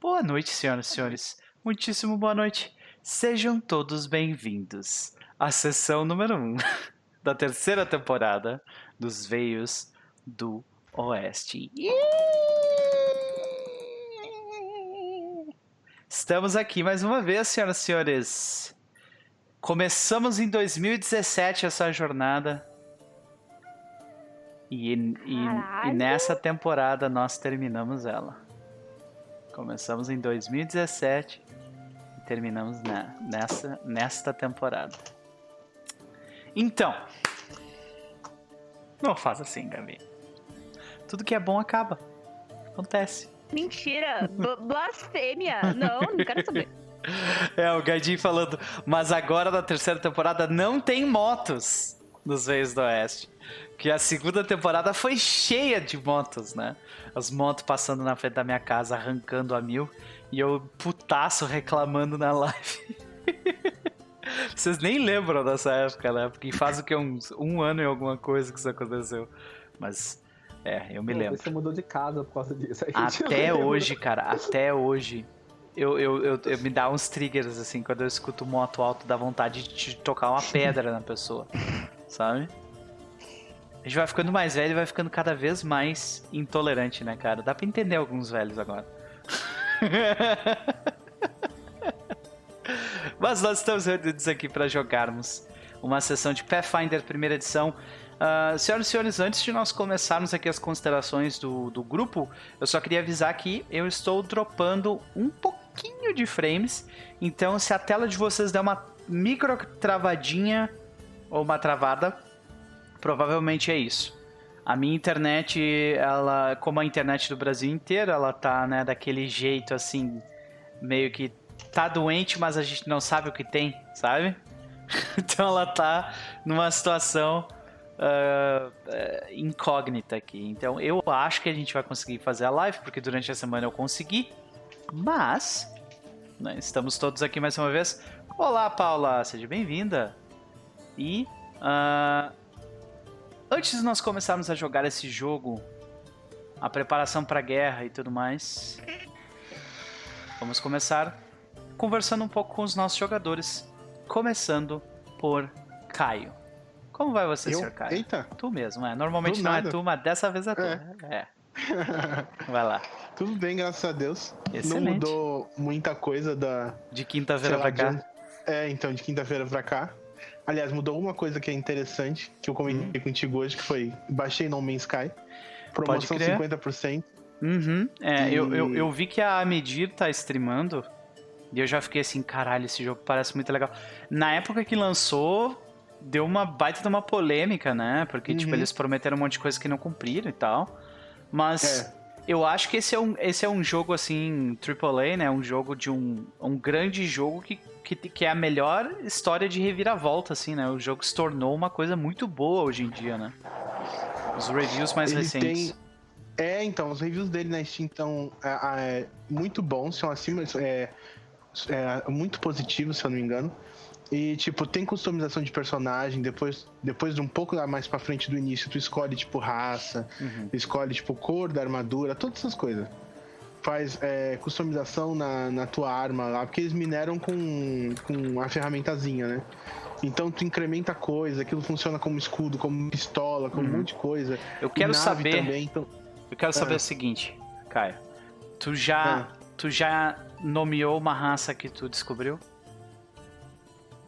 Boa noite, senhoras e senhores. Muitíssimo boa noite. Sejam todos bem-vindos à sessão número 1 um da terceira temporada dos Veios do Oeste. Estamos aqui mais uma vez, senhoras e senhores. Começamos em 2017 essa jornada. E, e, e nessa temporada nós terminamos ela. Começamos em 2017 e terminamos na, nessa, nesta temporada. Então, não faz assim, Gabi. Tudo que é bom acaba. Acontece. Mentira! Blasfêmia! Não, não quero saber. É, o Gaidinho falando, mas agora na terceira temporada não tem motos nos Veios do Oeste. Que a segunda temporada foi cheia de motos, né? As motos passando na frente da minha casa, arrancando a mil. E eu putaço reclamando na live. Vocês nem lembram dessa época, né? Porque faz o que? Uns, um ano e alguma coisa que isso aconteceu. Mas, é, eu me Pô, lembro. Você mudou de casa por causa disso. Aí Até hoje, cara, até hoje. Eu, eu, eu, eu me dá uns triggers, assim, quando eu escuto moto alto, dá vontade de tocar uma pedra na pessoa. Sabe? A gente vai ficando mais velho e vai ficando cada vez mais intolerante, né, cara? Dá pra entender alguns velhos agora. Mas nós estamos reunidos aqui para jogarmos uma sessão de Pathfinder primeira edição. Uh, senhoras e senhores, antes de nós começarmos aqui as considerações do, do grupo, eu só queria avisar que eu estou dropando um pouquinho de frames. Então, se a tela de vocês der uma micro travadinha ou uma travada, provavelmente é isso. A minha internet, ela, como a internet do Brasil inteiro, ela tá, né, daquele jeito assim, meio que tá doente, mas a gente não sabe o que tem, sabe? então ela tá numa situação uh, incógnita aqui. Então eu acho que a gente vai conseguir fazer a live, porque durante a semana eu consegui. Mas, né, estamos todos aqui mais uma vez. Olá, Paula, seja bem-vinda. E uh, antes de nós começarmos a jogar esse jogo, a preparação para a guerra e tudo mais, vamos começar conversando um pouco com os nossos jogadores, começando por Caio. Como vai você, Eu? Caio? Eita. Tu mesmo, é. Normalmente Do não nada. é tu, mas dessa vez é tu. É. É. Vai lá. Tudo bem, graças a Deus. Excelente. Não mudou muita coisa da. De quinta-feira pra cá. de É, então, de quinta-feira pra cá. Aliás, mudou uma coisa que é interessante, que eu comentei contigo hoje, que foi baixei No Man's Sky. Promoção crer. 50%. Uhum. É, E- eu, eu, eu vi que a Medir tá streamando. E eu já fiquei assim, caralho, esse jogo parece muito legal. Na época que lançou, deu uma baita de uma polêmica, né? Porque, tipo, Uhum. eles prometeram um monte de coisa que não cumpriram e tal. Mas É. eu acho que esse é um, esse é um jogo, assim, AAA, né? Um jogo de um, um grande jogo que, que, que é a melhor história de reviravolta, assim, né? O jogo se tornou uma coisa muito boa hoje em dia, né? Os reviews mais Ele recentes. tem. É, então, os reviews dele na Steam estão é, é, muito bons, são acima. É, é, muito positivos, se eu não me engano. E, tipo, tem customização de personagem, depois, depois de um pouco mais pra frente do início, tu escolhe, tipo, raça, Uhum. escolhe, tipo, cor da armadura, todas essas coisas. Faz é, customização na, na tua arma lá, porque eles mineram com, com a ferramentazinha, né? Então tu incrementa coisa, aquilo funciona como escudo, como pistola, como um monte de coisa. Eu quero saber. Também, então, Eu quero saber Ah. o seguinte, Caio. Tu já, Ah. tu já nomeou uma raça que tu descobriu?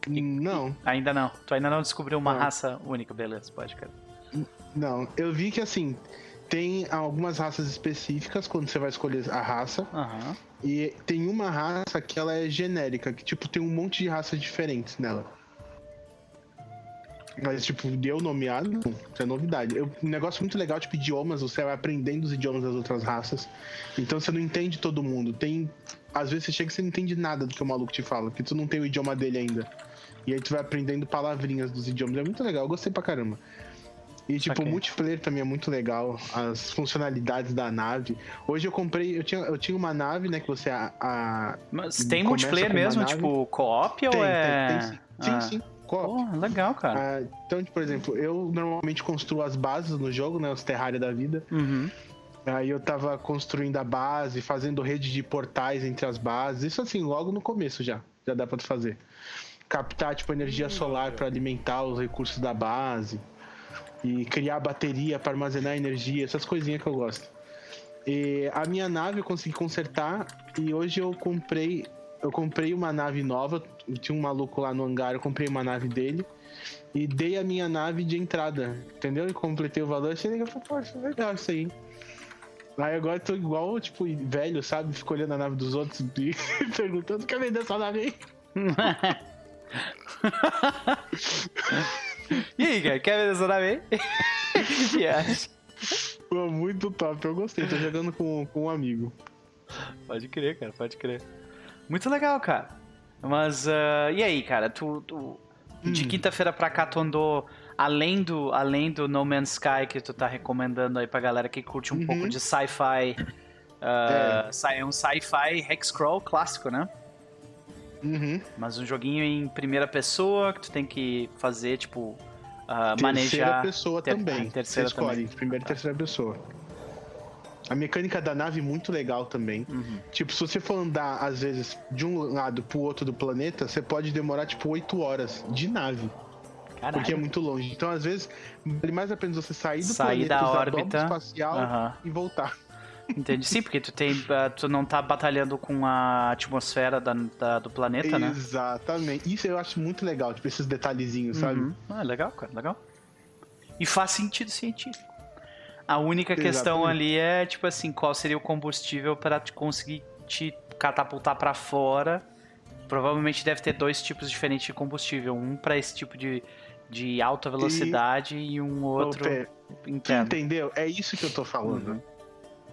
não, Ainda não. Tu ainda não descobriu uma Não. raça única, beleza, pode, cara. não. Eu vi que assim, tem algumas raças específicas quando você vai escolher a raça. Aham. E tem uma raça que ela é genérica, que tipo tem um monte de raças diferentes nela. Mas, tipo, deu nomeado, não, isso é novidade. Eu- um negócio muito legal, tipo, idiomas, você vai aprendendo os idiomas das outras raças. Então você não entende todo mundo. Tem. Às vezes você chega e você não entende nada do que o maluco te fala, porque tu não tem o idioma dele ainda. E aí tu vai aprendendo palavrinhas dos idiomas. É muito legal, eu gostei pra caramba. E tipo, Saquei. o multiplayer também é muito legal, as funcionalidades da nave. Hoje eu comprei, eu tinha, eu tinha uma nave, né, que você a, a- Mas tem multiplayer mesmo, nave. tipo, co-op ou tem, é. tem, tem sim. Sim, Ah. sim. co-op. Pô, legal, cara. Ah, então, tipo, por exemplo, eu normalmente construo as bases no jogo, né? Os Terraria da vida. Uhum. Aí eu tava construindo a base, fazendo rede de portais entre as bases. Isso assim, logo no começo já. Já dá pra fazer. Captar, tipo, energia solar para alimentar os recursos da base. E criar bateria para armazenar energia, essas coisinhas que eu gosto. E a minha nave eu consegui consertar e hoje eu comprei. Eu comprei uma nave nova. Tinha um maluco lá no hangar, eu comprei uma nave dele e dei a minha nave de entrada, entendeu? E completei o valor. Achei legal, poxa, legal isso aí. Aí agora eu tô igual, tipo, velho, sabe? Fico olhando a nave dos outros e perguntando: quer vender essa nave aí? e aí, cara, quer vender essa acha? Pô, muito top, eu gostei. Tô jogando com, com um amigo. Pode crer, cara, pode crer. Muito legal, cara. Mas, ah, e aí, cara, tu, tu- de Hum. quinta-feira pra cá tu andou além do, além do No Man's Sky que tu tá recomendando aí pra galera que curte um Uhum. pouco de sci-fi. sci- é um sci-fi hexcrawl clássico, né? Uhum. Mas um joguinho em primeira pessoa que tu tem que fazer, tipo, ah, Terceira manejar. pessoa ter- também. terceira Você escolhe, também. primeira e terceira pessoa. A mecânica da nave é muito legal também. Uhum. Tipo, se você for andar, às vezes, de um lado pro outro do planeta, você pode demorar, tipo, 8 horas de nave. Caralho. Porque é muito longe. Então, às vezes, vale mais a pena você sair do Sair planeta, da órbita. espacial Aham. e voltar. Entendi. Sim, porque tu tem. ah, tu não tá batalhando com a atmosfera da, da- do planeta, né? Exatamente. Isso eu acho muito legal, tipo, esses detalhezinhos, sabe? Uhum. Ah, legal, cara, legal. E faz sentido científico. A única questão Exatamente. ali é, tipo assim, qual seria o combustível para te conseguir te catapultar pra fora. Provavelmente deve ter dois tipos diferentes de combustível. Um pra esse tipo de, de alta velocidade e, um outro interno. entendeu? É isso que eu tô falando. Uhum.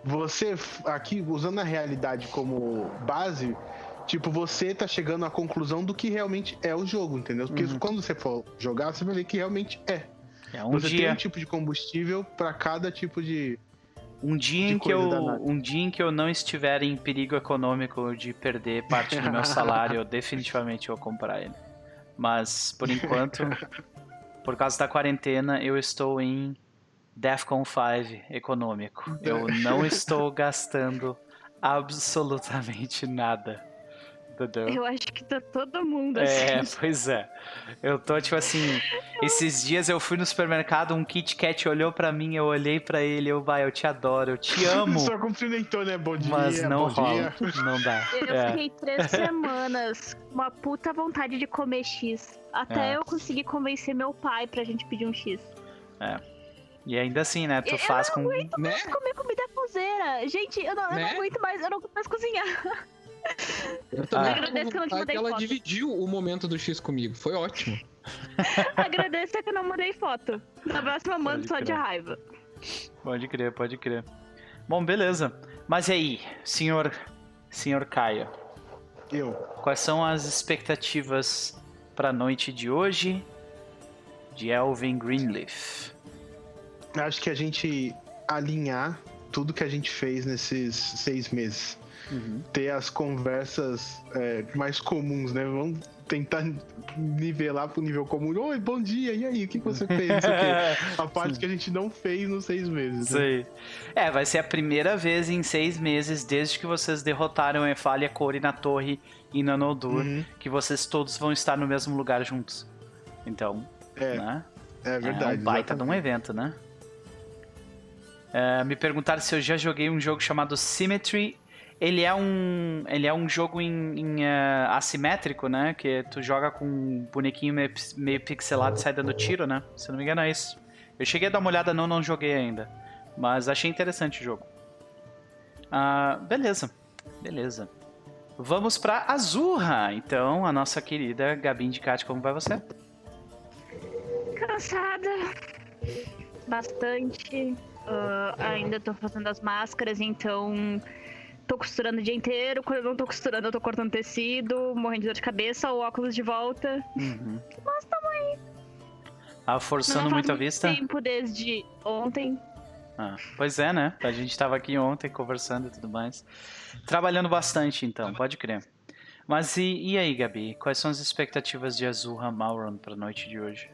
Você, aqui, usando a realidade como base, tipo, você tá chegando à conclusão do que realmente é o jogo, entendeu? Porque Uhum. quando você for jogar, você vai ver que realmente é. É um você tem dia, um tipo de combustível pra cada tipo de. um dia de em que eu, um dia em que eu não estiver em perigo econômico de perder parte do meu salário, eu definitivamente vou comprar ele. Mas por enquanto, por causa da quarentena, eu estou em Defcon 5 econômico. Eu não estou gastando absolutamente nada. Entendeu? Eu acho que tá todo mundo assim. É, pois é. Eu tô tipo assim, esses dias eu fui no supermercado, um Kit Kat olhou pra mim, eu olhei pra ele, eu, vai, eu te adoro, eu te amo. Só cumprimentou, né? Bom dia. Mas não bom rola, dia. não dá. Eu É. fiquei três semanas com uma puta vontade de comer X. Até É. eu conseguir convencer meu pai pra gente pedir um X. E ainda assim, né? Tu Eu faz com. Né? Comer comida cozeira. Gente, eu não, eu não Né? aguento mais, eu não aguento mais cozinhar. Eu também Ah. com Agradeço que eu não te ela foto. dividiu o momento do X comigo. Foi ótimo. Agradeço que eu não mandei foto. Na próxima eu mando Pode só de crer. raiva. Pode crer, pode crer. Bom, beleza. Mas e aí, senhor, senhor Caio? Eu. Quais são as expectativas pra noite de hoje de Elvin Greenleaf? Acho que a gente alinhar tudo que a gente fez nesses seis meses. Uhum. ter as conversas é, mais comuns, né? Vamos tentar nivelar pro nível comum. Oi, bom dia, e aí, o que você fez? A parte que a gente não fez nos seis meses. Isso Né? aí. É, vai ser a primeira vez em seis meses desde que vocês derrotaram Efalia, Core na torre e na Nodur Uhum, que vocês todos vão estar no mesmo lugar juntos. Então, é, né? é verdade. É um baita de um exatamente. evento, né? É, me perguntaram se eu já joguei um jogo chamado Symmetry. Ele é um, ele é um jogo em, em, é, assimétrico, né? Que tu joga com um bonequinho meio, meio pixelado e sai dando tiro, né? Se não me engano é isso. Eu cheguei a dar uma olhada, não, não joguei ainda. Mas achei interessante o jogo. Ah, beleza, beleza. Vamos pra Azurra, então, a nossa querida Gabi Indicati, como vai você? Cansada. Bastante. Ah, ainda tô fazendo as máscaras, então. Tô costurando o dia inteiro. Quando eu não tô costurando, eu tô cortando tecido, morrendo de dor de cabeça, o óculos de volta. Uhum. Mas tamo aí. Tá Não forçando faz muito a vista? tempo desde ontem. Ah, pois é, né? A gente tava aqui ontem conversando e tudo mais. Trabalhando bastante, então, pode crer. Mas e, e aí, Gabi? Quais são as expectativas de Azurra Mauron pra noite de hoje?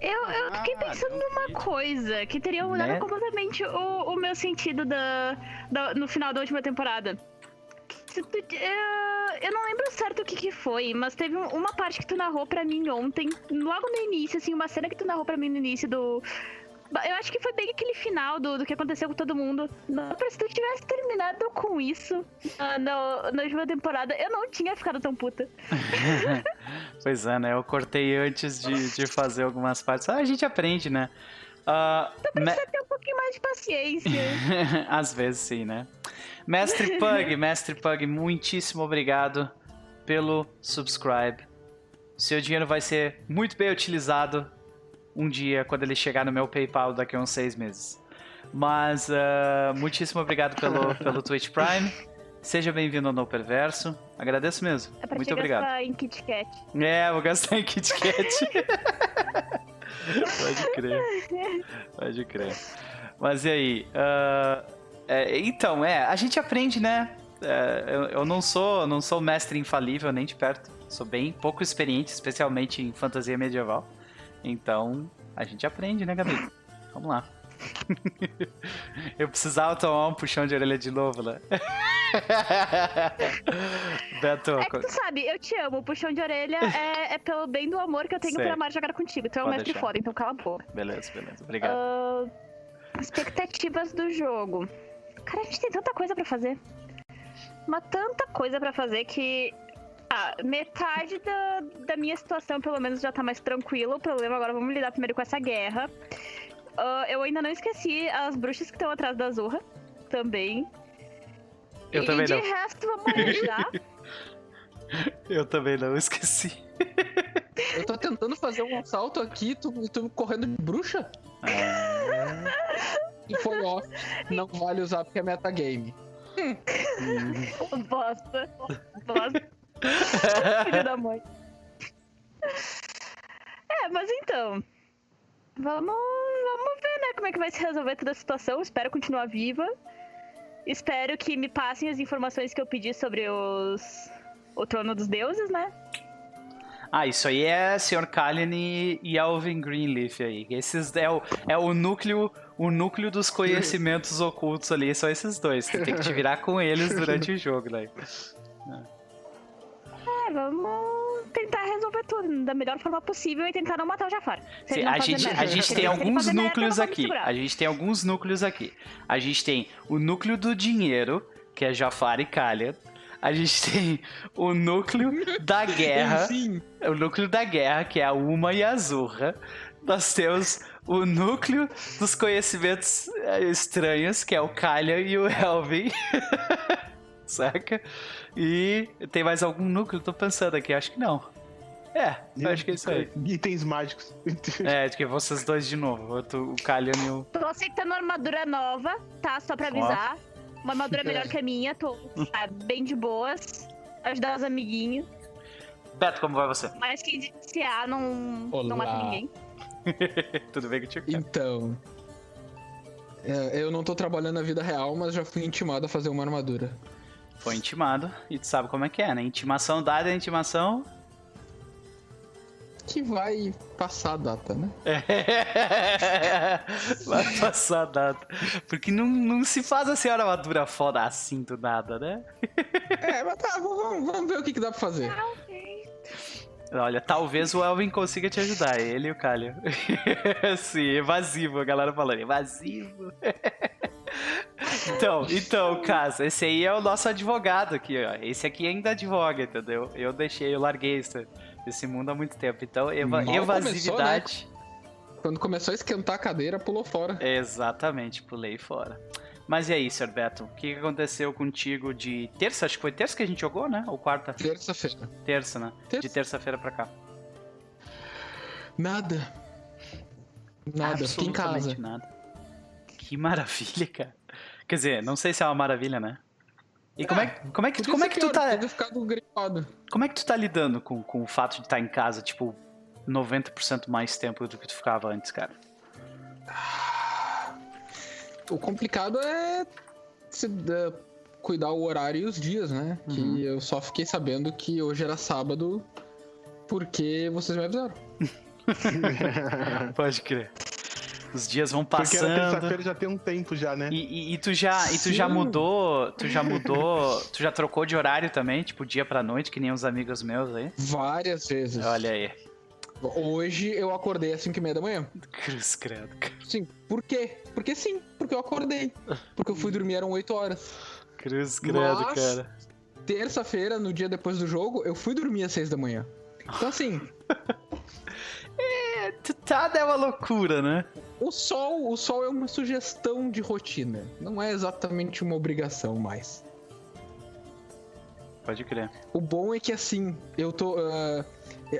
Eu, eu fiquei Ah, pensando deu numa coisa que teria mudado Né? completamente o, o meu sentido da, da- no final da última temporada. Eu não lembro certo o que, que foi, mas teve um- uma parte que tu narrou pra mim ontem, logo no início, assim, uma cena que tu narrou pra mim no início do. Eu acho que foi bem aquele final do, do que aconteceu com todo mundo. Não, se tu tivesse terminado com isso ah, no- na última temporada, eu não tinha ficado tão puta. Pois é, né? Eu cortei antes de, de fazer algumas partes. Ah, a gente aprende, né? Ah, me- Precisa ter um pouquinho mais de paciência. Às vezes sim, né? Mestre Pug, Mestre Pug, muitíssimo obrigado pelo subscribe. Seu dinheiro vai ser muito bem utilizado um dia quando ele chegar no meu PayPal daqui a uns seis meses. Mas ah, muitíssimo obrigado pelo, pelo Twitch Prime. Seja bem-vindo ao No Perverso. Agradeço mesmo. É pra Muito te obrigado. gastar em Kit Kat. É, vou gastar em Kit Kat. Pode crer. Pode crer. Mas e aí? ah, é, então, é, a gente aprende, né? É, eu, eu não sou não sou mestre infalível nem de perto. Sou bem pouco experiente, especialmente em fantasia medieval. Então, a gente aprende, né, Gabi? Vamos lá. eu precisava tomar um puxão de orelha de novo, né? Beto, É que tu sabe, eu te amo. O puxão de orelha é, é pelo bem do amor que eu tenho Sei. pra amar jogar contigo. Tu é um mestre deixar. foda, então cala a boca. beleza, beleza. Obrigado. Ah, expectativas do jogo. Cara, a gente tem tanta coisa pra fazer. Mas tanta coisa pra fazer que. Ah, metade da, da minha situação, pelo menos, já tá mais tranquila. O problema agora, vamos lidar primeiro com essa guerra. Ah, eu ainda não esqueci as bruxas que estão atrás da Zorra. Também. Eu e também de não. resto, vamos analisar. Eu também não esqueci. Eu tô tentando fazer um assalto aqui, tu, tu correndo de bruxa? E foi off. Não vale usar porque é metagame. Bosta. Bosta. Filho da mãe. É, mas então. Vamos, vamos ver, né, como é que vai se resolver toda a situação. Espero continuar viva. Espero que me passem as informações que eu pedi sobre os. O trono dos deuses, né? Ah, isso aí é Sr. Kallen e, Alvin Greenleaf aí. Esses é o, é o núcleo, o núcleo dos conhecimentos ocultos ali, são esses dois. Tu tem que te virar com eles durante o jogo, né? É, vamos tentar resolver tudo da melhor forma possível e tentar não matar o Jafar. Sim, a gente, merda. a gente tem alguns merda, núcleos eu não vou me aqui. A gente tem alguns núcleos aqui. A gente tem o núcleo do dinheiro, que é Jafar e Kalyan. A gente tem o núcleo da guerra. Enfim, o núcleo da guerra, que é a Uma e a Zurra. Nós temos o núcleo dos conhecimentos eh, estranhos, que é o Kalyan e o Elvin. Saca? E tem mais algum núcleo? Tô pensando aqui, acho que não. É, eu acho que é isso aí. Itens mágicos. É, de que vocês dois de novo. O, tu- o Kalyan e o. Tô aceitando armadura nova, tá? Só pra avisar. Uma armadura melhor que a minha, tô tá, bem de boas. Ajudar os amiguinhos. Beto, como vai você? Mas quem iniciar não, Olá. não mata ninguém. Tudo bem contigo? então. é, eu não tô trabalhando na vida real, mas já fui intimado a fazer uma armadura. Foi intimado e tu sabe como é que é, né? Intimação dada é intimação. Que vai passar a data, né? Vai passar a data. Porque não, não se faz assim uma armadura foda assim do nada, né? É, mas tá, vamos, vamos ver o que, que dá pra fazer. Olha, talvez o Elvin consiga te ajudar, ele e o Kalio. Sim, evasivo, a galera falando, evasivo. Então, então, caso, esse aí é o nosso advogado aqui, ó. Esse aqui ainda advoga, entendeu? Eu deixei, eu larguei esse, esse mundo há muito tempo. Então, eva- Mal evasividade. Quando começou a esquentar a cadeira, pulou fora. Exatamente, pulei fora. Mas e aí, Sr. Beto? O que aconteceu contigo de terça? Acho que foi terça que a gente jogou, né? Ou quarta? Terça-feira. Terça, né? Terça. De terça-feira pra cá. Nada. Nada, fiquei em casa. Nada. Que maravilha, cara. Quer dizer, não sei se é uma maravilha, né? E como é, como é que, como é que tu pior, tá, ficado gripado. como é que tu tá lidando com, com o fato de estar em casa, tipo, 90% mais tempo do que tu ficava antes, cara? O complicado é se, é, cuidar o horário e os dias, né? Uhum. Que eu só fiquei sabendo que hoje era sábado porque vocês me avisaram. Pode crer. Os dias vão Porque passando. terça-feira já tem um tempo já, né? E, e- e tu já, e tu já mudou, tu já mudou, tu já trocou de horário também, tipo dia pra noite, que nem uns amigos meus aí. Várias vezes. Olha aí. Hoje eu acordei às 5 e meia da manhã. Cruz credo. cara. Sim. Por quê? Porque sim. Porque eu acordei. Porque eu fui dormir, eram 8 horas. Cruz credo, Mas- cara. Terça-feira, no dia depois do jogo, eu fui dormir às 6 da manhã. Então assim, Tá é uma loucura, né? o sol, o sol é uma sugestão de rotina. Não é exatamente uma obrigação mais. Pode crer. O bom é que assim, eu tô. ah,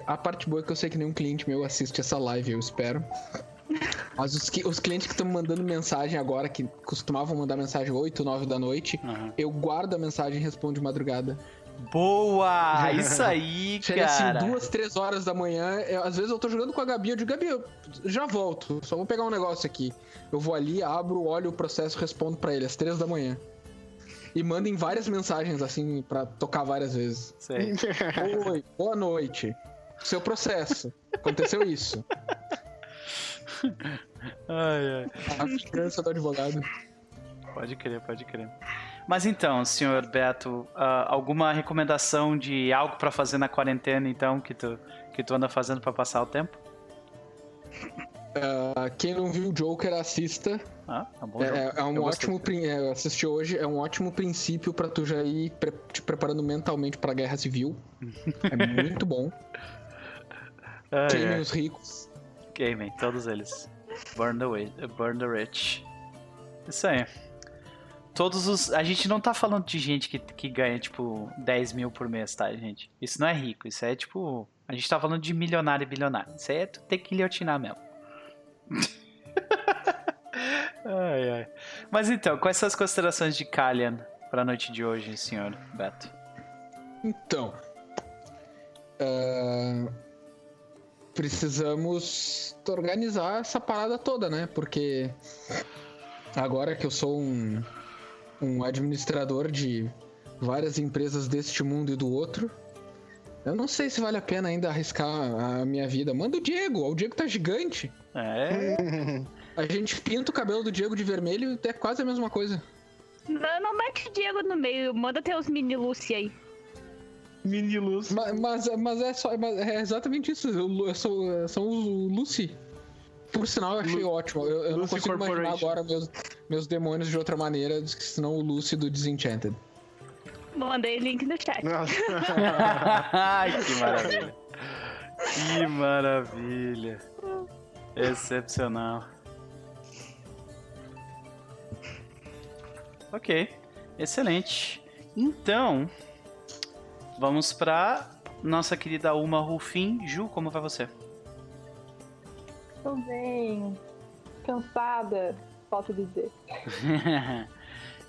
a parte boa é que eu sei que nenhum cliente meu assiste essa live, eu espero. Mas os, que- os clientes que estão me mandando mensagem agora, que costumavam mandar mensagem 8, 9 da noite, Aham. eu guardo a mensagem e respondo de madrugada. Boa! Isso aí, Chega assim, cara. duas, três horas da manhã. eu- às vezes eu tô jogando com a Gabi, eu digo, Gabi, eu já volto, só vou pegar um negócio aqui. Eu vou ali, abro, olho o processo, respondo pra ele às três da manhã. E mandem várias mensagens, assim, pra tocar várias vezes. Sei. Oi, boa noite. Seu processo. Aconteceu isso. Ai, ai. A criança do advogado. Pode crer, pode crer. Mas então, senhor Beto, ah, alguma recomendação de algo pra fazer na quarentena, então, que tu, que tu anda fazendo pra passar o tempo? Ah, quem não viu o Joker, assista. Ah, tá bom. É, é- é um Eu ótimo. é, eu assisti hoje, é um ótimo princípio pra tu já ir pre- te preparando mentalmente pra guerra civil. É muito bom. Queimem ai. os ricos. Gaming, todos eles. Burn the, wi- burn the Rich. Isso aí. Todos os. A gente não tá falando de gente que, que ganha, tipo, 10 mil por mês, tá, gente? Isso não é rico, isso é tipo. A gente tá falando de milionário e bilionário. Isso aí é tu ter que guilhotinar mesmo. ai, ai. Mas então, quais são as considerações de Kalian pra noite de hoje, senhor Beto? Então. ah, precisamos organizar essa parada toda, né? Porque agora que eu sou um, um administrador de várias empresas deste mundo e do outro, eu não sei se vale a pena ainda arriscar a minha vida. Manda o Diego, o Diego tá gigante. É. A gente pinta o cabelo do Diego de vermelho e é quase a mesma coisa. Não, não mete o Diego no meio, manda teus mini Lucy aí. Mini luz. Mas, mas, mas é, só, mas é exatamente isso. Eu, eu sou, eu sou o Lucy. Por sinal, eu achei Lu- ótimo. Eu, eu não consigo imaginar agora meus, meus demônios de outra maneira, senão o Lucy do Disenchanted. Mandei link no chat. Ai, que maravilha. Que maravilha. Excepcional. Ok, excelente. Então, vamos pra nossa querida Uma Rufim. Ju, como vai você? Tô bem. Cansada, posso dizer.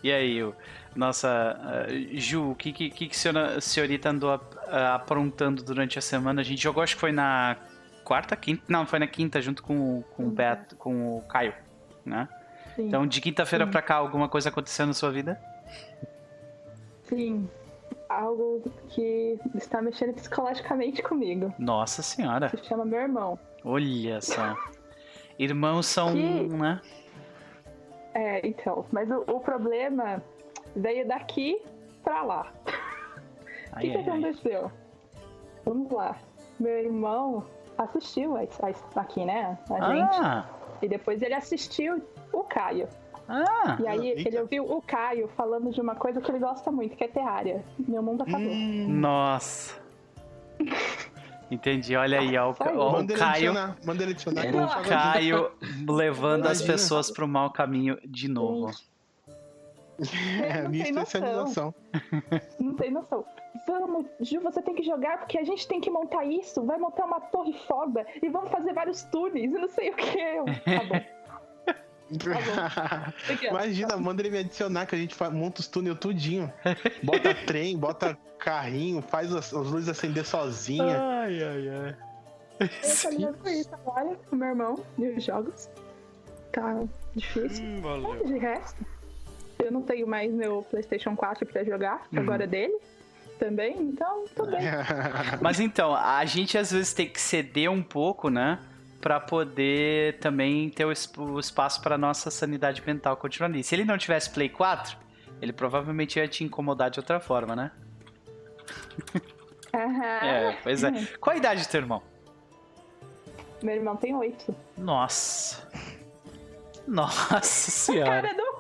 e aí, o- nossa uh, Ju, o que, que, que, a senhorita andou ap- ah, aprontando durante a semana? A gente jogou, acho que foi na quarta, quinta. Não, foi na quinta, junto com, o- com, o, Beto, com o Caio, né? Sim. Então, de quinta-feira pra cá, alguma coisa aconteceu na sua vida? Sim. Algo que está mexendo psicologicamente comigo. Nossa senhora, Se chama meu irmão. Olha só. Irmãos são, Que- né? É, então. Mas o, o problema veio daqui pra lá. O que, que ai, ai. aconteceu? Vamos lá. Meu irmão assistiu a, a- aqui, né? A gente. Ah, E depois ele assistiu o Caio. ah, E aí ele ouviu o Caio falando de uma coisa que ele gosta muito, que é Terraria. Meu mundo acabou. Hum, nossa. Entendi, olha aí, ó, o, ó, o manda ele Caio, adicionar. Manda ele adicionar. É, falar Caio levando as pessoas pro mau caminho de novo. É, Não minha tem noção. especialização. Não tem noção. Vamos, Ju, você tem que jogar porque a gente tem que montar isso. Vai montar uma torre foda e vamos fazer vários túneis e não sei o que. Tá bom. Ó. Imagina, manda ele me adicionar que a gente monta os túnel tudinho. Bota trem, bota carrinho, faz as, as luzes acender sozinha. Ai, ai, ai. Eu tô isso agora com meu irmão e os jogos. Tá difícil. Hum, valeu. de resto, eu não tenho mais meu PlayStation 4 pra jogar, Uhum. agora é dele. também, então tudo bem. Mas então, a gente às vezes tem que ceder um pouco, né? Pra poder também ter o, o espaço pra nossa sanidade mental continuar ali. Se ele não tivesse Play 4, ele provavelmente ia te incomodar de outra forma, né? É, pois é. Qual a idade do teu irmão? Meu irmão tem oito. Nossa. Nossa senhora. Cara do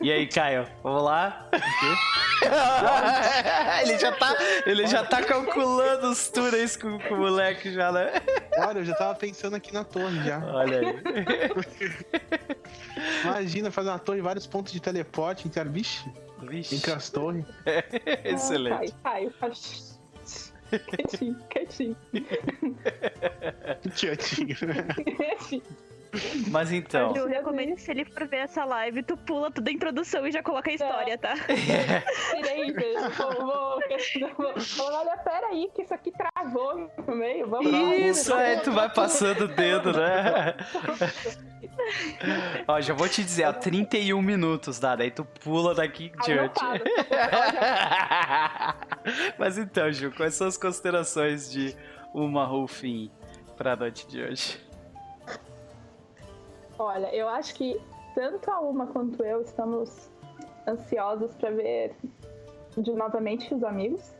E aí, Caio, vamos lá? ele já tá, ele já tá calculando os túneis com, com o moleque já, né? Olha, eu já tava pensando aqui na torre já. Olha aí. Imagina fazer uma torre, vários pontos de teleporte entre, vixe, Vixe, entre as torres. excelente. Ai, ai, Quietinho, quietinho. Quietinho. quietinho. Mas então, Eu recomendo que se ele for ver essa live, tu pula tudo a introdução e já coloca a história, tá? Vou, vou, olha, pera aí, que isso aqui travou no meio. Vamos lá. isso é, tu vai passando o dedo, né? Ó, já vou te dizer, ó, 31 minutos, tá? Daí tu pula daqui em diante. Mas então, Ju, quais são as considerações de uma Rufin pra noite de hoje? Olha, eu acho que tanto a Uma quanto eu estamos ansiosos para ver de novamente os amigos.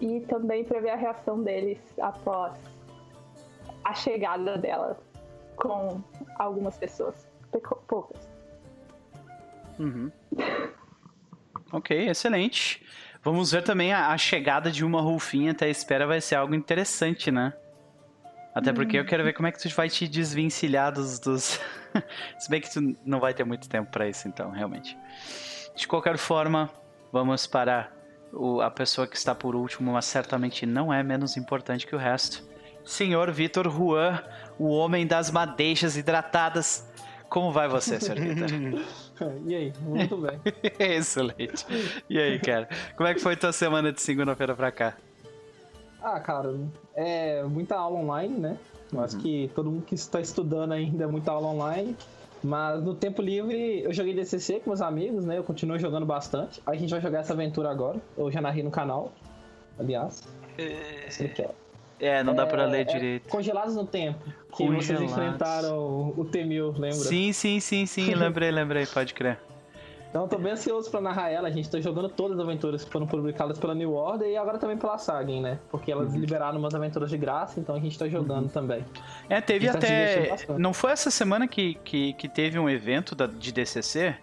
E também para ver a reação deles após a chegada dela com algumas pessoas. Poucas. Uhum. Ok, excelente. Vamos ver também a, a chegada de uma Rufinha até a espera vai ser algo interessante, né? Até porque eu quero ver como é que tu vai te desvencilhar dos. dos... Se bem que tu não vai ter muito tempo pra isso, então, realmente. De qualquer forma, vamos para o- a pessoa que está por último, mas certamente não é menos importante que o resto. Senhor Vitor Juan, o homem das madeixas hidratadas. Como vai você, Sr. Vitor? E aí? Muito bem. Excelente. E aí, cara? Como é que foi tua semana de segunda-feira pra cá? Ah, cara, é muita aula online, né? Eu acho que todo mundo que está estudando ainda é muita aula online. Mas no tempo livre eu joguei DCC com meus amigos, né? Eu continuo jogando bastante. A gente vai jogar essa aventura agora. Eu já narrei no canal, aliás. Se ele quer. É, não dá pra ler É, direito. Congelados no tempo. Que vocês Congelados. enfrentaram o Temil, lembra? Sim, sim, sim, sim, lembrei, lembrei, pode crer. Então eu tô bem ansioso pra narrar ela. A gente tá jogando todas as aventuras que foram publicadas pela New Order e agora também pela Sagen, né? Porque elas liberaram umas aventuras de graça, então a gente tá jogando também. É, teve Tá divertindo até. bastante. Não foi essa semana que, que, que teve um evento da, de DCC?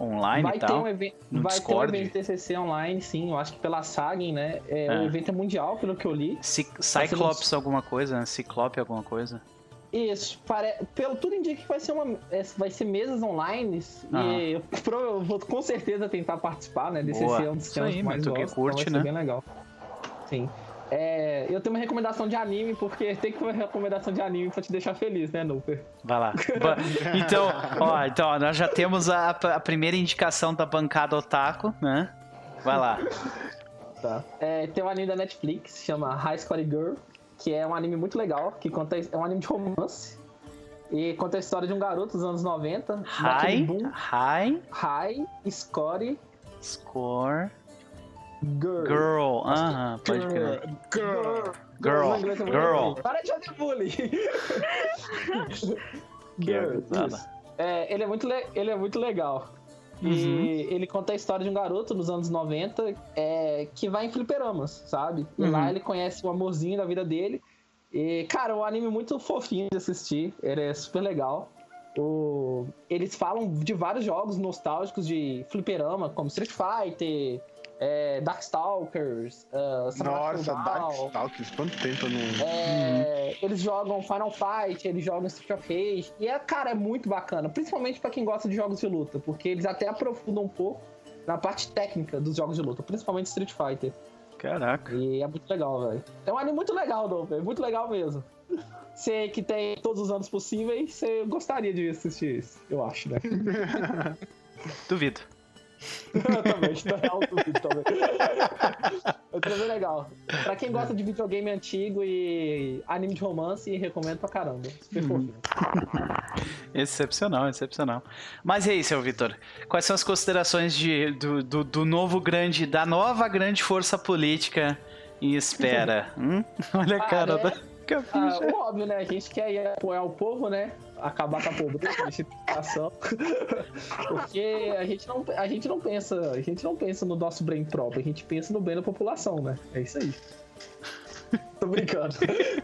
Online vai e ter, tal? um evento, no vai Discord? ter um evento TCC online, sim. Eu acho que pela Sagen, né? É, É. O evento é mundial, pelo que eu li. Ser Cyclops alguma coisa, né? Ciclope alguma coisa. Isso, pare... pelo tudo indica que vai ser uma, é, vai ser mesas online Aham. e eu, vou com certeza tentar participar, né? DCC Boa. é um dos Isso temas aí, mais tu que gosto, curte, então né? ser bem legal. Sim. É, eu tenho uma recomendação de anime, porque tem que ter uma recomendação de anime pra te deixar feliz, né, Nuper? Vai lá. Então, ó, então, nós já temos a, a primeira indicação da bancada Otaku, né? Vai lá. Tá. É, tem um anime da Netflix, chama High Score Girl, que é um anime muito legal, que conta, é um anime de romance. E conta a história de um garoto dos anos 90. daquele High, boom- high High Score score Girl. girl. Aham, pode crer. Girl. Girl, é girl. ruim. Para de fazer bullying. Que Girl. É, ele, é muito le- ele é muito legal. Uhum. Ele conta a história de um garoto nos anos 90 é, que vai em fliperamas, sabe? E Uhum. lá ele conhece o amorzinho da vida dele. E, cara, o anime é muito fofinho de assistir. Ele é super legal. O- Eles falam de vários jogos nostálgicos de fliperama, como Street Fighter, é, Darkstalkers, uh, Nossa. Darkstalkers, quanto tempo eu não. É, Eles jogam Final Fight, eles jogam Street of Rage. E é, cara, é muito bacana. Principalmente pra quem gosta de jogos de luta. Porque eles até aprofundam um pouco na parte técnica dos jogos de luta. Principalmente Street Fighter. Caraca. E é muito legal, velho. É um anime muito legal, Dover. Muito legal mesmo. Você que tem todos os anos possíveis, você gostaria de assistir isso. Eu acho, né? Duvido. eu também, história real do vídeo também. Bem legal. Pra quem gosta de videogame antigo e anime de romance, recomendo pra caramba. Super fofinho. Excepcional, excepcional. Mas e aí, seu Vitor? Quais são as considerações de, do, do, do novo grande, da nova grande força política em espera? Hum? Olha a Ah, cara né? da Ah, óbvio, né? A gente quer apoiar o povo, né? Acabar com a pobreza, situação. Porque a gente, não, a gente não pensa, a gente não pensa no nosso bem próprio, a gente pensa no bem da população, né? É isso aí. Tô brincando.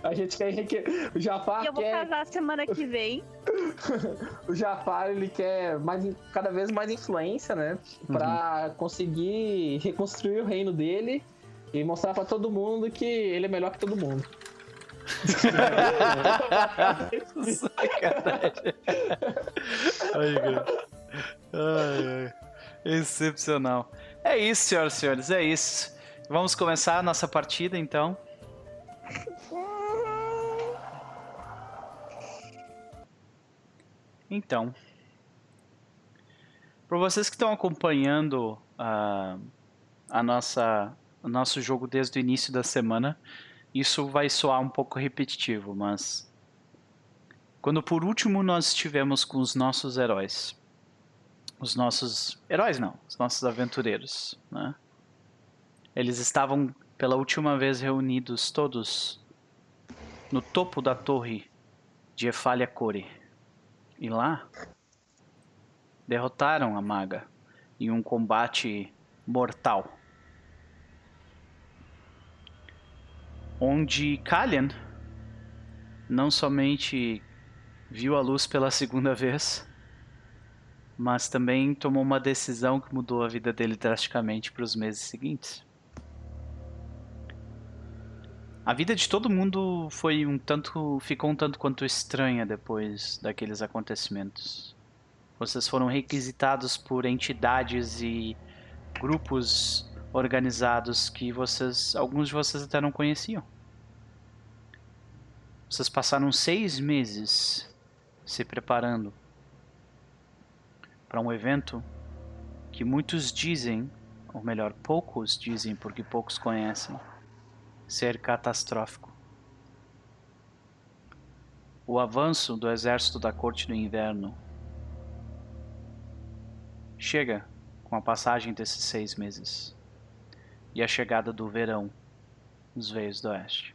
A gente quer enriquecer. O Jafar eu vou quer. casar semana que vem. O Jafar ele quer mais, cada vez mais influência, né? Pra conseguir reconstruir o reino dele e mostrar pra todo mundo que ele é melhor que todo mundo. Sacanagem. Ai. Ai. Excepcional. É isso, senhoras e senhores, é isso. Vamos começar a nossa partida, então. Então, para vocês que estão acompanhando ah, a nossa, o nosso jogo desde o início da semana, isso vai soar um pouco repetitivo, mas quando por último nós estivemos com os nossos heróis, os nossos heróis não, os nossos aventureiros, né? Eles estavam pela última vez reunidos todos no topo da torre de Efalia Core. E lá derrotaram a maga em um combate mortal. Onde Kalian não somente viu a luz pela segunda vez, mas também tomou uma decisão que mudou a vida dele drasticamente para os meses seguintes. A vida de todo mundo foi um tanto, ficou um tanto quanto estranha depois daqueles acontecimentos. Vocês foram requisitados por entidades e grupos organizados que vocês, alguns de vocês até não conheciam. Vocês passaram seis meses se preparando para um evento que muitos dizem, ou melhor, poucos dizem porque poucos conhecem, ser catastrófico. O avanço do exército da Corte do Inverno chega com a passagem desses seis meses e a chegada do verão nos veios do Oeste.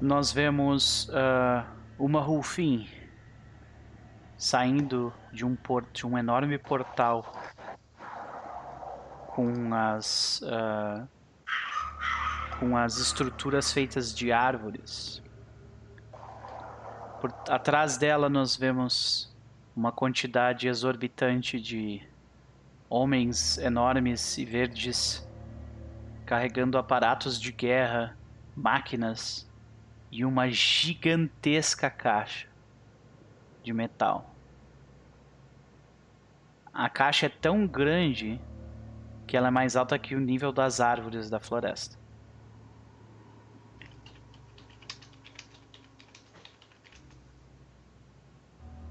Nós vemos uh, uma Rufin saindo de um, por de um enorme portal com as uh, com as estruturas feitas de árvores. Por atrás dela nós vemos uma quantidade exorbitante de homens enormes e verdes carregando aparatos de guerra, máquinas e uma gigantesca caixa de metal. A caixa é tão grande que ela é mais alta que o nível das árvores da floresta.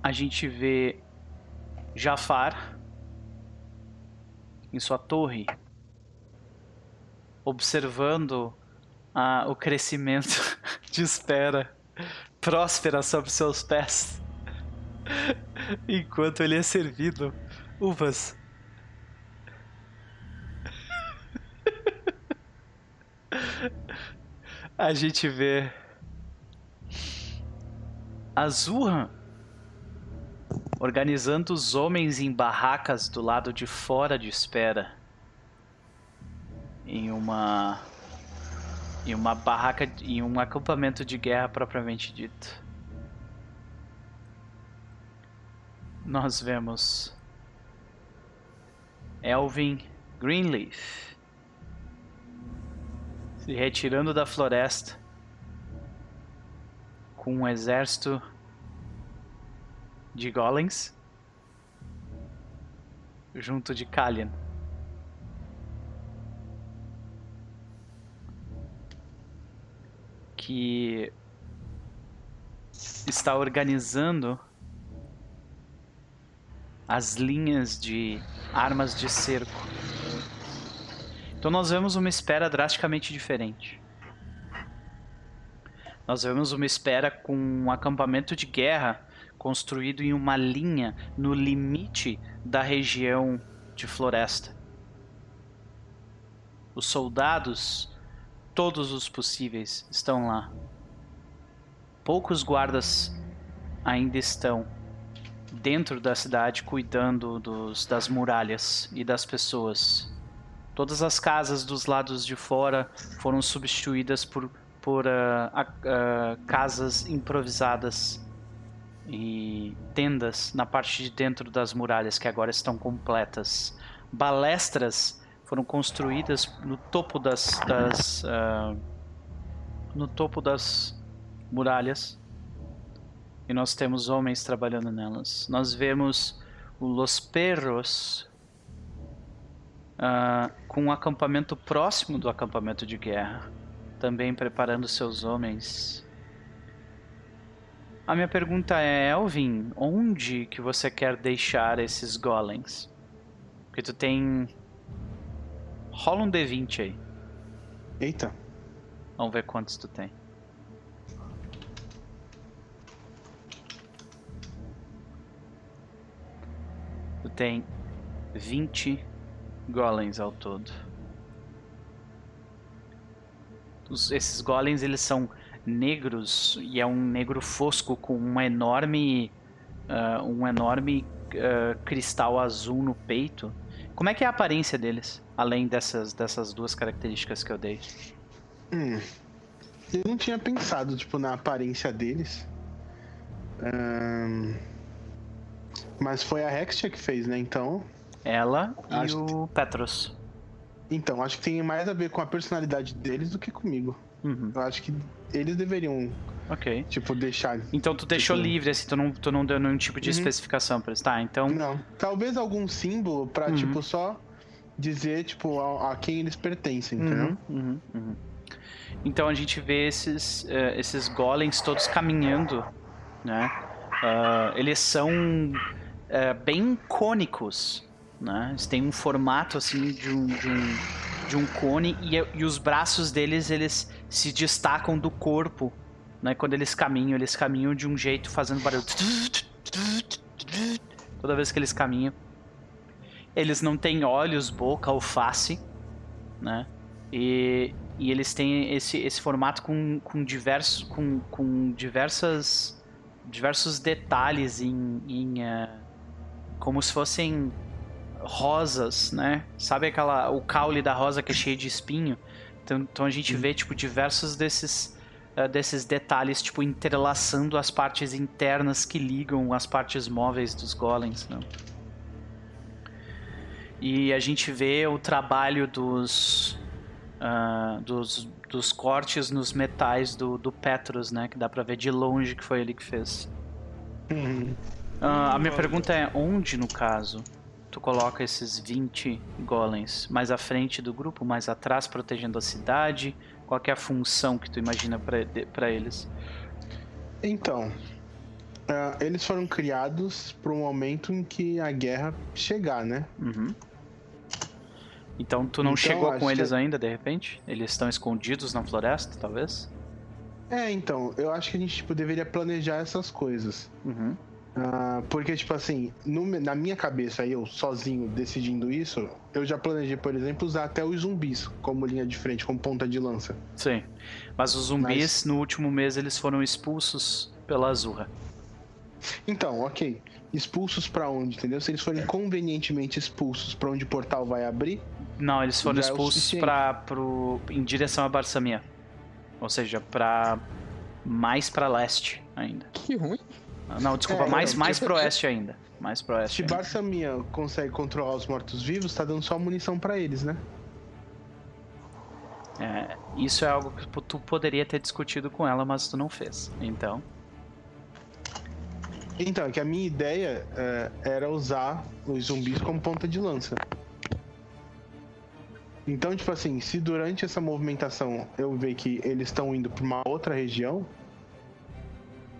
A gente vê Jafar em sua torre observando ah, o crescimento de espera próspera sob seus pés enquanto ele é servido uvas. A gente vê Azurra organizando os homens em barracas do lado de fora de espera em uma em uma barraca em um acampamento de guerra propriamente dito. Nós vemos Elvin Greenleaf se retirando da floresta com um exército de golems junto de Kalian. Que está organizando as linhas de armas de cerco. Então nós vemos uma espera drasticamente diferente. Nós vemos uma espera com um acampamento de guerra construído em uma linha no limite da região de floresta. Os soldados, todos os possíveis, estão lá. Poucos guardas ainda estão dentro da cidade cuidando dos, das muralhas e das pessoas. Todas as casas dos lados de fora foram substituídas por por uh, uh, casas improvisadas e tendas na parte de dentro das muralhas que agora estão completas. Balestras foram construídas no topo das, das uh, no topo das muralhas e nós temos homens trabalhando nelas. Nós vemos o Los Perros com um acampamento próximo do acampamento de guerra também preparando seus homens. A minha pergunta é, Elvin, onde que você quer deixar esses golems? Porque tu tem... Rola um D20 aí. Eita. Vamos ver quantos tu tem. Tu tem 20 golems ao todo. Os, esses golems eles são negros e é um negro fosco com uma enorme uh, um enorme uh, cristal azul no peito. Como é que é a aparência deles, além dessas dessas duas características que eu dei? Hum, eu não tinha pensado tipo na aparência deles. Mas foi a Hextia que fez, né? Então. Ela e o Petros. Então, acho que tem mais a ver com a personalidade deles do que comigo. Uhum. Eu acho que eles deveriam, Ok. tipo, deixar. Então tu deixou Tipo- livre, assim, tu não, tu não deu nenhum tipo de Uhum. especificação pra eles. Tá, então. Não. Talvez algum símbolo pra, Uhum. tipo, só dizer, tipo, a, a quem eles pertencem, entendeu? Uhum, uhum, uhum. Então a gente vê esses, eh, esses golems todos caminhando, né? Ah, eles são eh, bem cônicos, né? Eles têm um formato assim de um, de um, de um cone e, e os braços deles eles se destacam do corpo, né? Quando eles caminham, eles caminham de um jeito fazendo barulho. Toda vez que eles caminham. Eles não têm olhos, boca ou face, né? E, e eles têm esse, esse formato com, com, diversos, com, com diversas, diversos detalhes em, em eh, como se fossem rosas, né? Sabe aquela o caule da rosa que é cheio de espinho? Então, então a gente vê tipo diversos desses eh, desses detalhes tipo entrelaçando as partes internas que ligam as partes móveis dos golems, né? E a gente vê o trabalho dos ah, dos, dos cortes nos metais do, do Petros, né? Que dá pra ver de longe que foi ele que fez. Uhum. Ah, a minha pergunta é onde, no caso, tu coloca esses 20 golems? Mais à frente do grupo, mais atrás, protegendo a cidade? Qual que é a função que tu imagina pra eles? Então, ah, eles foram criados para um momento em que a guerra chegar, né? Uhum. Então tu não Então, chegou com que- eles ainda, de repente? Eles estão escondidos na floresta, talvez? É, então, eu acho que a gente tipo, deveria planejar essas coisas. Uhum. Ah, porque, tipo assim, no na minha cabeça, eu sozinho decidindo isso, eu já planejei, por exemplo, usar até os zumbis como linha de frente, como ponta de lança. Sim. Mas os zumbis, Mas- no último mês, eles foram expulsos pela Azurra. Então, ok. Expulsos pra onde, entendeu? Se eles forem convenientemente expulsos pra onde o portal vai abrir, Não, eles foram é expulsos suficiente. pra, pro, em direção a Barsamia. Ou seja, pra mais pra leste ainda. Que ruim. Ah, Não, desculpa, É, mais, então, mais pro oeste ainda. Mais pro oeste. se. Barsamia consegue controlar os mortos-vivos, tá dando só munição pra eles, né? É, isso é algo que tu poderia ter discutido com ela, mas tu não fez. Então, Então, é que a minha ideia é, era usar os zumbis como ponta de lança. Então, tipo assim, se durante essa movimentação eu ver que eles estão indo pra uma outra região,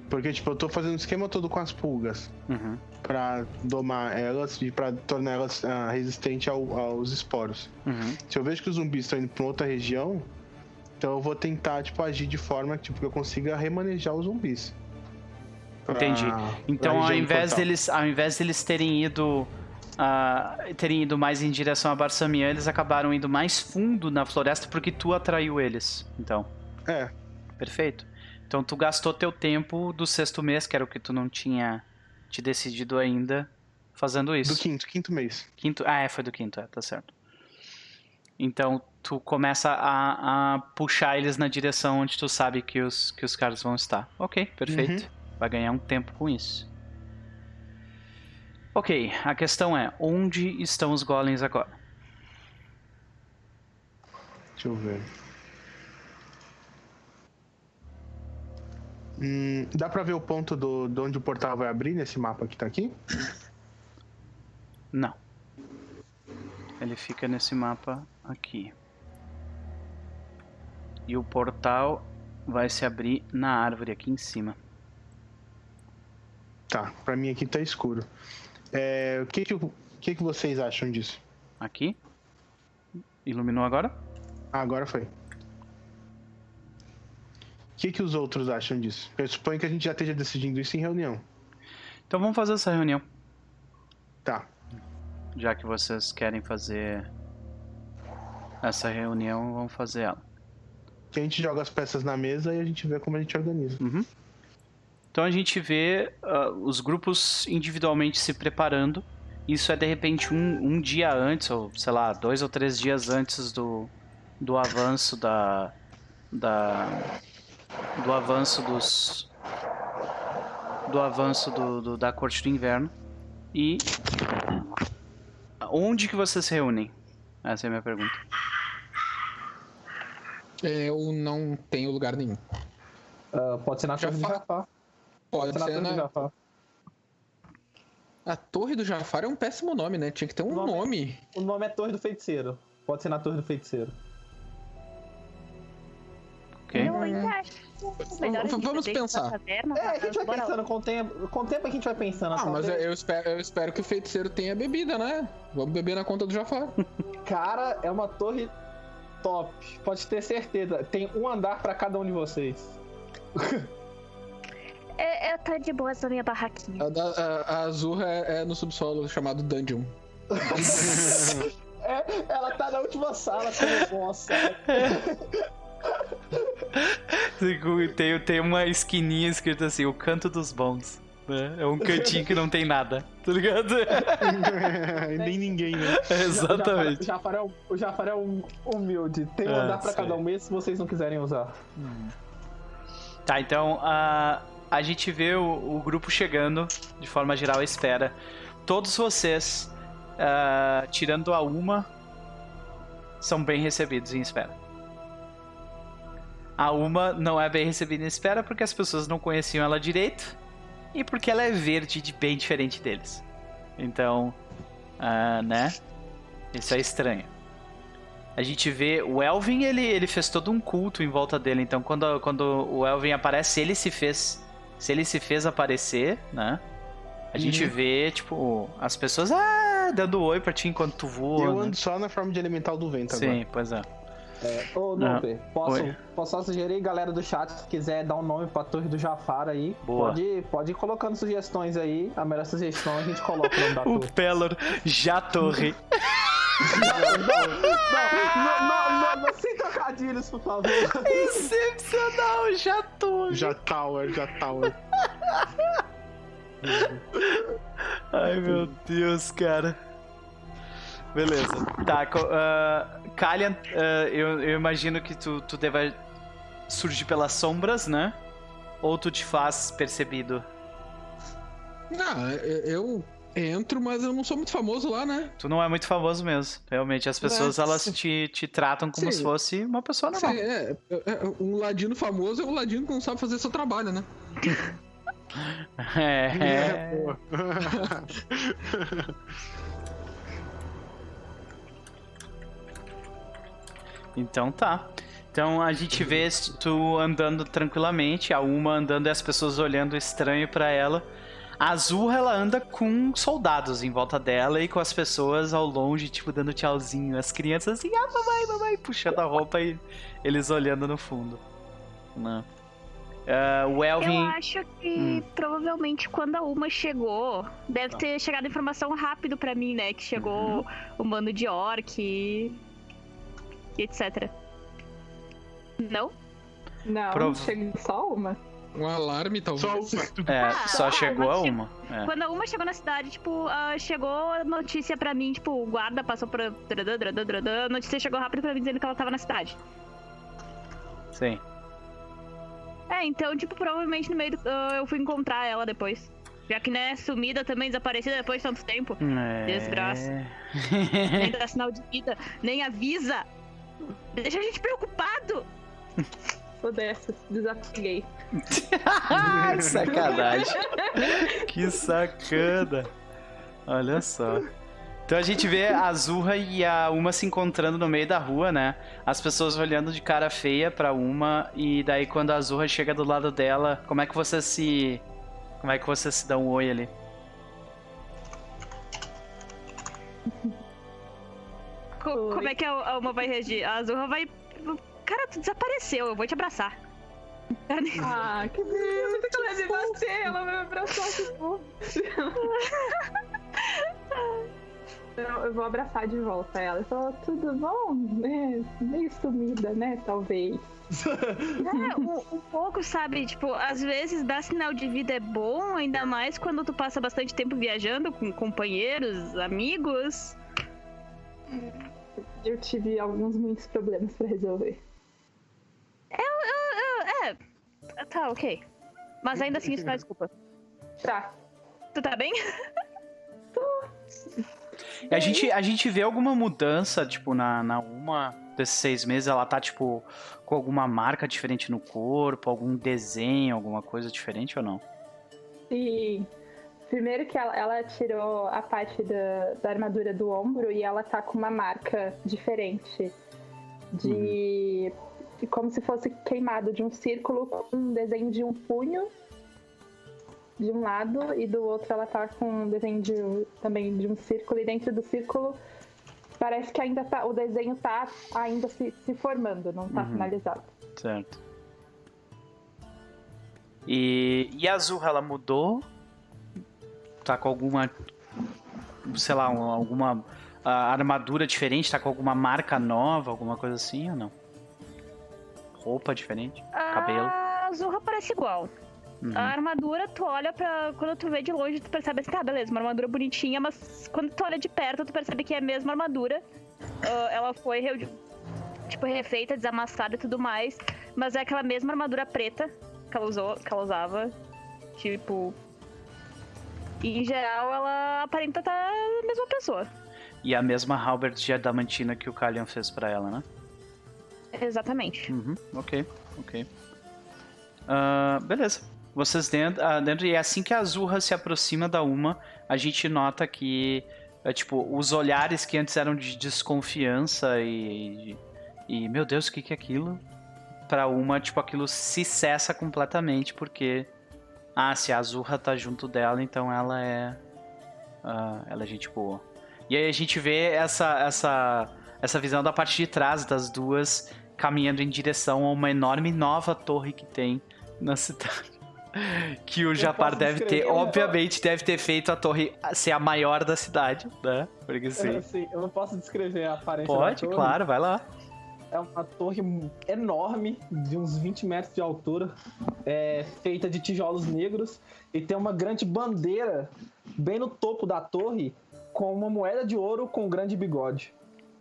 Porque, tipo, eu tô fazendo o esquema todo com as pulgas. Uhum. Pra domar elas e pra tornar elas ah, resistentes ao- aos esporos. Uhum. Se eu vejo que os zumbis estão indo pra outra região, então eu vou tentar, tipo, agir de forma tipo, que eu consiga remanejar os zumbis. Pra- Entendi. Então, ao invés portal. deles, ao invés deles terem ido ah, terem ido mais em direção a Barsamian, eles acabaram indo mais fundo na floresta porque tu atraiu eles. Então, É, perfeito. Então tu gastou teu tempo do sexto mês, que era o que tu não tinha te decidido ainda, fazendo isso. do quinto, quinto mês. Quinto. Ah, é, foi do quinto, é, tá certo. Então tu começa a, a puxar eles na direção onde tu sabe que os, que os caras vão estar. Ok, perfeito. Vai ganhar um tempo com isso. Ok, a questão é: onde estão os golems agora? Deixa eu ver. Hum, dá pra ver o ponto do, de onde o portal vai abrir nesse mapa que tá aqui? Não. Ele fica nesse mapa aqui. E o portal vai se abrir na árvore aqui em cima. Tá, pra mim aqui tá escuro. É, o que que, o que que vocês acham disso? Aqui. Iluminou agora? Ah, agora foi. O que que os outros acham disso? Eu suponho que a gente já esteja decidindo isso em reunião. Então vamos fazer essa reunião. Tá. Já que vocês querem fazer essa reunião, vamos fazer ela. A gente joga as peças na mesa e a gente vê como a gente organiza. Uhum. Então a gente vê ah, os grupos individualmente se preparando. Isso é de repente um, um dia antes, ou sei lá, dois ou três dias antes do, do avanço da. da do avanço dos. do avanço do, do- da corte do inverno. E. Onde que vocês se reúnem? Essa é a minha pergunta. É, Eu não tenho lugar nenhum. Ah, pode ser na Torre do Jafar. Jafar. Pode Pode ser na ser Torre do na... Jafar. A Torre do Jafar é um péssimo nome, né? Tinha que ter um Nome- nome. O nome é Torre do Feiticeiro. Pode ser na Torre do Feiticeiro. Eu gente Vamos pensar. na taverna, É, a gente vai bora pensando com o tempo. Com o tempo a gente vai pensando. Ah, mas que- eu espero, eu espero que o feiticeiro tenha bebida, né? Vamos beber na conta do Jafar. Cara, é uma torre top. Pode ter certeza. Tem um andar pra cada um de vocês. É, eu tô de boas na minha barraquinha. A, a- a Azurra é, é no subsolo chamado Dungeon. É, ela tá na última sala como bossa. Tem, tem uma esquininha escrita assim, o canto dos bons. Né? É um cantinho que não tem nada, tá ligado? Nem ninguém, né? Exatamente. O Jafar é, um- o Jafar é um humilde. Tem um Ah, andar pra sei. cada um mesmo se vocês não quiserem usar. Tá, então a, a gente vê o, o grupo chegando de forma geral à espera. Todos vocês, ah, tirando a uma, são bem recebidos em espera. A uma não é bem recebida em espera porque as pessoas não conheciam ela direito e porque ela é verde de bem diferente deles. Então, ah, né? Isso é estranho. A gente vê o Elvin, ele, ele fez todo um culto em volta dele. Então, quando, quando o Elvin aparece, ele se fez. Se ele se fez aparecer, né? A gente vê, tipo, as pessoas ah, dando oi pra ti enquanto tu voa. Eu né? ando só na forma de elemental do vento Sim, agora. pois é. Ô, Não. Noper, posso, Oi. posso só sugerir, galera do chat, se quiser dar um nome pra Torre do Jafar aí, Boa. Pode, pode ir colocando sugestões aí. A melhor sugestão a gente coloca o nome da O torre. Pelor já torre. Não, não, não, não, não, sem trocadilhos, por favor. Excepcional, já torre. Já tower, já tower. Ai meu Deus, cara. Beleza. Tá, ah, Kalian, ah, eu, eu imagino que tu, tu deva surgir pelas sombras, né? Ou tu te faz percebido? Não, eu entro, mas eu não sou muito famoso lá, né? Tu não é muito famoso mesmo. Realmente, as pessoas Mas- elas te, te tratam como Sim. se fosse uma pessoa normal. Sim, é, é, é, um ladino famoso é um ladino que não sabe fazer seu trabalho, né? É, é. Então tá. Então a gente vê tu andando tranquilamente, a Uma andando e as pessoas olhando estranho pra ela. A Azul, ela anda com soldados em volta dela e com as pessoas ao longe, tipo, dando tchauzinho. As crianças assim, ah, mamãe, mamãe, puxando a roupa e eles olhando no fundo. Né? Uh, o Elvin. Eu acho que Hum. provavelmente quando a Uma chegou, deve Tá. ter chegado informação rápido pra mim, né? Que chegou Uhum. o mando de orc e... e etc. Não? Não, Prov- chega só uma. Um alarme, talvez. Só uma. É, Ah, só ah, chegou a uma. É. Quando a Uma chegou na cidade, tipo, ah, chegou a notícia pra mim, tipo, o guarda passou por... dradã, dradã, dradã, A notícia chegou rápido pra mim dizendo que ela tava na cidade. Sim. É, então, tipo, provavelmente no meio do... ah, eu fui encontrar ela depois. Já que, né, sumida também, desaparecida depois de tanto tempo. É... Desgraça. Nem dá sinal de vida, nem avisa. Deixa a gente preocupado. Sou dessas, desapeguei. Ai, sacanagem. que sacana. Olha só. Então a gente vê a Azurra e a Uma se encontrando no meio da rua, né? As pessoas olhando de cara feia pra Uma e daí quando a Azurra chega do lado dela, como é que você se como é que você se dá um oi ali? Co- como é que a, a Uma vai reagir? A Azurra vai. Cara, tu desapareceu, eu vou te abraçar. Ah, que bonito que ela deve bater, ela vai me abraçar de novo. Eu, eu vou abraçar de volta ela. Eu falo, tudo bom? É, meio sumida, né? Talvez. É, um, um pouco, sabe? Tipo, às vezes dar sinal de vida é bom, ainda mais quando tu passa bastante tempo viajando com companheiros, amigos. Eu tive alguns muitos problemas pra resolver. É, tá, ok. Mas ainda assim isso não é desculpa. Tá. Tu tá bem? E a gente, a gente vê alguma mudança, tipo, na, na Uma desses seis meses, ela tá, tipo, com alguma marca diferente no corpo, algum desenho, alguma coisa diferente ou não? E primeiro que ela, ela tirou a parte da, da armadura do ombro e ela tá com uma marca diferente. De. de como se fosse queimado de um círculo com um desenho de um punho de um lado e do outro ela tá com um desenho de, também de um círculo e dentro do círculo parece que ainda tá. O desenho tá ainda se, se formando, não tá Uhum. finalizado. Certo. E, e a Azurra, ela mudou? Tá com alguma, sei lá, um- alguma ah, armadura diferente? Tá com alguma marca nova, alguma coisa assim ou não? Roupa diferente? Cabelo? A Azurra parece igual. Uhum. A armadura, tu olha pra. Quando tu vê de longe, tu percebe assim, tá, beleza, uma armadura bonitinha, mas quando tu olha de perto, tu percebe que é a mesma armadura. Ah, ela foi, tipo, refeita, desamassada e tudo mais. Mas é aquela mesma armadura preta que ela, usou, que ela usava. Tipo. E em geral, ela aparenta estar a mesma pessoa. E a mesma halberd de adamantina que o Kalian fez pra ela, né? Exatamente. Uhum, ok, ok. Ah, beleza. Vocês dentro, ah, dentro. E assim que a Azurra se aproxima da Uma, a gente nota que, é, tipo, os olhares que antes eram de desconfiança e. E, meu Deus, o que, que é aquilo? Pra Uma, tipo, aquilo se cessa completamente, porque. Ah, se a Azurra tá junto dela, então ela é. ah, ela é gente boa. E aí a gente vê essa, essa, essa visão da parte de trás das duas caminhando em direção a uma enorme nova torre que tem na cidade. Que o Japar posso deve ter, descrever? obviamente, deve ter feito a torre ser a maior da cidade, né? Porque sim. Assim, eu não posso descrever a aparência Pode, claro, vai lá. É uma torre enorme, de uns 20 metros de altura, é, feita de tijolos negros, e tem uma grande bandeira bem no topo da torre, com uma moeda de ouro com um grande bigode.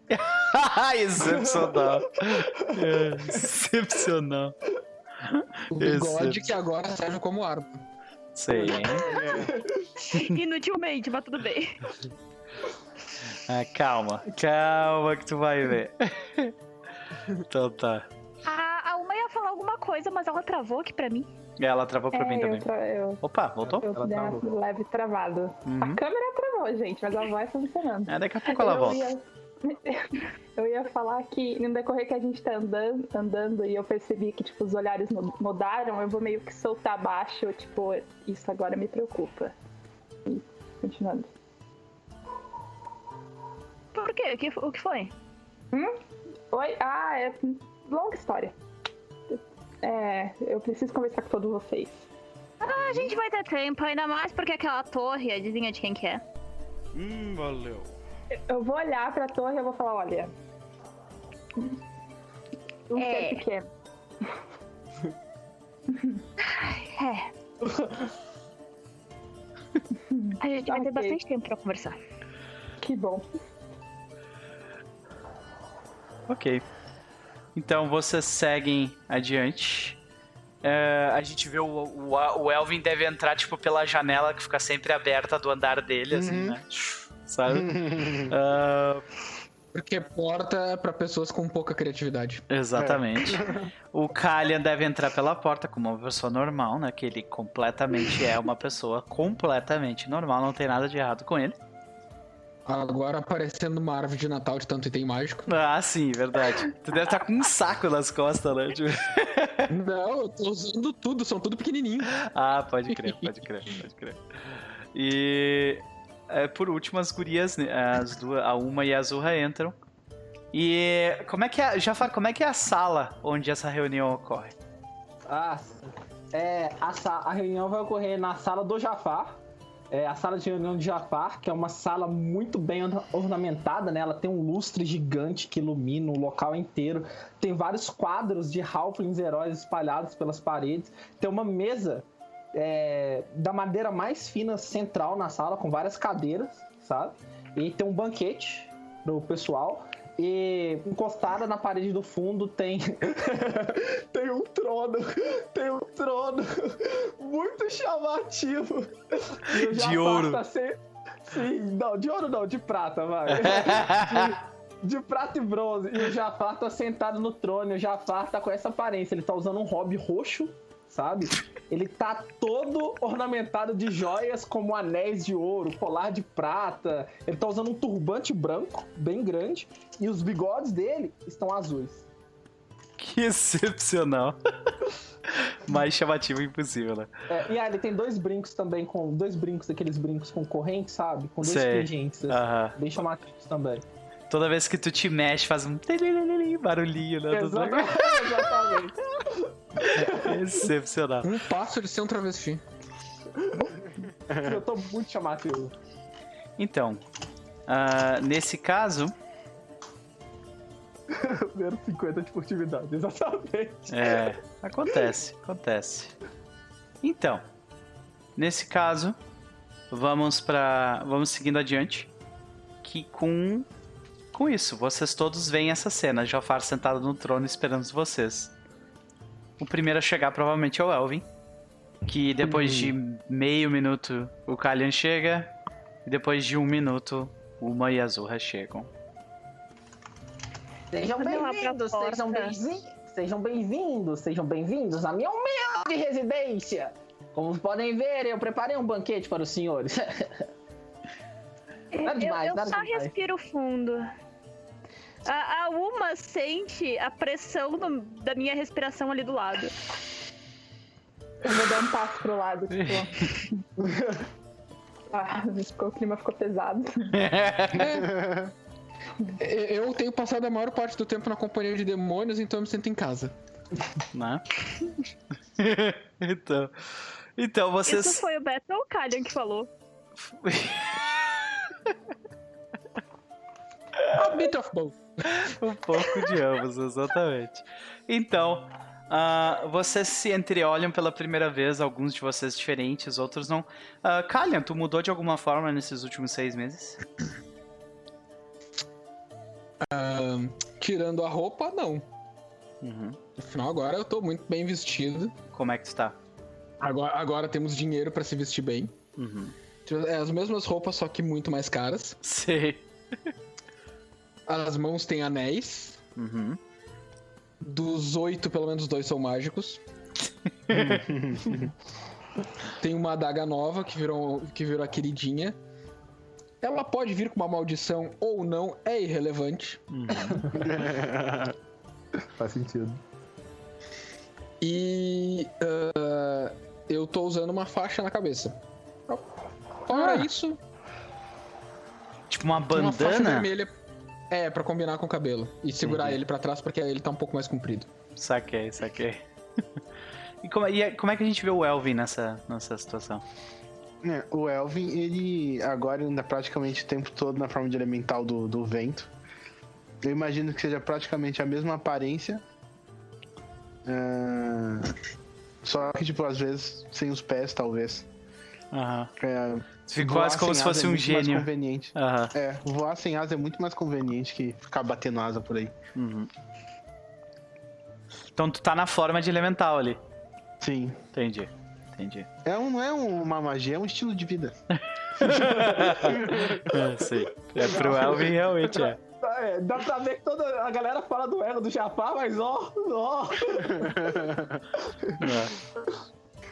Excepcional. É, excepcional. O bigode que agora serve como arma. Sei. Inutilmente, mas tudo bem. Ah, calma, calma que tu vai ver. Então tá. A, a Uma ia falar alguma coisa, mas ela travou aqui pra mim. Ela travou pra É, mim eu, também. tra- eu, Opa, voltou? eu Ela dei travou. uma leve travado. Uhum. A câmera travou, gente, mas a voz tá funcionando. É, daqui a pouco ela eu volta. Ia, Eu ia falar que no decorrer que a gente tá andando, andando e eu percebi que tipo, os olhares mu- mudaram, eu vou meio que soltar baixo, tipo, isso agora me preocupa. E continuando. Por quê? O que, o que foi? Oi? Ah, é longa história. É, eu preciso conversar com todos vocês. Ah, a gente vai ter tempo, ainda mais porque aquela torre, adivinha de quem que é? Hum, valeu. Eu vou olhar pra torre e vou falar, olha. Um É. ser pequeno. É. A gente vai ter bastante tempo pra conversar. Que bom. Ok. Então vocês seguem adiante. É, a gente vê o, o, o Elvin deve entrar, tipo, pela janela que fica sempre aberta do andar dele, assim, Uhum. né? Sabe? Ah, Porque porta é pra pessoas com pouca criatividade. exatamente. O Kalian deve entrar pela porta como uma pessoa normal, né? Que ele completamente é uma pessoa completamente normal, não tem nada de errado com ele. Agora aparecendo uma árvore de Natal de tanto item mágico. Ah, sim, verdade. Tu deve estar com um saco nas costas, né? Tipo- Não, eu tô usando tudo, são tudo pequenininho. Ah, pode crer, pode crer, pode crer. E é, por último, as gurias, né, as duas, a Uma e a Azurra entram. E como é que é, Jafar, como é que é a sala onde essa reunião ocorre? Ah, é, a, sa- a reunião vai ocorrer na sala do Jafar. É a sala de reunião de Jafar, que é uma sala muito bem orna- ornamentada, né? Ela tem um lustre gigante que ilumina o local inteiro. Tem vários quadros de halflings heróis espalhados pelas paredes. Tem uma mesa é, da madeira mais fina central na sala, com várias cadeiras, sabe? E tem um banquete pro pessoal. E encostada na parede do fundo tem tem um trono, tem um trono muito chamativo. De ouro. Sem... Sim, não, de ouro não, de prata, vai. De, de prata e bronze. E o Jafar tá sentado no trono. E o Jafar tá com essa aparência. Ele tá usando um hobby roxo, sabe? Ele tá todo ornamentado de joias como anéis de ouro, colar de prata. Ele tá usando um turbante branco, bem grande. E os bigodes dele estão azuis. Que excepcional. Mais chamativo impossível, né? É, e aí ele tem dois brincos também, com dois brincos, aqueles brincos com corrente, sabe? Com dois Sei. pingentes, assim, bem chamativos também. Toda vez que tu te mexe, faz um barulhinho, né? dragão. Exatamente. Excepcional. Um passo de ser um travesti. Eu tô muito chamativo. Então, ah, nesse caso, Menos 50 de furtividade, exatamente. É, acontece, acontece. Então, nesse caso, vamos para, vamos seguindo adiante, que com com isso, vocês todos veem essa cena, Jafar sentado no trono esperando vocês. O primeiro a chegar provavelmente é o Elvin, que depois de meio minuto o Kalian chega e depois de um minuto Uma e Azurra chegam. Sejam bem-vindos, sejam bem-vindos, sejam bem-vindos, sejam bem-vindos à minha humilde residência. Como podem ver, eu preparei um banquete para os senhores. Nada eu demais, eu nada só demais. respiro fundo. A, a Uma sente a pressão no- da minha respiração ali do lado. Eu vou dar um passo pro lado, tipo. ah, ficou- o clima ficou pesado. Eu tenho passado a maior parte do tempo na companhia de demônios, então eu me sinto em casa. né? então, então vocês Isso foi o Beto ou o Kalian que falou? A bit of both. Um pouco de ambos, exatamente. Então, ah, vocês se entreolham pela primeira vez, alguns de vocês diferentes, outros não. Uh, Kalian, tu mudou de alguma forma nesses últimos seis meses? Tirando a roupa, não. Uhum. Afinal, agora eu tô muito bem vestido. Como é que tu tá? Agora, agora temos dinheiro pra se vestir bem. Uhum. É as mesmas roupas, só que muito mais caras. Sei. As mãos têm anéis. Uhum. Dos oito, pelo menos dois são mágicos. Tem uma adaga nova que virou, que virou a queridinha. Ela pode vir com uma maldição ou não, é irrelevante. Uhum. Faz sentido. E ah, eu tô usando uma faixa na cabeça. Fora Ah. isso, Tipo uma tem uma faixa bandana. vermelha. É, pra combinar com o cabelo. E segurar Entendi. ele pra trás porque ele tá um pouco mais comprido. Saquei, saquei. e, como, e como é que a gente vê o Elvin nessa, nessa situação? É, o Elvin, ele agora anda praticamente o tempo todo na forma de elemental do, do vento. Eu imagino que seja praticamente a mesma aparência. Ah, só que, tipo, às vezes sem os pés, talvez. Aham. É, Ficou voar quase como se asa fosse é um muito mais gênio. conveniente. Aham. É, voar sem asa é muito mais conveniente que ficar batendo asa por aí. Uhum. Então tu tá na forma de elemental ali. Sim. Entendi. Entendi. É um, não é uma magia, é um estilo de vida. É, sim. É pro Elvin realmente é. É, dá pra ver que toda a galera fala do ego do Jafar, mas ó, ó.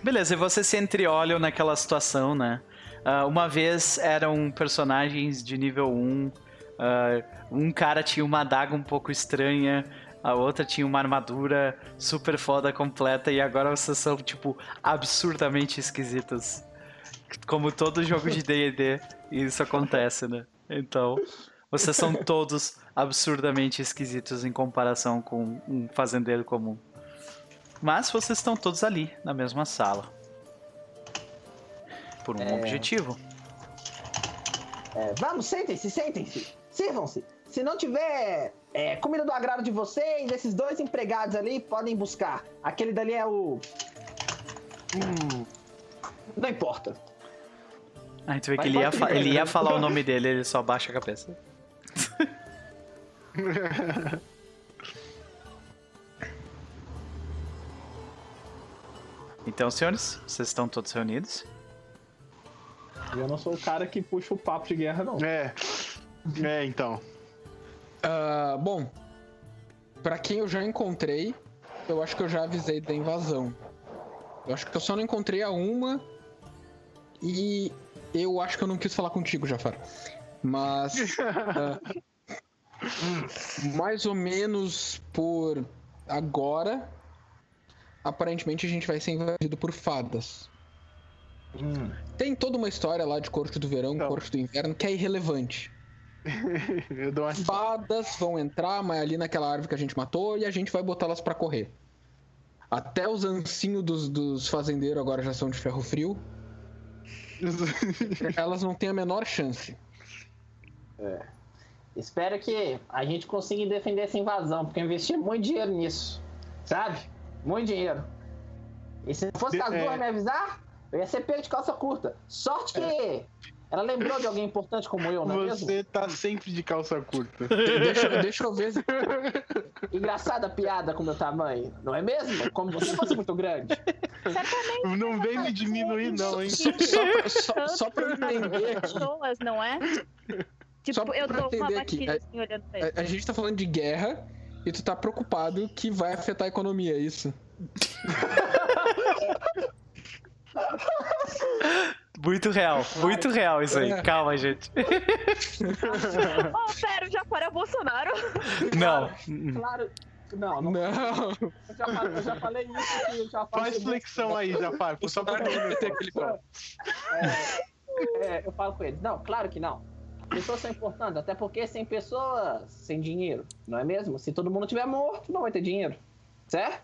Beleza, e vocês se entreolham naquela situação, né? Ah, uma vez eram personagens de nível 1. ah, um cara tinha uma adaga um pouco estranha. A outra tinha uma armadura super foda completa. E agora vocês são, tipo, absurdamente esquisitos. Como todo jogo de DD, isso acontece, né? Então, vocês são todos absurdamente esquisitos em comparação com um fazendeiro comum. Mas vocês estão todos ali, na mesma sala. Por um É. objetivo. É, vamos, sentem-se, sentem-se. Sirvam-se. Se não tiver é, comida do agrado de vocês, esses dois empregados ali podem buscar. Aquele dali é o. Hum. Não importa. Aí tu vê que ele ia, fa- ele ia falar o nome dele, ele só baixa a cabeça. Então, senhores, vocês estão todos reunidos. Eu não sou o cara que puxa o papo de guerra, não. É. É, então. Ah, bom, pra quem eu já encontrei, eu acho que eu já avisei da invasão. Eu acho que eu só não encontrei a uma e eu acho que eu não quis falar contigo, Jafar. Mas ah, mais ou menos por agora, aparentemente a gente vai ser invadido por fadas. Hum. Tem toda uma história lá de corte do verão, Não. corte do inverno, que é irrelevante. Eu dou uma. Fadas vão entrar mas ali naquela árvore que a gente matou e a gente vai botá-las pra correr. Até os ancinhos dos, dos fazendeiros agora já são de ferro frio. Elas não têm a menor chance. Espero que a gente consiga defender essa invasão, porque eu investi muito dinheiro nisso. Sabe? Muito dinheiro. E se não fosse as é. duas me avisar, eu ia ser pego de calça curta. Sorte que ela lembrou de alguém importante como eu, não é mesmo? Você tá sempre de calça curta. Deixa, deixa eu ver. Engraçada piada com meu tamanho, não é mesmo? Como se você fosse muito grande. Certamente. Não vem me diminuir, não, hein? Só, só, só, só pra entender aqui. pessoas, não é? Tipo, Só eu pra dou uma entender aqui, batida é- assim olhando pra ele. A, a gente tá falando de guerra e tu tá preocupado que vai afetar a economia, é isso? Muito real, muito real isso aí. É. Calma, gente. Oh, pera, o Jafar é o Bolsonaro. Não. Claro. Não, não. Não. Eu já, falei, eu já falei isso que eu já falei. Faz flexão aí, Jafar. Só pra tem aquele pau. É, eu falo com eles. Não, claro que não. Pessoas são importantes, até porque sem pessoas, sem dinheiro, não é mesmo? Se todo mundo tiver morto, não vai ter dinheiro. Certo?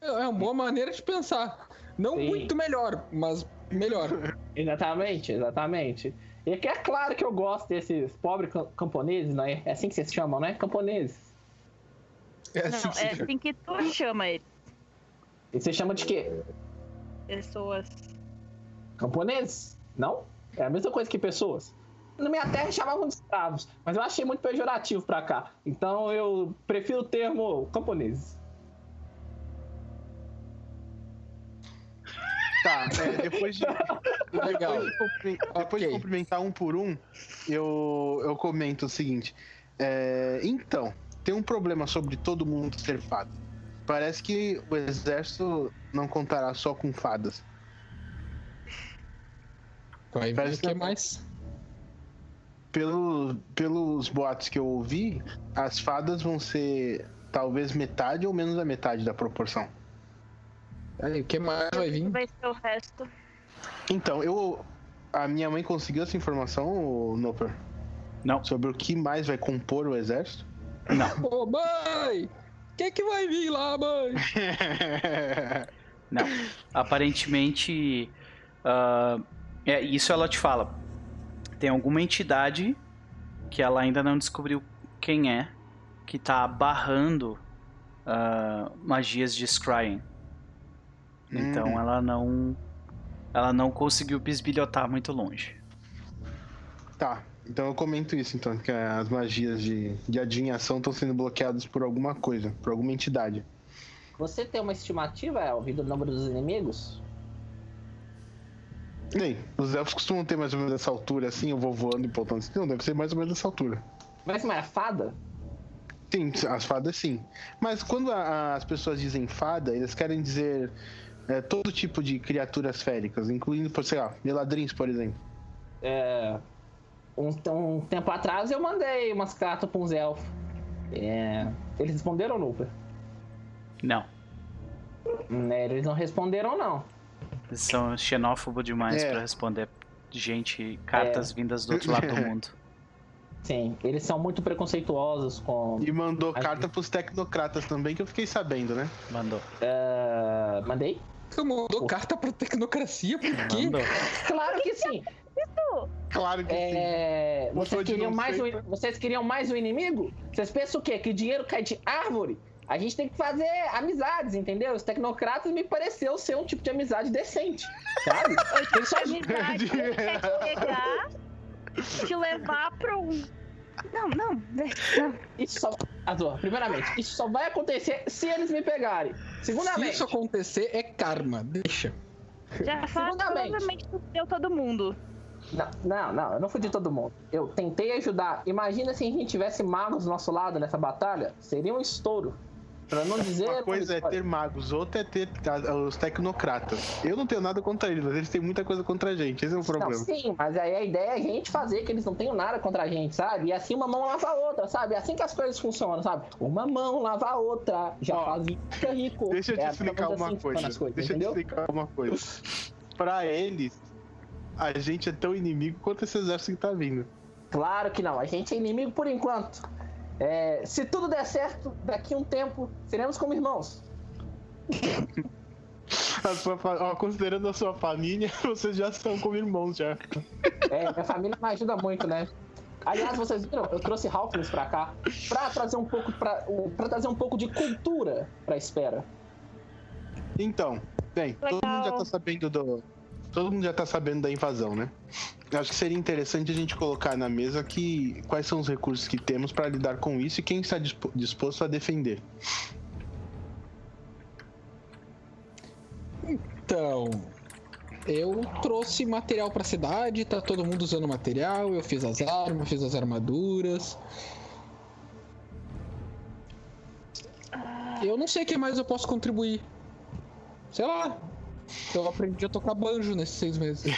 É uma boa maneira de pensar. Não Sim. muito melhor, mas melhor. Exatamente, exatamente. E aqui é claro que eu gosto desses pobres cam- camponeses, né? É assim que vocês chamam, né? Camponeses. É Não, assim que é assim que tu chama ele. E você chama de quê? Pessoas. Camponeses? Não? É a mesma coisa que pessoas. Na minha terra chamavam de escravos, mas eu achei muito pejorativo pra cá. Então eu prefiro o termo camponeses. Tá, é, depois de. Legal. Depois, de, depois de Ok. cumprimentar um por um, eu, eu comento o seguinte. É, então, tem um problema sobre todo mundo ser fada. Parece que o exército não contará só com fadas. Vai ver o que que- mais. pelo, pelos boatos que eu ouvi, as fadas vão ser talvez metade ou menos da metade da proporção. Aí, o que mais vai vir? Vai ser o resto. Então, eu. A minha mãe conseguiu essa informação, Noper? Não. Sobre o que mais vai compor o exército? Não, Ô, mãe! O que que vai vir lá, mãe? não. Aparentemente, ah, é, isso ela te fala. Tem alguma entidade que ela ainda não descobriu quem é que tá barrando ah, magias de scrying. Então Hum. ela não ela não conseguiu bisbilhotar muito longe. Tá, então eu comento isso, então, que as magias de, de adivinhação estão sendo bloqueadas por alguma coisa, por alguma entidade. Você tem uma estimativa, Elvin, do número dos inimigos? Bem, os elfos costumam ter mais ou menos essa altura, assim, eu vou voando e voltando assim. Não, deve ser mais ou menos essa altura. Vai ser uma fada? Sim, as fadas sim. Mas quando a- as pessoas dizem fada, eles querem dizer é, todo tipo de criaturas féricas, incluindo, por, sei lá, meladrins, por exemplo. É, um, um tempo atrás eu mandei umas cartas pra uns elfos. É, eles responderam, Nuper? Não, Né, eles não responderam, não. eles são xenófobos demais É. pra responder gente cartas vindas do outro lado do mundo. Sim, eles são muito preconceituosos com. E mandou Ai, carta pros tecnocratas também, que eu fiquei sabendo, né? Mandou. É, mandei? Tu mandou carta pra tecnocracia, por quê? Mandou. Claro que sim. Claro que sim. É, sou vocês, de queriam mais um, vocês queriam mais um inimigo? Vocês pensam o quê? Que dinheiro cai de árvore? A gente tem que fazer amizades, entendeu? Os tecnocratas me pareceu ser um tipo de amizade decente, sabe? Eles só- Amizade quer te pegar, te levar pra um. Não, não, não. Isso só. Azul, primeiramente, isso só vai acontecer se eles me pegarem. Se Segundamente, isso acontecer, é karma. Deixa. Já Segundamente. provavelmente tu deu todo mundo. Não, não, não, eu não fudi todo mundo. Eu tentei ajudar. Imagina se a gente tivesse magos do nosso lado nessa batalha. Seria um estouro. Pra não dizer. Uma coisa é ter magos, outra é ter os tecnocratas. Eu não tenho nada contra eles, mas eles têm muita coisa contra a gente. Esse é o Não, problema. sim, mas aí a ideia é a gente fazer que eles não tenham nada contra a gente, sabe? E assim uma mão lava a outra, sabe? É assim que as coisas funcionam, sabe? Uma mão lava a outra, já Ó, faz fica rico. Deixa eu te É, explicar uma assim coisa. as coisas, Deixa entendeu? eu te explicar uma coisa. Pra eles, a gente é tão inimigo quanto esse exército que tá vindo. Claro que não, a gente é inimigo por enquanto. É, se tudo der certo, daqui a um tempo seremos como irmãos. A sua ó, considerando a sua família, vocês já são como irmãos já. É, minha família me ajuda muito, né? Aliás, vocês viram? Eu trouxe Halflings pra cá pra trazer um pouco pra, pra trazer um pouco de cultura pra espera. Então, bem, todo Legal. mundo já tá sabendo do. Todo mundo já tá sabendo da invasão, né? Eu Acho que seria interessante a gente colocar na mesa que quais são os recursos que temos para lidar com isso e quem está dispo- disposto a defender. Então, eu trouxe material pra cidade, tá todo mundo usando material, eu fiz as armas, fiz as armaduras. Eu não sei o que mais eu posso contribuir. Sei lá. Eu aprendi a tocar banjo nesses seis meses.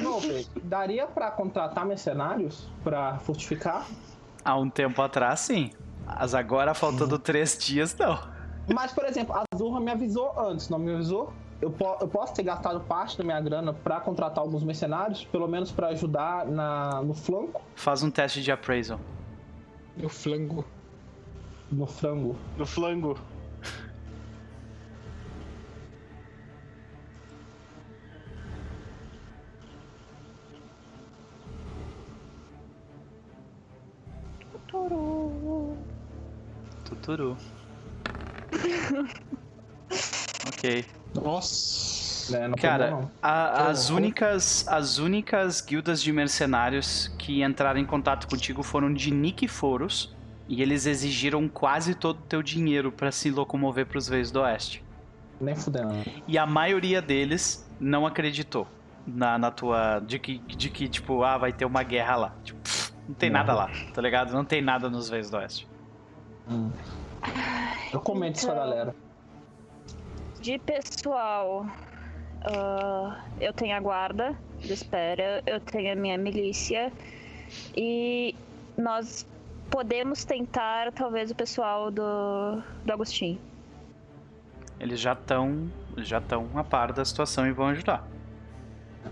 Não, Pedro, daria pra contratar mercenários pra fortificar? Há um tempo atrás, sim. Mas agora, faltando três dias, não. Mas, por exemplo, a Zurra me avisou antes, não me avisou? Eu, po- eu posso ter gastado parte da minha grana pra contratar alguns mercenários, pelo menos pra ajudar na, no flanco, Faz um teste de appraisal. Eu flango. no frango. No flango. Tuturu. ok. Nossa. Né? Não foi Cara, bom, não. a- as horror. únicas as únicas guildas de mercenários que entraram em contato contigo foram de Nick Foros e eles exigiram quase todo o teu dinheiro pra se locomover pros Veios do Oeste. Nem fudendo. E a maioria deles não acreditou na, na tua de que de que tipo, ah, vai ter uma guerra lá. Tipo, pff, não tem Não. nada lá, tá ligado? Não tem nada nos Veios do Oeste. Eu comento isso com a Então- galera. De pessoal, ah, eu tenho a guarda. de espera, eu tenho a minha milícia e nós podemos tentar, talvez, o pessoal do, do Agostinho. Eles já estão já estão a par da situação e vão ajudar.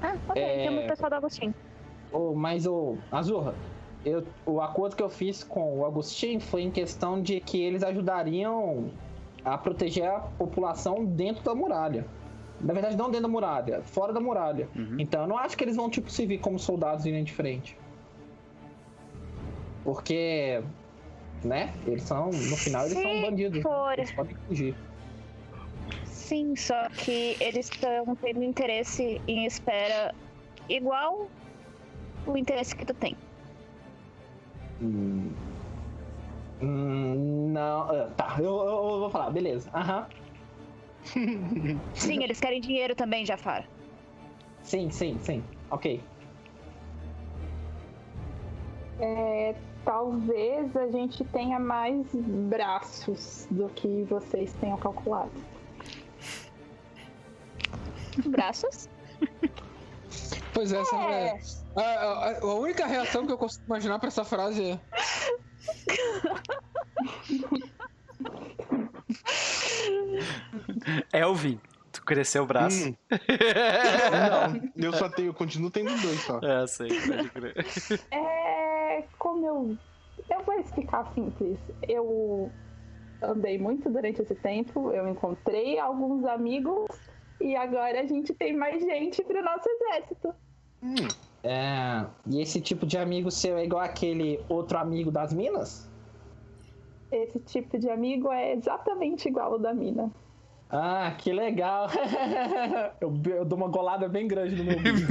Ah, ok, É. temos o pessoal do Agostinho. Ô, mas o Azurra, eu, o acordo que eu fiz com o Agostinho foi em questão de que eles ajudariam a proteger a população dentro da muralha. Na verdade, não dentro da muralha, fora da muralha. Uhum. Então eu não acho que eles vão, tipo, se vir como soldados em linha de frente. Porque, né, eles são, no final, eles são bandidos. né? for- Eles podem fugir. Sim, só que eles estão tendo interesse em espera igual o interesse que tu tem. Hum, Hum, não, ah, tá, eu, eu- eu vou falar, beleza. Aham. Sim, eles querem dinheiro também, Jafar. Sim, sim, sim. Ok. É, talvez a gente tenha mais braços do que vocês tenham calculado. Braços? Pois é, essa É. A, a- a única reação que eu consigo imaginar pra essa frase é. Elvin, tu cresceu o braço. Hum. Não, eu só tenho, eu continuo tendo dois só. É, sei, pode crer. É como eu. Eu vou explicar simples. Eu andei muito durante esse tempo, eu encontrei alguns amigos e agora a gente tem mais gente pro nosso exército. Hum, É, e esse tipo de amigo seu é igual aquele outro amigo das minas? Esse tipo de amigo é exatamente igual ao da mina. Ah, que legal. eu, eu dou uma golada bem grande no meu bico.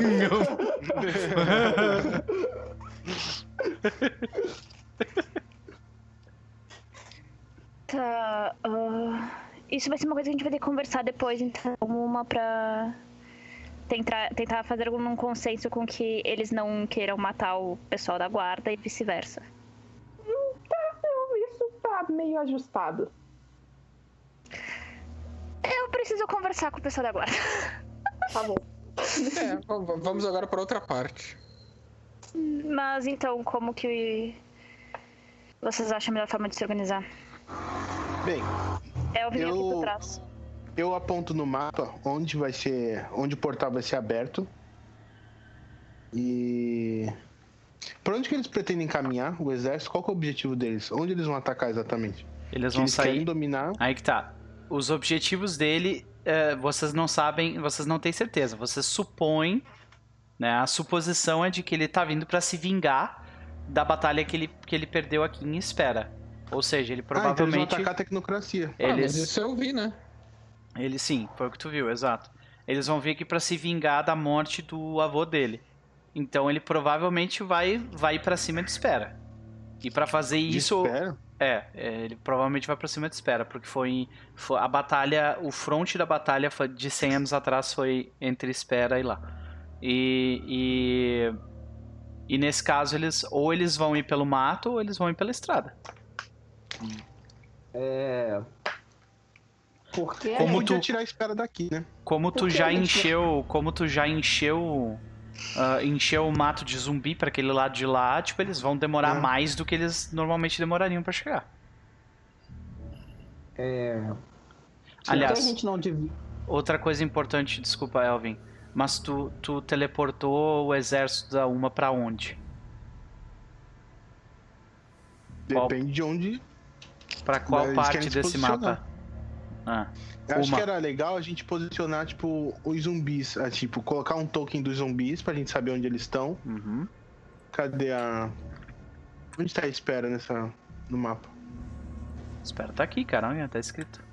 Tá. ah, isso vai ser uma coisa que a gente vai ter que conversar depois, então. Uma pra. Tentar, tentar fazer algum consenso com que eles não queiram matar o pessoal da guarda e vice-versa. Então, isso tá meio ajustado. Eu preciso conversar com o pessoal da guarda. Tá bom. É, vamos agora pra outra parte. Mas então, como que vocês acham a melhor forma de se organizar? Bem, É eu vim aqui Eu- por trás. Eu aponto no mapa onde vai ser. onde o portal vai ser aberto. E. Pra onde que eles pretendem caminhar, o exército? Qual que é o objetivo deles? Onde eles vão atacar exatamente? Eles vão eles querem sair. dominar. Aí que tá. Os objetivos dele, é, vocês não sabem, vocês não têm certeza. Vocês supõem, né? A suposição é de que ele tá vindo pra se vingar da batalha que ele, que ele perdeu aqui em Espera. Ou seja, ele Ah, então eles vão provavelmente. atacar a tecnocracia. Ah, mas eles, isso eu vi, né? Ele sim, foi o que tu viu, exato. Eles vão vir aqui pra se vingar da morte do avô dele. Então ele provavelmente vai vai para cima de Espera. E pra fazer isso, Espera. É, é, ele provavelmente vai pra cima de espera, porque foi, foi a batalha, o fronte da batalha foi- de 100 anos atrás foi entre espera e lá. E, e, e nesse caso eles ou eles vão ir pelo mato ou eles vão ir pela estrada. É. Porque Como tu- tirar a espera daqui, né? Como tu já encheu, como tu já encheu, ah, encheu o mato de zumbi pra aquele lado de lá, tipo eles vão demorar É. mais do que eles normalmente demorariam pra chegar. É. Aliás- a gente não. Outra coisa importante, desculpa, Elvin, mas tu, tu teleportou o exército da Uma pra onde? Qual- Depende de onde. Pra qual parte desse mapa? Ah, Eu acho que era legal a gente posicionar, tipo, os zumbis. ah, Tipo, colocar um token dos zumbis pra gente saber onde eles estão. uhum. Cadê a. Onde tá a espera nessa. no mapa? Espera, tá aqui, caramba, tá escrito.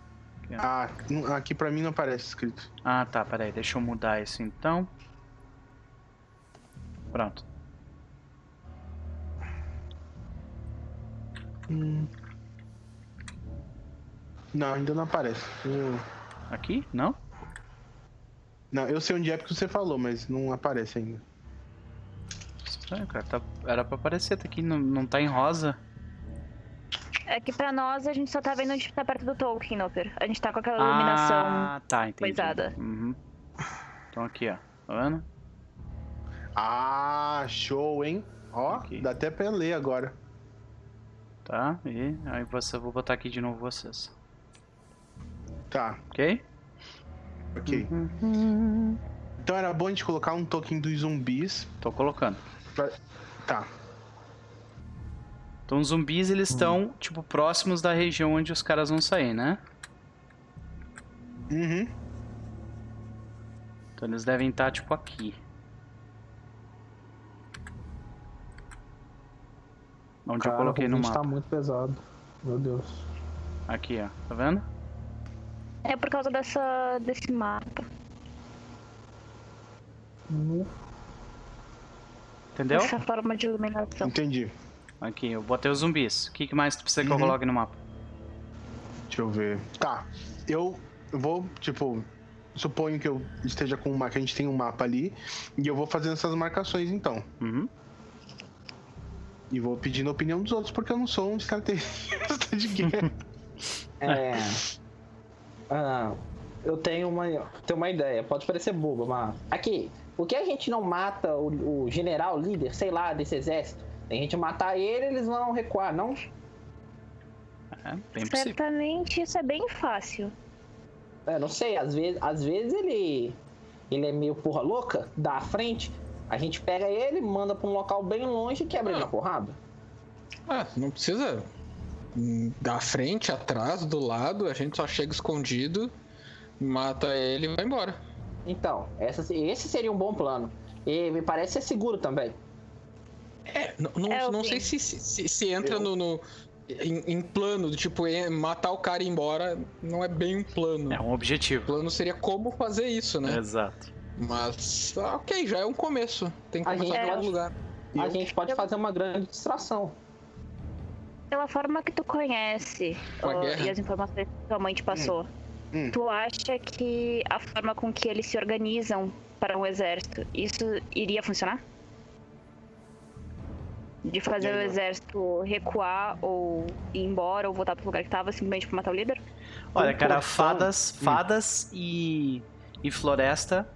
Ah, não- aqui pra mim não aparece escrito. Ah, tá, peraí, deixa eu mudar isso então. Pronto. Hum. Não, ainda não aparece. Eu- Aqui? Não? Não, eu sei onde é porque você falou, mas não aparece ainda. Estranho, cara. Tá... Era pra aparecer, tá aqui, não, não tá em rosa. É que pra nós a gente só tá vendo onde tá perto do Tolkien, Noper. A gente tá com aquela iluminação. Ah, tá, entendi. coisada. Uhum. Então aqui, ó. Tá vendo? Ah, show, hein? Ó, Aqui. dá até pra ler agora. Tá? E aí você, eu vou botar aqui de novo vocês. Tá, Ok? ok. Uhum. Então era bom a gente colocar um token dos zumbis. Tô colocando. Pra... Tá. Então os zumbis eles estão, tipo, próximos da região onde os caras vão sair, né? Uhum. Então eles devem estar, tipo, aqui. Onde eu Cara, coloquei o no ouvinte mapa. tá muito pesado. Meu Deus. Aqui, ó. Tá vendo? É por causa dessa, desse mapa. Entendeu? Essa forma de iluminação. Entendi. Aqui, eu botei os zumbis. O que, que mais tu precisa que eu Uhum. coloque no mapa? Deixa eu ver. Tá. Eu vou, tipo, suponho que eu esteja com uma. que a gente tem um mapa ali. E eu vou fazendo essas marcações então. Uhum. E vou pedindo a opinião dos outros, porque eu não sou um estrategista de guerra. É. Ah, eu tenho uma, tenho uma ideia, pode parecer boba, mas. Aqui, por que a gente não mata o, o general líder, sei lá, desse exército? Se a gente matar ele, eles vão recuar, não? É, bem. Certamente isso é bem fácil. É, não sei, às vezes, às vezes ele. Ele é meio porra louca, dá a frente. A gente pega ele, manda pra um local bem longe e quebra ele na porrada. Ah, não precisa da frente, atrás, do lado, a gente só chega escondido, mata ele e vai embora. Então, essa, esse seria um bom plano. E me parece ser seguro também. É, não, não, É, não sei se, se, se entra Eu- no, no- em, em plano, do tipo, matar o cara e ir embora não é bem um plano. É um O objetivo. plano seria como fazer isso, né? Exato. Mas, ah, ok, já é um começo. Tem que A começar gente em algum lugar. A Eu- gente pode fazer uma grande distração. Pela forma que tu conhece ó, guerra. e as informações que tua mãe te passou, Hum. tu acha que a forma com que eles se organizam para um exército, isso iria funcionar? De fazer o exército recuar ou ir embora ou voltar pro lugar que tava simplesmente pra matar o líder? Olha, Um cara, fadas, fadas e, e floresta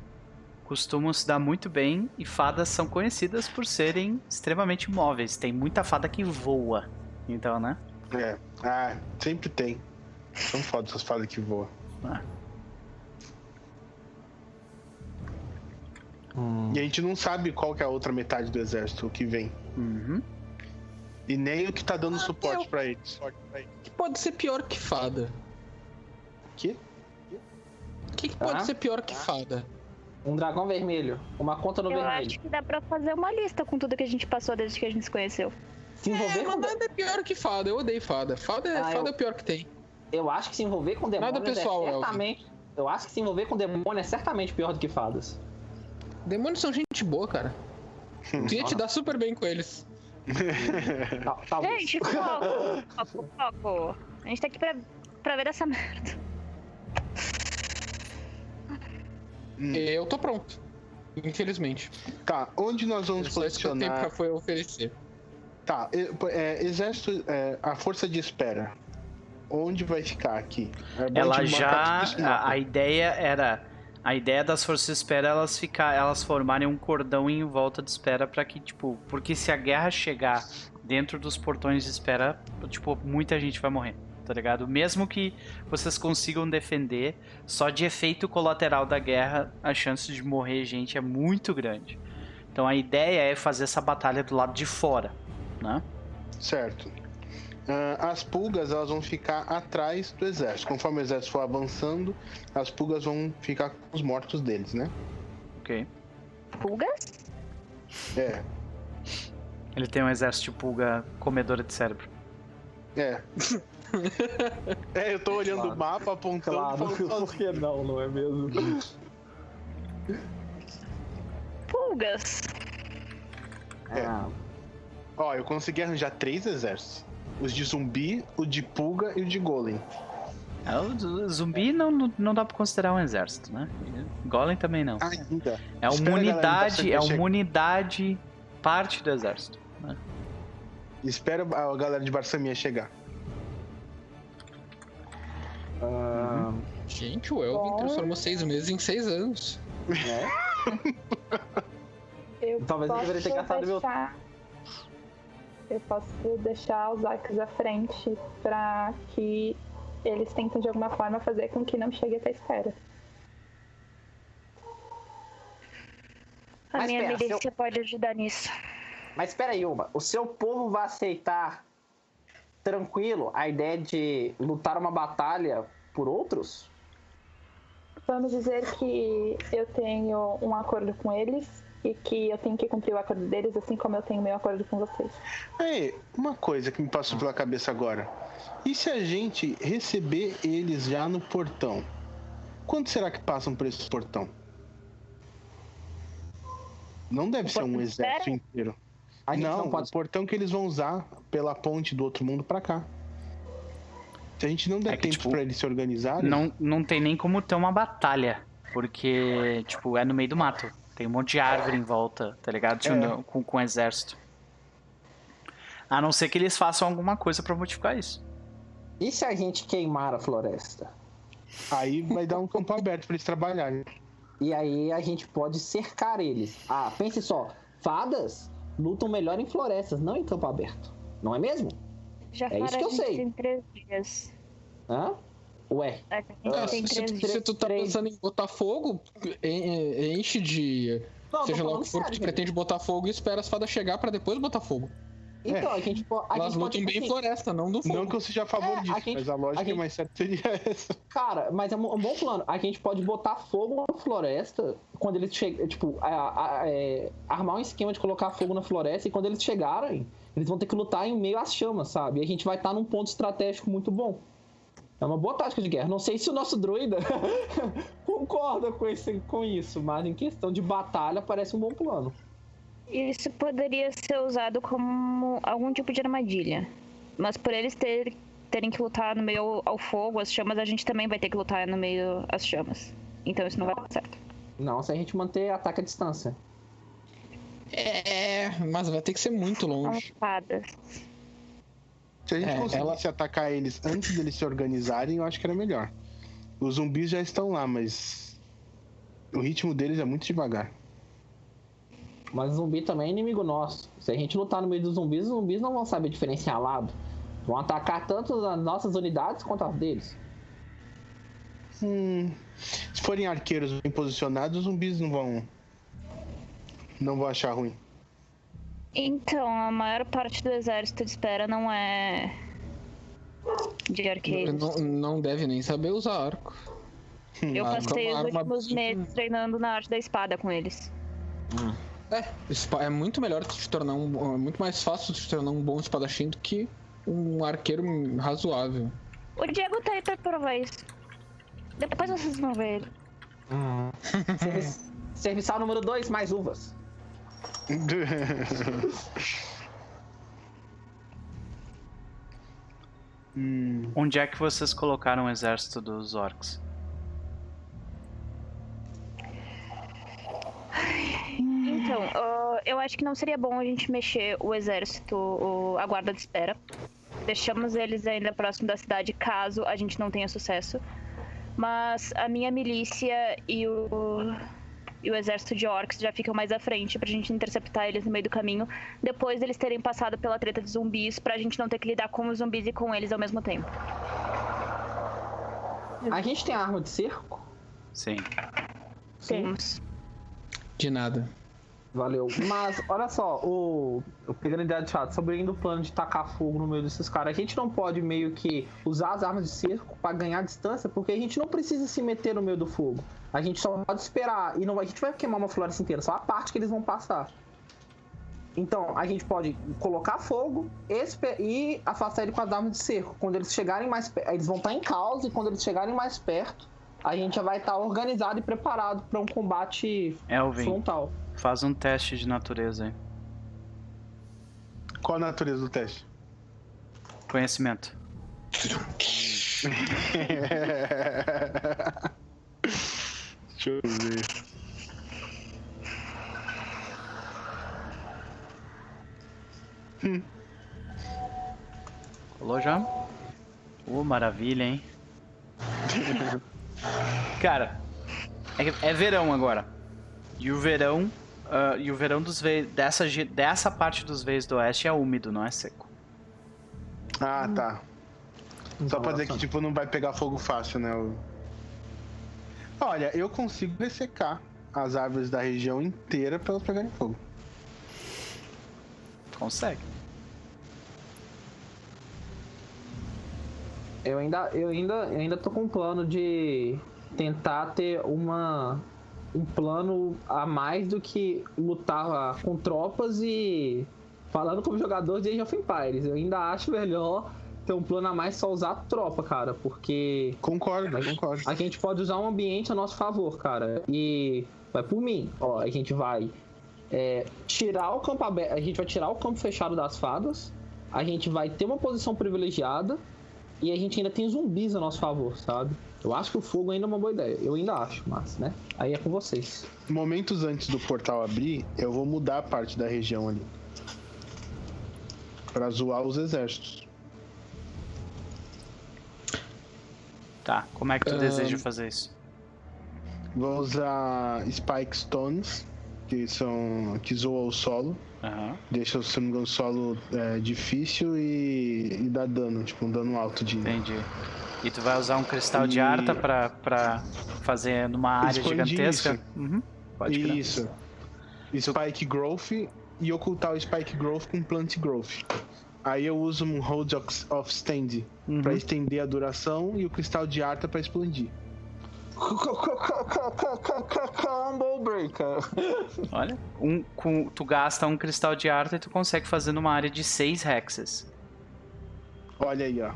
costumam se dar muito bem e fadas são conhecidas por serem extremamente móveis. Tem muita fada que voa. Então, né? É. Ah, sempre tem. São foda essas fadas que voam. E a gente não sabe qual que é a outra metade do exército que vem. Uhum. E nem o que tá dando Ah, suporte eu- pra eles. que pode ser pior que fada? Que? O que, que pode Tá. ser pior que fada? Um dragão vermelho. Uma conta no Eu vermelho. acho que dá pra fazer uma lista com tudo que a gente passou desde que a gente se conheceu. Se envolver É, com. mas nada é pior que fada. Eu odeio fada. Fada, é- Ah, fada eu- é o pior que tem. Eu acho que se envolver com demônios pessoal, é Elvio. certamente. Eu acho que se envolver com demônio é certamente pior do que fadas. Demônios são gente boa, cara. Tu ia te dar super bem com eles. Tal- Talvez. Gente, foco! foco, foco! A gente tá aqui pra, pra ver essa merda. Hum. Eu tô pronto. Infelizmente. Tá, onde nós vamos esse que o tempo posicionar? já foi oferecer. Tá, é, exército, é, a força de espera. Onde vai ficar aqui? É Ela já. A, a ideia era. A ideia das forças de espera elas ficar, elas formarem um cordão em volta de espera para que, tipo, porque se a guerra chegar dentro dos portões de espera, tipo, muita gente vai morrer, tá ligado? Mesmo que vocês consigam defender, só de efeito colateral da guerra, a chance de morrer gente é muito grande. Então a ideia é fazer essa batalha do lado de fora, né? Certo. Ah, as pulgas elas vão ficar atrás do exército. Conforme o exército for avançando, as pulgas vão ficar com os mortos deles, né? Ok. Pulgas? É, Ele tem um exército de pulga comedora de cérebro. é. é, eu tô olhando Claro. o mapa, apontando Claro, falando por que não, não é mesmo? Pulgas. É. Ah, Ó, eu consegui arranjar três exércitos. Os de zumbi, o de pulga e o de golem. É, o zumbi não, não, dá pra considerar um exército, né? Golem também não. Ainda. É uma Espera galera unidade, Pacific é uma unidade parte do exército. né? Espera a galera de Barsamia chegar. ah, Gente, o Elvin transformou seis meses em seis anos. né? Talvez eu deveria ter gastado meu- deixar... Eu posso deixar os orcs à frente pra que eles tentem de alguma forma fazer com que não chegue até a espera. A Mas minha pera, milícia seu- pode ajudar nisso. Mas espera aí, Uma. O seu povo vai aceitar tranquilo a ideia de lutar uma batalha por outros? Vamos dizer que eu tenho um acordo com eles e que eu tenho que cumprir o acordo deles, assim como eu tenho meu acordo com vocês. Ei, uma coisa que me passou pela cabeça agora. E se a gente receber eles já no portão? Quanto será que passam por esse portão? Não deve ser um exército espera? inteiro. A gente não, não, pode. o portão que eles vão usar pela ponte do outro mundo pra cá. Se a gente não der É que, tempo tipo, pra eles se organizarem, Não, não tem nem como ter uma batalha. Porque, tipo, é no meio do mato. Tem um monte de árvore em volta, tá ligado? É. com, com o exército. A não ser que eles façam alguma coisa pra modificar isso. E se a gente queimar a floresta? aí vai dar um campo aberto pra eles trabalharem. E aí a gente pode cercar eles. Ah, pense só. Fadas lutam melhor em florestas, não em campo aberto. Não é mesmo? Já É isso que eu sei. tem três dias. Hã? Ué, A É, tem se, se tu tá pensando em botar fogo, en- en- enche de. Não, seja lá o que for que tu pretende botar fogo e espera as fadas chegar pra depois botar fogo. Então, a gente, a Elas gente lutam pode. bem em assim, floresta, não do fogo. Não que eu seja a favor É, a disso, gente- mas a lógica a gente- mais certa seria essa. Cara, mas é um um bom plano. A gente pode botar fogo na floresta quando eles chegam. Tipo, a- a- é, armar um esquema de colocar fogo na floresta e quando eles chegarem, eles vão ter que lutar em meio às chamas, sabe? E a gente vai estar num ponto estratégico muito bom. É uma boa tática de guerra. Não sei se o nosso druida concorda com, esse, com isso, mas em questão de batalha parece um bom plano. Isso poderia ser usado como algum tipo de armadilha. Mas por eles ter- terem que lutar no meio ao, fogo, as chamas, a gente também vai ter que lutar no meio às chamas. Então isso não vai dar certo. Não, se a gente manter ataque à distância. É, mas vai ter que ser muito longe. fadas. Se a gente É, conseguisse atacar eles antes deles se organizarem, eu acho que era melhor. Os zumbis já estão lá, mas o ritmo deles é muito devagar. Mas zumbi também é inimigo nosso. Se a gente lutar no meio dos zumbis, os zumbis não vão saber diferenciar lado. Vão atacar tanto as nossas unidades quanto as deles. Hum, se forem arqueiros bem posicionados, os zumbis não vão. Não vão achar ruim. Então, a maior parte do exército de espera não é de arqueiros. Não, não deve nem saber usar arco. Eu arco é passei uma os arma últimos meses treinando na arte da espada com eles. É, é muito melhor te tornar um. É muito mais fácil te tornar um bom espadachim do que um arqueiro razoável. O Diego tá aí pra provar isso. Depois vocês vão ver ele. Servi- Serviçal número 2, mais uvas. Hum, Onde é que vocês colocaram o exército dos orcs? Então, ah, eu acho que não seria bom a gente mexer o exército, o- a guarda de espera. Deixamos eles ainda próximo da cidade caso a gente não tenha sucesso. Mas a minha milícia e o, e o exército de orcs já ficam mais à frente pra gente interceptar eles no meio do caminho. Depois deles terem passado pela treta de zumbis, pra gente não ter que lidar com os zumbis e com eles ao mesmo tempo. A gente tem arma de cerco? Sim. Temos. De nada. Valeu. Mas, olha só, o, o pegando ideia de chato, sobre o plano de tacar fogo no meio desses caras, a gente não pode meio que usar as armas de cerco pra ganhar distância, porque a gente não precisa se meter no meio do fogo. A gente só pode esperar. E não, a gente vai queimar uma floresta inteira, só a parte que eles vão passar. Então, a gente pode colocar fogo e afastar ele com as armas de cerco. Quando eles chegarem mais perto, eles vão estar em caos e quando eles chegarem mais perto, a gente já vai estar organizado e preparado para um combate Elvin, frontal. Faz um teste de natureza aí. qual a natureza do teste? Conhecimento. Deixa eu ver. Rolou já? Uh, maravilha, hein? Cara, é, é verão agora. E o verão, ah, e o verão dos veios. Dessa, dessa parte dos veios do oeste é úmido, não é seco. Ah, tá. Só Então, pra dizer que, tipo, não vai pegar fogo fácil, né? Olha, eu consigo ressecar as árvores da região inteira pra elas pegarem fogo. Consegue. Eu ainda, eu ainda, eu ainda tô com um plano de tentar ter uma um plano a mais do que lutar com tropas e falando como jogador de Age of Empires. Eu ainda acho melhor ter um plano a mais só usar tropa, cara, porque Concordo, Mas- concordo. a gente pode usar um ambiente a nosso favor, cara. E vai por mim. Ó, a gente vai é, tirar o campo aberto. A gente vai tirar o campo fechado das fadas. A gente vai ter uma posição privilegiada. E a gente ainda tem zumbis a nosso favor, sabe? Eu acho que o fogo ainda é uma boa ideia. Eu ainda acho, mas, né? Aí é com vocês. Momentos antes do portal abrir, eu vou mudar a parte da região ali. Pra zoar os exércitos. Tá, como é que tu Ahn. deseja fazer isso? Vou usar Spike Stones, que são. que zoam o solo. Aham. Deixa, se não me engano, o solo é, difícil e, e dá dano, tipo um dano alto de. Entendi. E tu vai usar um cristal de E- arta pra, pra fazer numa área Expandir gigantesca? isso. Uhum. Pode crer. Isso. Spike Growth e ocultar o Spike Growth com Plant Growth. Aí eu uso um Hold of of Stand Uhum. pra estender a duração e o cristal de arta pra expandir. Combo Breaker. Olha, um, com, tu gasta um cristal de arta e tu consegue fazer numa área de 6 hexes. Olha aí, ó.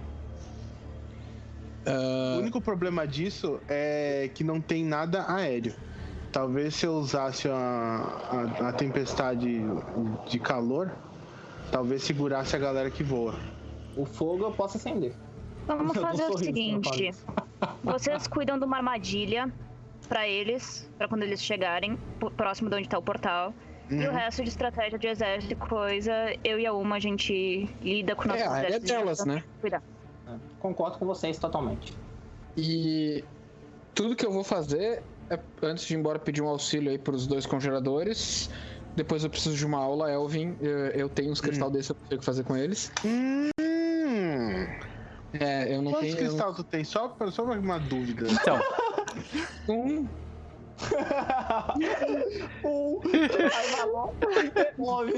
Ah, O único problema disso é que não tem nada aéreo. Talvez se eu usasse a, a, a tempestade de calor, talvez segurasse a galera que voa. O fogo eu posso acender. Vamos Eu fazer o seguinte: vocês cuidam de uma armadilha pra eles, pra quando eles chegarem, próximo de onde tá o portal. E o Uhum. resto de estratégia de exército e coisa, eu e a Uma, a gente lida com nossos é, exércitos. delas, né? Cuidar. Concordo com vocês totalmente. E tudo que eu vou fazer é, antes de ir embora, pedir um auxílio aí pros dois congeladores. Depois eu preciso de uma aula, Elvin. Eu, eu tenho uns cristal desses, eu consigo fazer com eles. Hum. É, eu não Quantos tenho. eu cristal tu tem? Só, pra- só uma dúvida. Então, Um, Um. Aí vai. Nove.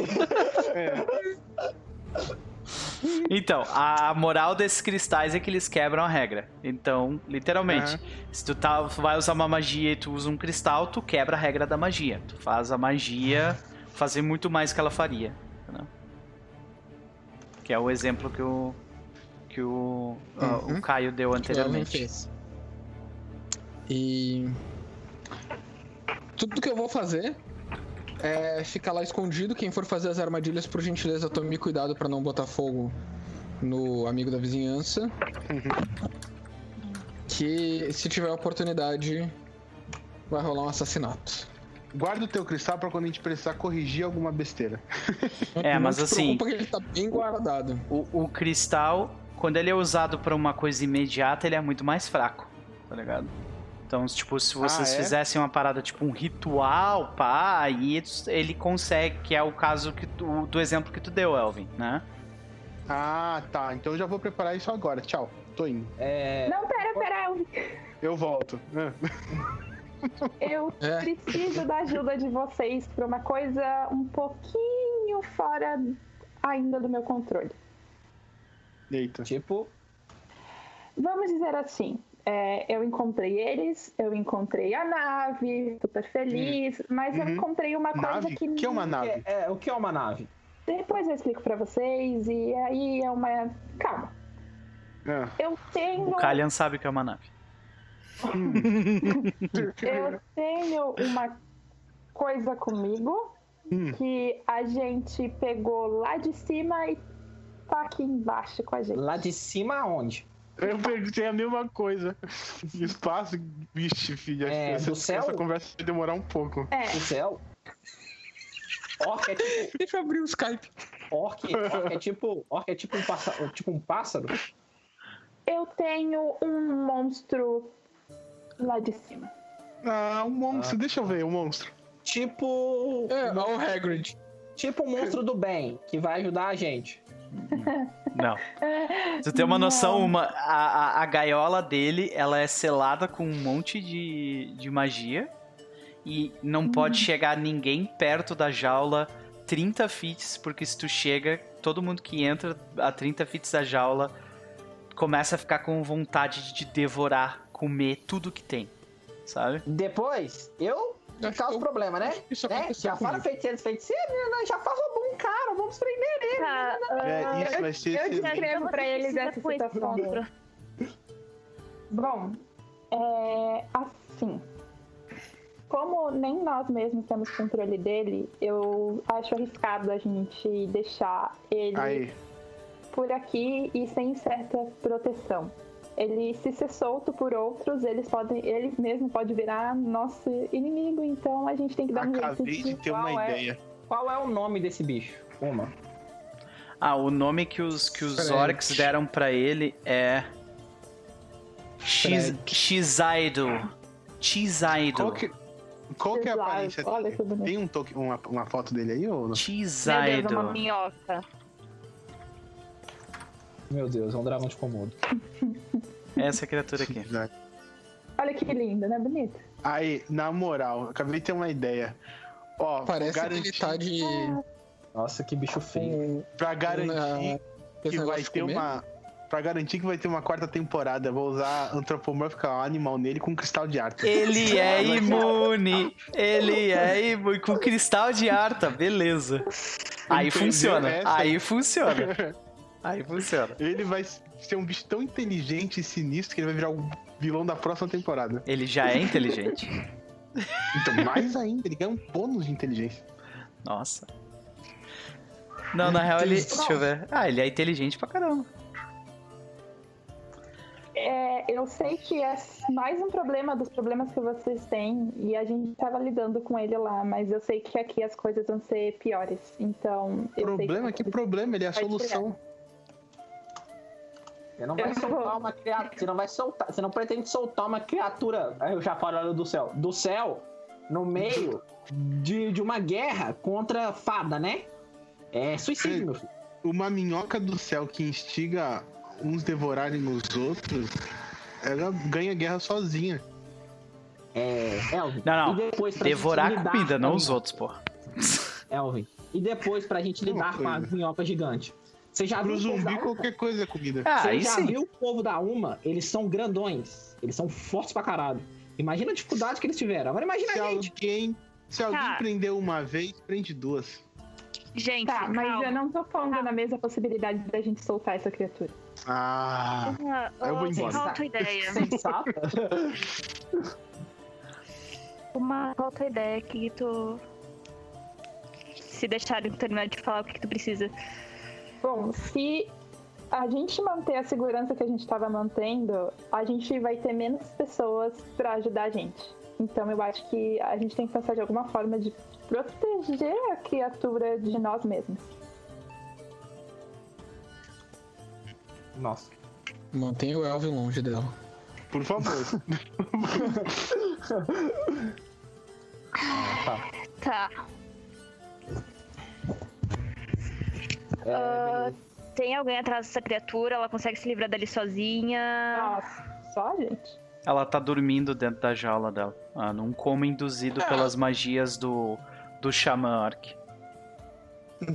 então, a moral desses cristais é que eles quebram a regra. Então, literalmente, se tu tá, vai usar uma magia e tu usa um cristal, tu quebra a regra da magia. Tu faz a magia fazer muito mais que ela faria. entendeu? Que é o exemplo que o que o, Uhum. o Caio deu anteriormente. fez. E. Tudo que eu vou fazer é ficar lá escondido. Quem for fazer as armadilhas, por gentileza, tome cuidado pra não botar fogo no amigo da vizinhança. Que se tiver oportunidade, vai rolar um assassinato. Guarda o teu cristal pra quando a gente precisar corrigir alguma besteira. É, Não mas te assim- preocupa que ele tá bem guardado. O, o cristal, quando ele é usado pra uma coisa imediata, ele é muito mais fraco, tá ligado? Então, tipo, se vocês é? fizessem uma parada tipo um ritual, pá, aí ele consegue, que é o caso que tu- do exemplo que tu deu, Elvin, né? Ah, tá. Então eu já vou preparar isso agora. Tchau. Tô indo. É, Não, pera, pera. eu- Eu volto. Ah. Eu É. preciso da ajuda de vocês pra uma coisa um pouquinho fora ainda do meu controle. Eita. tipo, Vamos dizer assim, é, eu encontrei eles, eu encontrei a nave, super feliz, mas eu Uhum. encontrei uma coisa Nave? que... O que é uma é, nave? é, o que é uma nave? Depois eu explico pra vocês, e aí é uma... Calma, Ah. eu tenho... O Kalian sabe que é uma nave. Eu tenho uma coisa comigo Hum. que a gente pegou lá de cima e tá aqui embaixo com a gente. Lá de cima aonde? Eu perguntei a mesma coisa. Espaço, vixe, filha. É, essa, do céu? essa conversa vai demorar um pouco. É, Do céu? Orc é tipo. Deixa eu abrir o Skype. Orc, orc é tipo. Orc é tipo um pássaro. Tipo um pássaro. eu tenho um monstro lá de cima. Ah, um monstro. Deixa eu ver, o monstro. Tipo. É, ó o Hagrid. Tipo o monstro do bem, que vai ajudar a gente. Não. Você tem uma noção, uma, a, a, a gaiola dele, ela é selada com um monte de, de magia. E não pode chegar ninguém perto da jaula 30 fits, porque se tu chega, todo mundo que entra a 30 fits da jaula começa a ficar com vontade de devorar, comer tudo que tem. Sabe? Depois, eu causa que eu- problema, né? Isso né? Já fala comigo. feiticeiro, feiticeiro, né? já faz roubou um cara, vamos prender ele. Tá, É, ah, isso vai ser eu excelente. descrevo pra eles essa situação. Bom, é assim. Como nem nós mesmos temos controle dele, eu acho arriscado a gente deixar ele Aí, por aqui e sem certa proteção. Ele se ser solto por outros, eles podem, ele mesmo pode virar nosso inimigo, então a gente tem que dar um jeito acabei de ter uma Qual é? ideia. Qual é o nome desse bicho? Uma. Ah, o nome que os, que os Fred. orcs deram pra ele é. X, Fred. Xaido. Xaido. Qual que, qual que é a aparência Olha. Tem um toque, uma, uma foto dele aí ou não? Deus, é uma minhoca. Meu Deus, é um dragão de Komodo. Essa criatura aqui. Olha que lindo, né? Bonito. Aí, na moral, acabei de ter uma ideia. Ó, Parece garantir, que ele tá de. Nossa, que bicho feio. com- pra garantir na- que vai ter comer. uma. Pra garantir que vai ter uma quarta temporada, eu vou usar Anthropomorphical Animal nele com cristal de arte. Ele é imune. Ele é imune com cristal de arta. Beleza. Aí Entendeu? funciona. Essa Aí funciona. Aí funciona. Ele vai ser um bicho tão inteligente e sinistro que ele vai virar o vilão da próxima temporada. Ele já é inteligente. Então, mais ainda, ele ganha um bônus de inteligência. Nossa. Não, na real ele. Deixa eu ver. Ah, ele é inteligente pra caramba. É, eu sei que é mais um problema dos problemas que vocês têm e a gente tava lidando com ele lá, mas eu sei que aqui as coisas vão ser piores. Então, eu sei Problema? Que que problema? Ele é a solução. Você não vai Eu soltar vou- uma criatura. Você não vai soltar. Você não pretende soltar uma criatura. Aí eu já falo do céu. Do céu, no meio de, de uma guerra contra fada, né? É suicídio, meu filho. Uma minhoca do céu que instiga uns devorarem os outros, ela ganha guerra sozinha. É, Elvin. Não, não. E depois pra Devorar gente a comida, com não os outros, pô. Elvin. E depois pra gente lidar com a minhoca gigante. Você já Pro viu o povo zumbi, da Uma? qualquer coisa é comida. Ah, Você aí já sim. viu o povo da Uma? Eles são grandões. Eles são fortes pra caralho. Imagina a dificuldade que eles tiveram. Agora imagina Se a gente. alguém, se alguém Tá. prendeu uma vez, prende duas. Gente, Tá, mas calma. eu não tô pondo na mesma possibilidade da gente soltar essa criatura. Ah, Ah, eu vou embora. Qual a tua ideia? Uma qual a tua ideia que tu. Se deixarem terminar de falar o que, que tu precisa. Bom, se a gente manter a segurança que a gente estava mantendo, a gente vai ter menos pessoas para ajudar a gente. Então eu acho que a gente tem que pensar de alguma forma de proteger a criatura de nós mesmos. Nossa. Mantenha o Elvin longe dela. por favor. Tá. É, Ah, tem alguém atrás dessa criatura? Ela consegue se livrar dali sozinha? Nossa, só a gente. Ela tá dormindo dentro da jaula dela. Ah, num coma induzido pelas magias do, do Xamã Orc.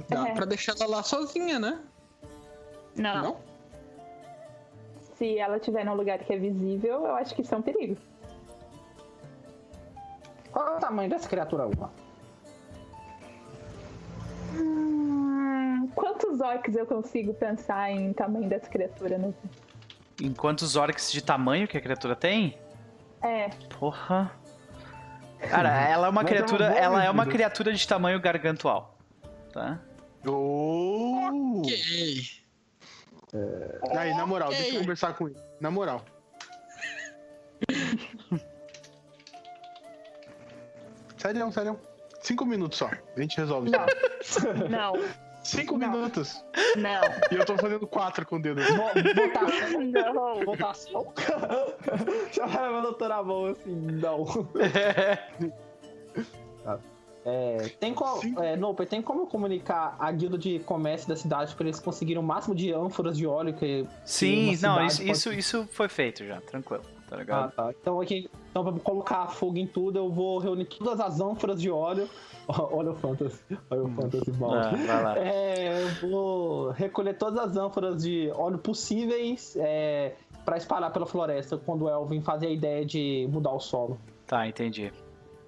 Dá É. pra deixar ela lá sozinha, né? Não. Não? Se ela estiver num lugar que é visível, eu acho que isso é um perigo. Qual é o tamanho dessa criatura uma? Hum, quantos orcs eu consigo pensar em tamanho dessa criatura? Né? Em quantos orcs de tamanho que a criatura tem? É, Porra. Cara, ela é uma Mas é uma criatura. boa ela é uma criatura de tamanho gargantual. Tá? Oh! Ok. Aí, na moral, Ok. deixa eu conversar com ele. Na moral. Sério, sério. Cinco minutos só. A gente resolve isso. Não. Cinco minutos. Não. E eu tô fazendo quatro com o dedo. Vo- Votação. Não. Votação? Já vai meu doutor a mão assim, não. É, tem, co é, Noper, tem como comunicar a guilda de comércio da cidade para eles conseguirem o máximo de ânforas de óleo que. Sim, não, isso, pode- isso, isso foi feito já, tranquilo, tá Ah, ligado? tá. Então, aqui, então, pra colocar fogo em tudo, eu vou reunir todas as ânforas de óleo. Olha o Fantasy. Olha o Fantasy Ball. Ah, vai lá. É, eu vou recolher todas as ânforas de óleo possíveis é, para espalhar pela floresta quando o Elvin fazer a ideia de mudar o solo. Tá, entendi.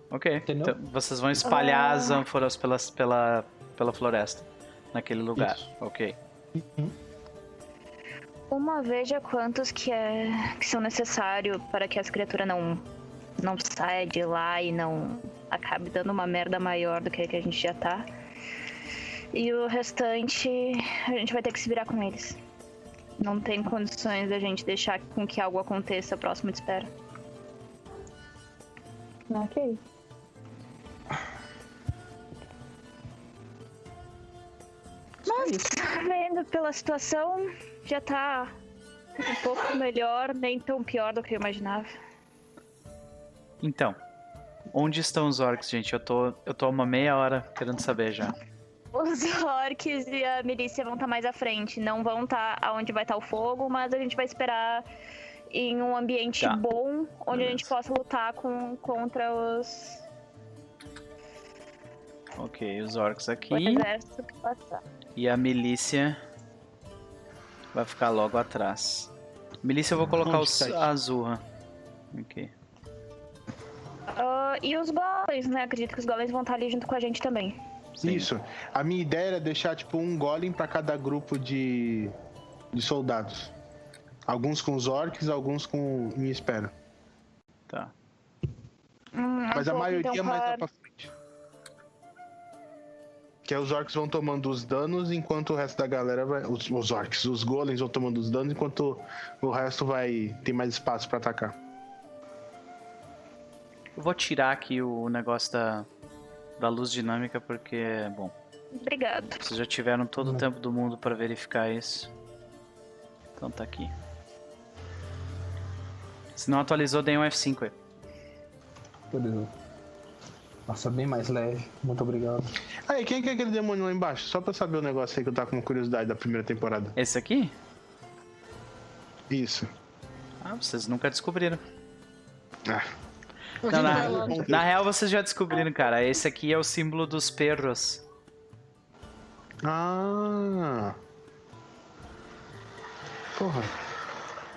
Ok. Entendeu? Então, vocês vão espalhar as ânforas pela, pela, pela floresta. Naquele lugar. Isso. Ok. Uma veja quantos que, é, que são necessários para que as criaturas não, não saia de lá e não acabe dando uma merda maior do que a que a gente já tá. E o restante a gente vai ter que se virar com eles. Não tem condições da gente deixar com que algo aconteça próximo de espera. Ok. Mas, vendo pela situação, já tá um pouco melhor, nem tão pior do que eu imaginava. Então, onde estão os orcs, gente? Eu tô, eu tô uma meia hora querendo saber já. Os orcs e a milícia vão estar mais à frente, não vão estar aonde vai estar o fogo, mas a gente vai esperar em um ambiente Tá. bom, onde a gente Beleza. possa lutar com, contra os Ok, os orcs o aqui. exército que passar. E a milícia vai ficar logo atrás. Milícia eu vou colocar os, a Azurra. Ok. Ah, e os golems, né? Acredito que os golems vão estar ali junto com a gente também. Sim. Isso. A minha ideia era deixar, tipo, um golem pra cada grupo de, de soldados. Alguns com os orcs, alguns com minha espera. Tá. Hum, Mas a bom, maioria então, mais lá é- pra frente. Que é os orcs vão tomando os danos enquanto o resto da galera vai. Os, os orcs, os golems vão tomando os danos enquanto o resto vai. tem mais espaço pra atacar. Eu vou tirar aqui o negócio da, da luz dinâmica porque, bom, Obrigado. vocês já tiveram todo o tempo do mundo para verificar isso. Então tá aqui. Se não atualizou, dei um F5 aí. Beleza. Nossa, bem mais leve. Muito obrigado. Aí, quem que é aquele demônio lá embaixo? Só pra saber o negócio aí que eu tava com curiosidade da primeira temporada. Esse aqui? Isso. Ah, vocês nunca descobriram. Ah, Não, na, na real, vocês já descobriram, cara. Esse aqui é o símbolo dos perros. Ah. Porra.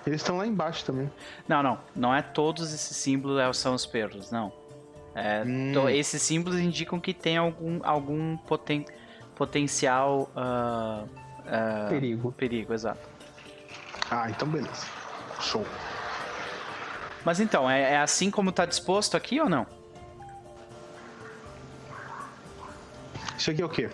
Eles estão lá embaixo também. Não, não. Não é todos esses símbolos é- são os perros, não. É, Hum. to- esses símbolos indicam que tem algum, algum poten, potencial ah, ah, Perigo. perigo, exato. Ah, então beleza. Show. Mas então, é, é assim como tá disposto aqui ou não? Isso aqui é o quê?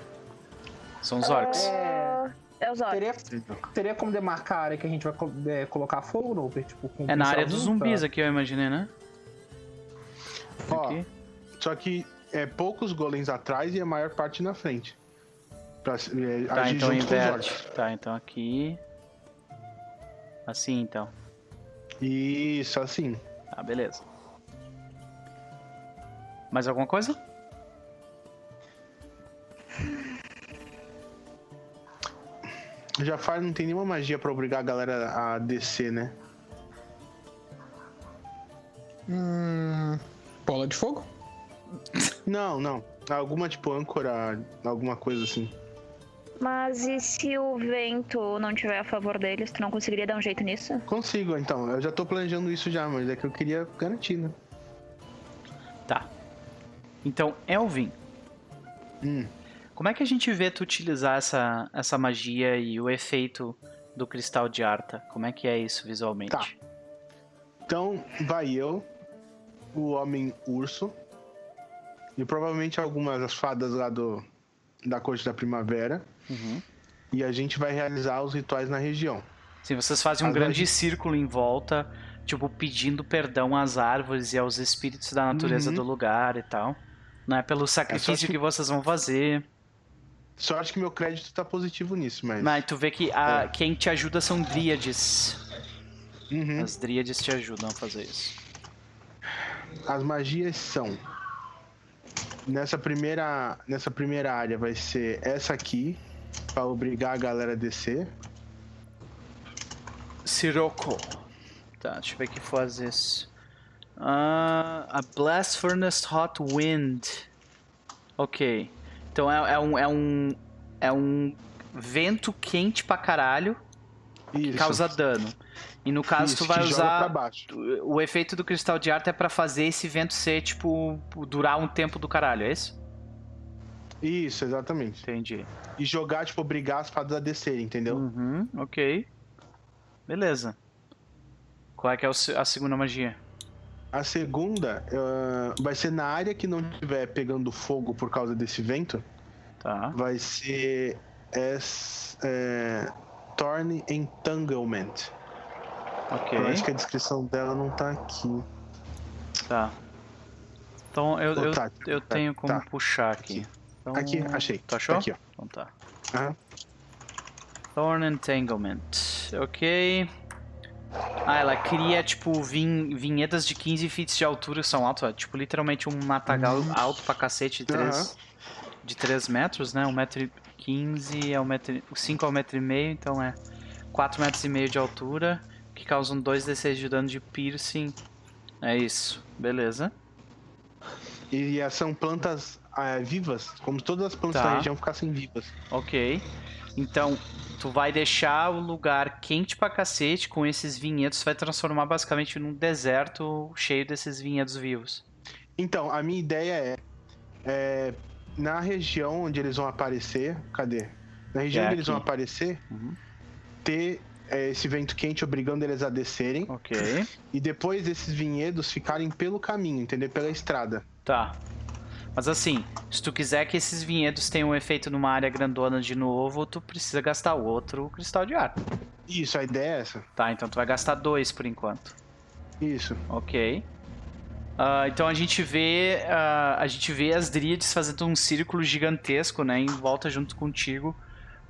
São os orcs. Ah, é os orcs. Teria, teria como demarcar a área que a gente vai é, colocar fogo, Noper? Tipo, É na área dos zumbis pra- aqui, eu imaginei, né? Ó, Aqui. Só que é poucos golems atrás e a maior parte na frente. Pra é, Tá, agir então inverte. Tá, então aqui. Assim, então. Isso, assim. Tá, beleza. Mais alguma coisa? Jafar não tem nenhuma magia pra obrigar a galera a descer, né? Hum, bola de fogo? Não, não. Alguma tipo âncora, alguma coisa assim. Mas e se o vento não tiver a favor deles, tu não conseguiria dar um jeito nisso? Consigo, então. Eu já tô planejando isso já, mas é que eu queria garantir, né? Tá. Então, Elvin, Hum. como é que a gente vê tu utilizar essa, essa magia e o efeito do cristal de Arta? Como é que é isso visualmente? Tá. Então, vai eu, o homem urso, e provavelmente algumas fadas lá do, da corte da primavera. Uhum. E a gente vai realizar os rituais na região. Sim, vocês fazem um As grande magias- círculo em volta, tipo, pedindo perdão às árvores e aos espíritos da natureza Uhum. do lugar e tal. Não é pelo sacrifício que- que vocês vão fazer. Sorte que meu crédito tá positivo nisso, mas. Mas tu vê que a, É. quem te ajuda são dríades. Uhum. As dríades te ajudam a fazer isso. As magias são Nessa primeira, nessa primeira área vai ser essa aqui, pra obrigar a galera a descer. Sirocco. Tá, deixa eu ver o que faz isso. Ah, a Blast Furnace Hot Wind. Ok. Então é, é um. É um. É um vento quente pra caralho que Isso. causa dano. E no caso Isso, tu vai usar. O efeito do cristal de arte é pra fazer esse vento ser, tipo, durar um tempo do caralho, é isso? Isso, exatamente. Entendi. E jogar, tipo, obrigar as fadas a descerem, entendeu? Uhum, ok. Beleza. Qual é que é a segunda magia? A segunda ah, vai ser na área que não estiver pegando fogo por causa desse vento. Tá. Vai ser. Es, é, Thorn Entanglement. Ok. Eu acho que a descrição dela não tá aqui. Tá. Então eu, Oh, eu, tá, eu tá, tenho como tá. puxar aqui. Então, Aqui, achei. Tu achou? Tá aqui, ó. Então tá. Aham. Thorn Entanglement. Ok. Ah, ela cria, tipo, vin vinhetas de 15 feet de altura que são altos. ó, Tipo, literalmente um matagal alto pra cacete de 3, Aham. de 3 metros, né? 1,15m é 1,5m, 5 é 1,5m, então é 4 metros e meio de altura, que causam 2d6 de dano de piercing. É isso, beleza. E eh, são plantas ah, vivas, como todas as plantas Tá. da região ficassem vivas. Ok. Então, tu vai deixar o lugar quente pra cacete com esses vinhedos, vai transformar basicamente num deserto cheio desses vinhedos vivos. Então, a minha ideia é, é, na região onde eles vão aparecer, cadê? Na região É onde eles vão aqui. aparecer, Uhum. ter é, esse vento quente obrigando eles a descerem Ok. e depois esses vinhedos ficarem pelo caminho, entendeu? Pela estrada. Tá. Mas assim, se tu quiser que esses vinhedos tenham um efeito numa área grandona de novo, tu precisa gastar outro cristal de ar. Isso, a ideia é essa. Tá, então tu vai gastar dois por enquanto. Isso. Ok. Ah, então a gente vê ah, a gente vê as dríades fazendo um círculo gigantesco, né, em volta junto contigo,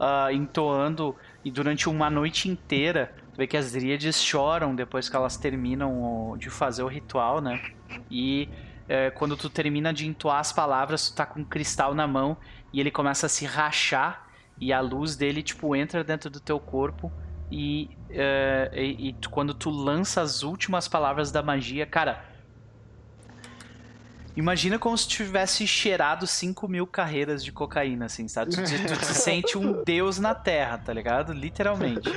ah, entoando e durante uma noite inteira, tu vê que as dríades choram depois que elas terminam de fazer o ritual, né? E eh, quando tu termina de entoar as palavras, tu tá com um cristal na mão e ele começa a se rachar e a luz dele tipo entra dentro do teu corpo e, eh, e- e quando tu lança as últimas palavras da magia, cara, Imagina como se tivesse cheirado 5 mil carreiras de cocaína, assim, sabe? Tu, te- tu te sente um deus na terra, tá ligado? Literalmente.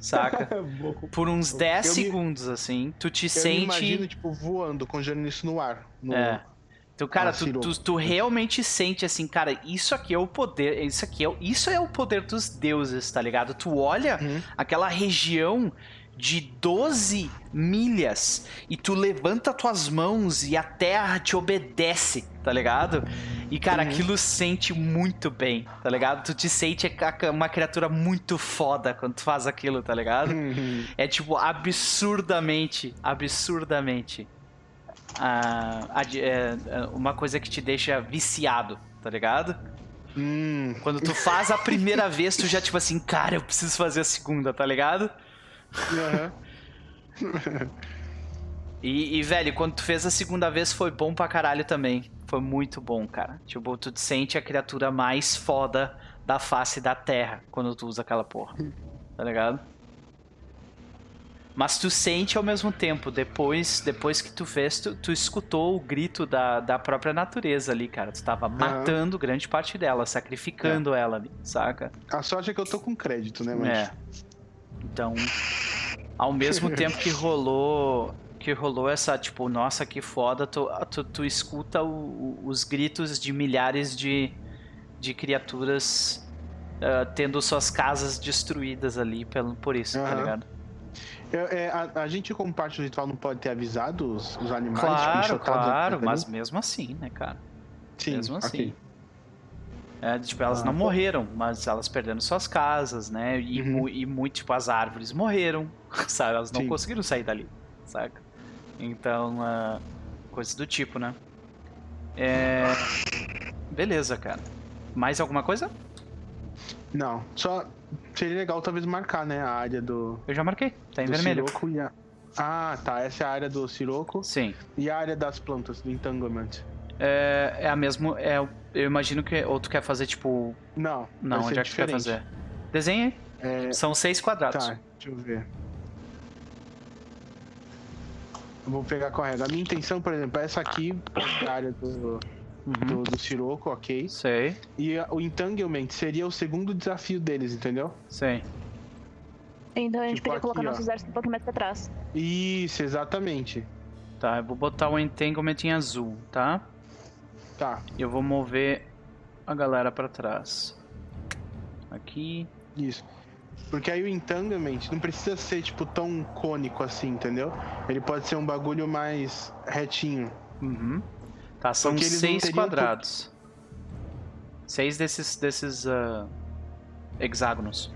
Saca? Por uns 10 Eu me- segundos, assim, tu te Eu me sente. imagino, tipo, voando, congelando isso no ar. No... É. Então, cara, Ah, tu, tu, tu realmente sente assim, cara, isso aqui é o poder, isso aqui é, o- isso é o poder dos deuses, tá ligado? Tu olha Uhum. aquela região de 12 milhas e tu levanta tuas mãos e a terra te obedece, tá ligado? E cara, Uhum. aquilo sente muito bem, tá ligado? Tu te sente uma criatura muito foda quando tu faz aquilo, tá ligado? Uhum. É tipo absurdamente, absurdamente. ah, é, é, uma coisa que te deixa viciado, tá ligado? Hum, Quando tu faz a primeira vez, tu já tipo assim, cara, eu preciso fazer a segunda, tá ligado? Aham. E, e, velho, quando tu fez a segunda vez foi bom pra caralho também. Foi muito bom, cara. Tipo, tu te sente a criatura mais foda da face da terra quando tu usa aquela porra. Tá ligado? Mas tu sente ao mesmo tempo, depois, depois que tu fez, tu, tu escutou o grito da, da própria natureza ali, cara. Tu tava matando grande parte dela, sacrificando ela ali, saca? A sorte é que eu tô com crédito, né, mas... É. Então, ao mesmo tempo que rolou que rolou essa, tipo, nossa, que foda, tu, tu, tu escuta o- o- os gritos de milhares de, de criaturas ah, tendo suas casas destruídas ali pelo, por isso, tá Aham. ligado? Eu- é, a, a gente, como parte do ritual, não pode ter avisado os, os animais? Claro, tipo, claro, ali? mas mesmo assim, né, cara? Sim, mesmo assim. ok. É, tipo, elas Ah, não morreram, mas elas perderam suas casas, né? E, Uhum. e muito, tipo, as árvores morreram, sabe? Elas não Sim. conseguiram sair dali, saca? Então, coisas do tipo, né? É... Beleza, cara. Mais alguma coisa? Não, só seria legal talvez marcar, né, a área do, Eu já marquei, tá em do vermelho. A... Ah, tá, essa é a área do Siroco Sim. e a área das plantas, do Entanglement. É, é a mesma. É, eu imagino que. Ou tu quer fazer tipo. Não, Não, onde é que tu quer fazer? Desenha aí. É, São seis quadrados. Tá, deixa eu ver. Eu vou pegar correto. A minha intenção, por exemplo, é essa aqui, a área do, Uhum. do, do Siroco, ok. Sei, E a- o Entanglement seria o segundo desafio deles, entendeu? sei. Então a gente Tipo podia aqui, colocar nosso exército um pouquinho mais pra trás. Isso, exatamente. Tá, eu vou botar o entanglement em azul, tá? Tá, E eu vou mover a galera pra trás. Aqui. isso. Porque aí o Entanglement não precisa ser, tipo, tão cônico assim, entendeu? Ele pode ser um bagulho mais retinho. Uhum. Tá, são seis quadrados. Seis desses, desses ah, hexágonos.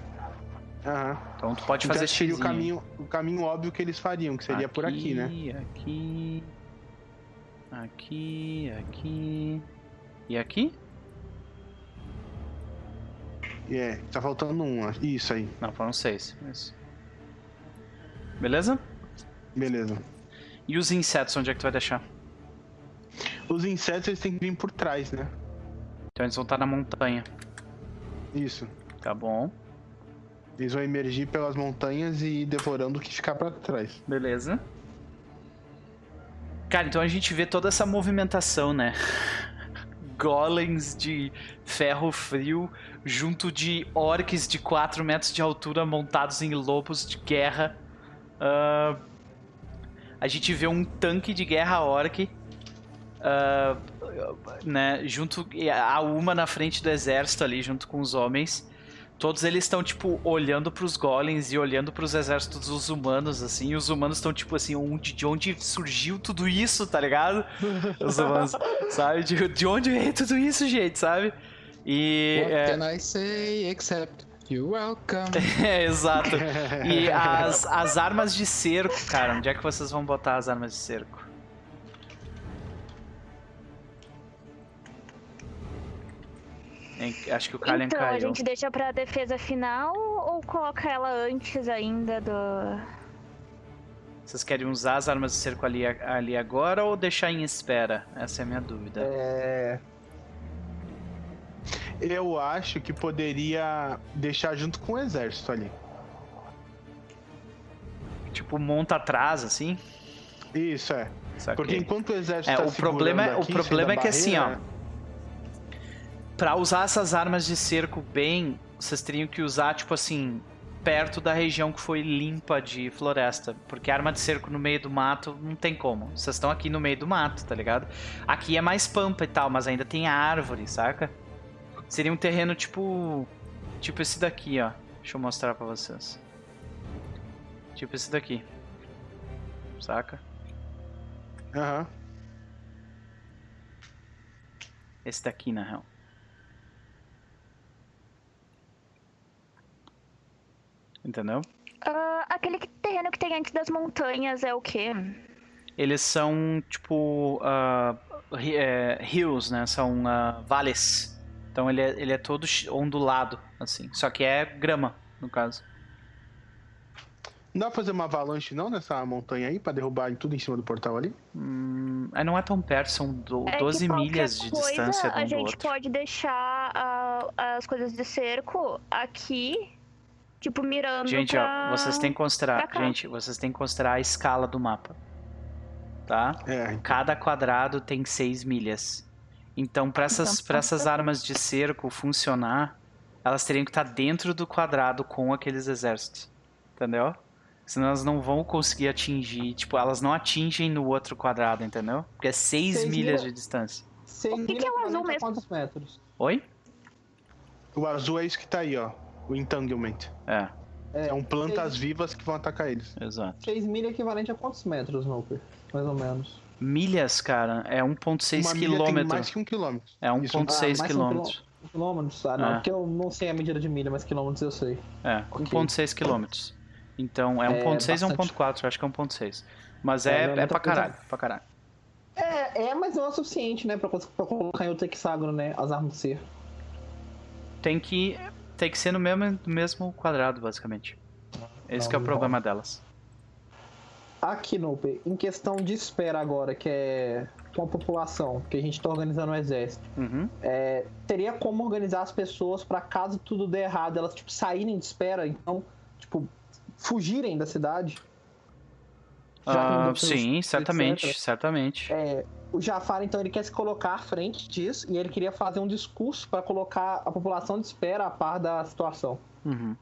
Aham. Então tu pode Então fazer seria o caminho, o caminho óbvio que eles fariam, que seria por aqui, né? Aqui, aqui, aqui e aqui? É, tá faltando um, ó. isso aí. Não, foram seis. Isso. Beleza? Beleza. E os insetos, onde é que tu vai deixar? Os insetos eles têm que vir por trás, né? Então eles vão estar na montanha. Isso. Tá bom. Eles vão emergir pelas montanhas e ir devorando o que ficar pra trás. Beleza. Cara, então a gente vê toda essa movimentação, né? Golems de ferro frio junto de orcs de 4 metros de altura montados em lobos de guerra. Ah, a gente vê um tanque de guerra orc. ah, né, junto a uma na frente do exército ali, junto com os homens. Todos eles estão, tipo, olhando pros golems e olhando pros exércitos dos humanos, assim. E os humanos estão, tipo, assim, onde, de onde surgiu tudo isso, tá ligado? Os humanos, sabe? De, de onde veio tudo isso, gente, sabe? E. What É, can I say except you're welcome? é, exato. E as, as armas de cerco, cara, onde é que vocês vão botar as armas de cerco? Acho que o Kalian então, a caiu. gente deixa pra defesa final ou coloca ela antes ainda do. Vocês querem usar as armas de cerco ali, ali agora ou deixar em espera? Essa é a minha dúvida. É. Eu acho que poderia deixar junto com o exército ali. Tipo, monta atrás, assim? Isso é. Saquei. Porque enquanto o exército É, tá o problema é- o problema é que a assim, ó, Pra usar essas armas de cerco bem, vocês teriam que usar, tipo assim, perto da região que foi limpa de floresta. Porque arma de cerco no meio do mato não tem como. Vocês estão aqui no meio do mato, tá ligado? Aqui é mais pampa e tal, mas ainda tem árvore, saca? Seria um terreno tipo. Tipo esse daqui, ó. Deixa eu mostrar pra vocês. Tipo esse daqui. Saca? Aham. Esse daqui, na real. Entendeu? Ah, aquele que- terreno que tem antes das montanhas é o quê? Eles são tipo ri- é, hills, né? São ah, vales. Então ele é, ele é todo ondulado, assim. Só que é grama, no caso. Não dá pra fazer uma avalanche não nessa montanha aí pra derrubar tudo em cima do portal ali? Hum, é, não é tão perto, são do, É que 12 qualquer milhas de coisa, distância de A um do gente outro. pode deixar ah, as coisas de cerco aqui, tipo, mirando Gente, pra... ó, vocês têm que considerar, gente, vocês têm que considerar a escala do mapa. Tá? É. Cada quadrado tem 6 milhas. Então, para essas, Então, pra essas armas de cerco funcionar, elas teriam que estar dentro do quadrado com aqueles exércitos. Entendeu? Senão elas não vão conseguir atingir. Tipo, elas não atingem no outro quadrado, entendeu? Porque é 6 Seis milhas milhas. de distância. Seis que que é o milhas azul a mesmo? Quantos metros? Oi? O azul é isso que tá aí, ó. O entanglement. É, É, São plantas vivas que vão atacar eles. exato. 6 milhas equivalente a quantos metros, Noper? Mais ou menos. Milhas, cara, é 1,6 Uma milha tem mais quilômetros. que um quilômetro. É Isso. 1,6 Ah, um quilômetros. Quilômetros? Ah, não, É. porque eu não sei a medida de milha, mas quilômetros eu sei. É, Ok. 1,6 quilômetros. Então, é É 1,6 ou bastante. 1,4? Acho que é 1,6. Mas É, é, é é, pra coisa. caralho, pra caralho. É, é, mas não é o suficiente, né? Pra, pra colocar em outro hexágono, né? As armas de ser. Tem que, tem que ser no mesmo, no mesmo quadrado, basicamente. Esse Não, que é o não. problema delas. Aqui, Noper, em questão de espera agora, que é com a população, que a gente está organizando o exército. Uhum. É, teria como organizar as pessoas para caso tudo der errado, elas tipo saírem de espera, então, tipo, fugirem da cidade? Já que não Ah, sim, etc. certamente, certamente. É, o Jafar, então, ele quer se colocar à frente disso e ele queria fazer um discurso para colocar a população de espera a par da situação. Uhum.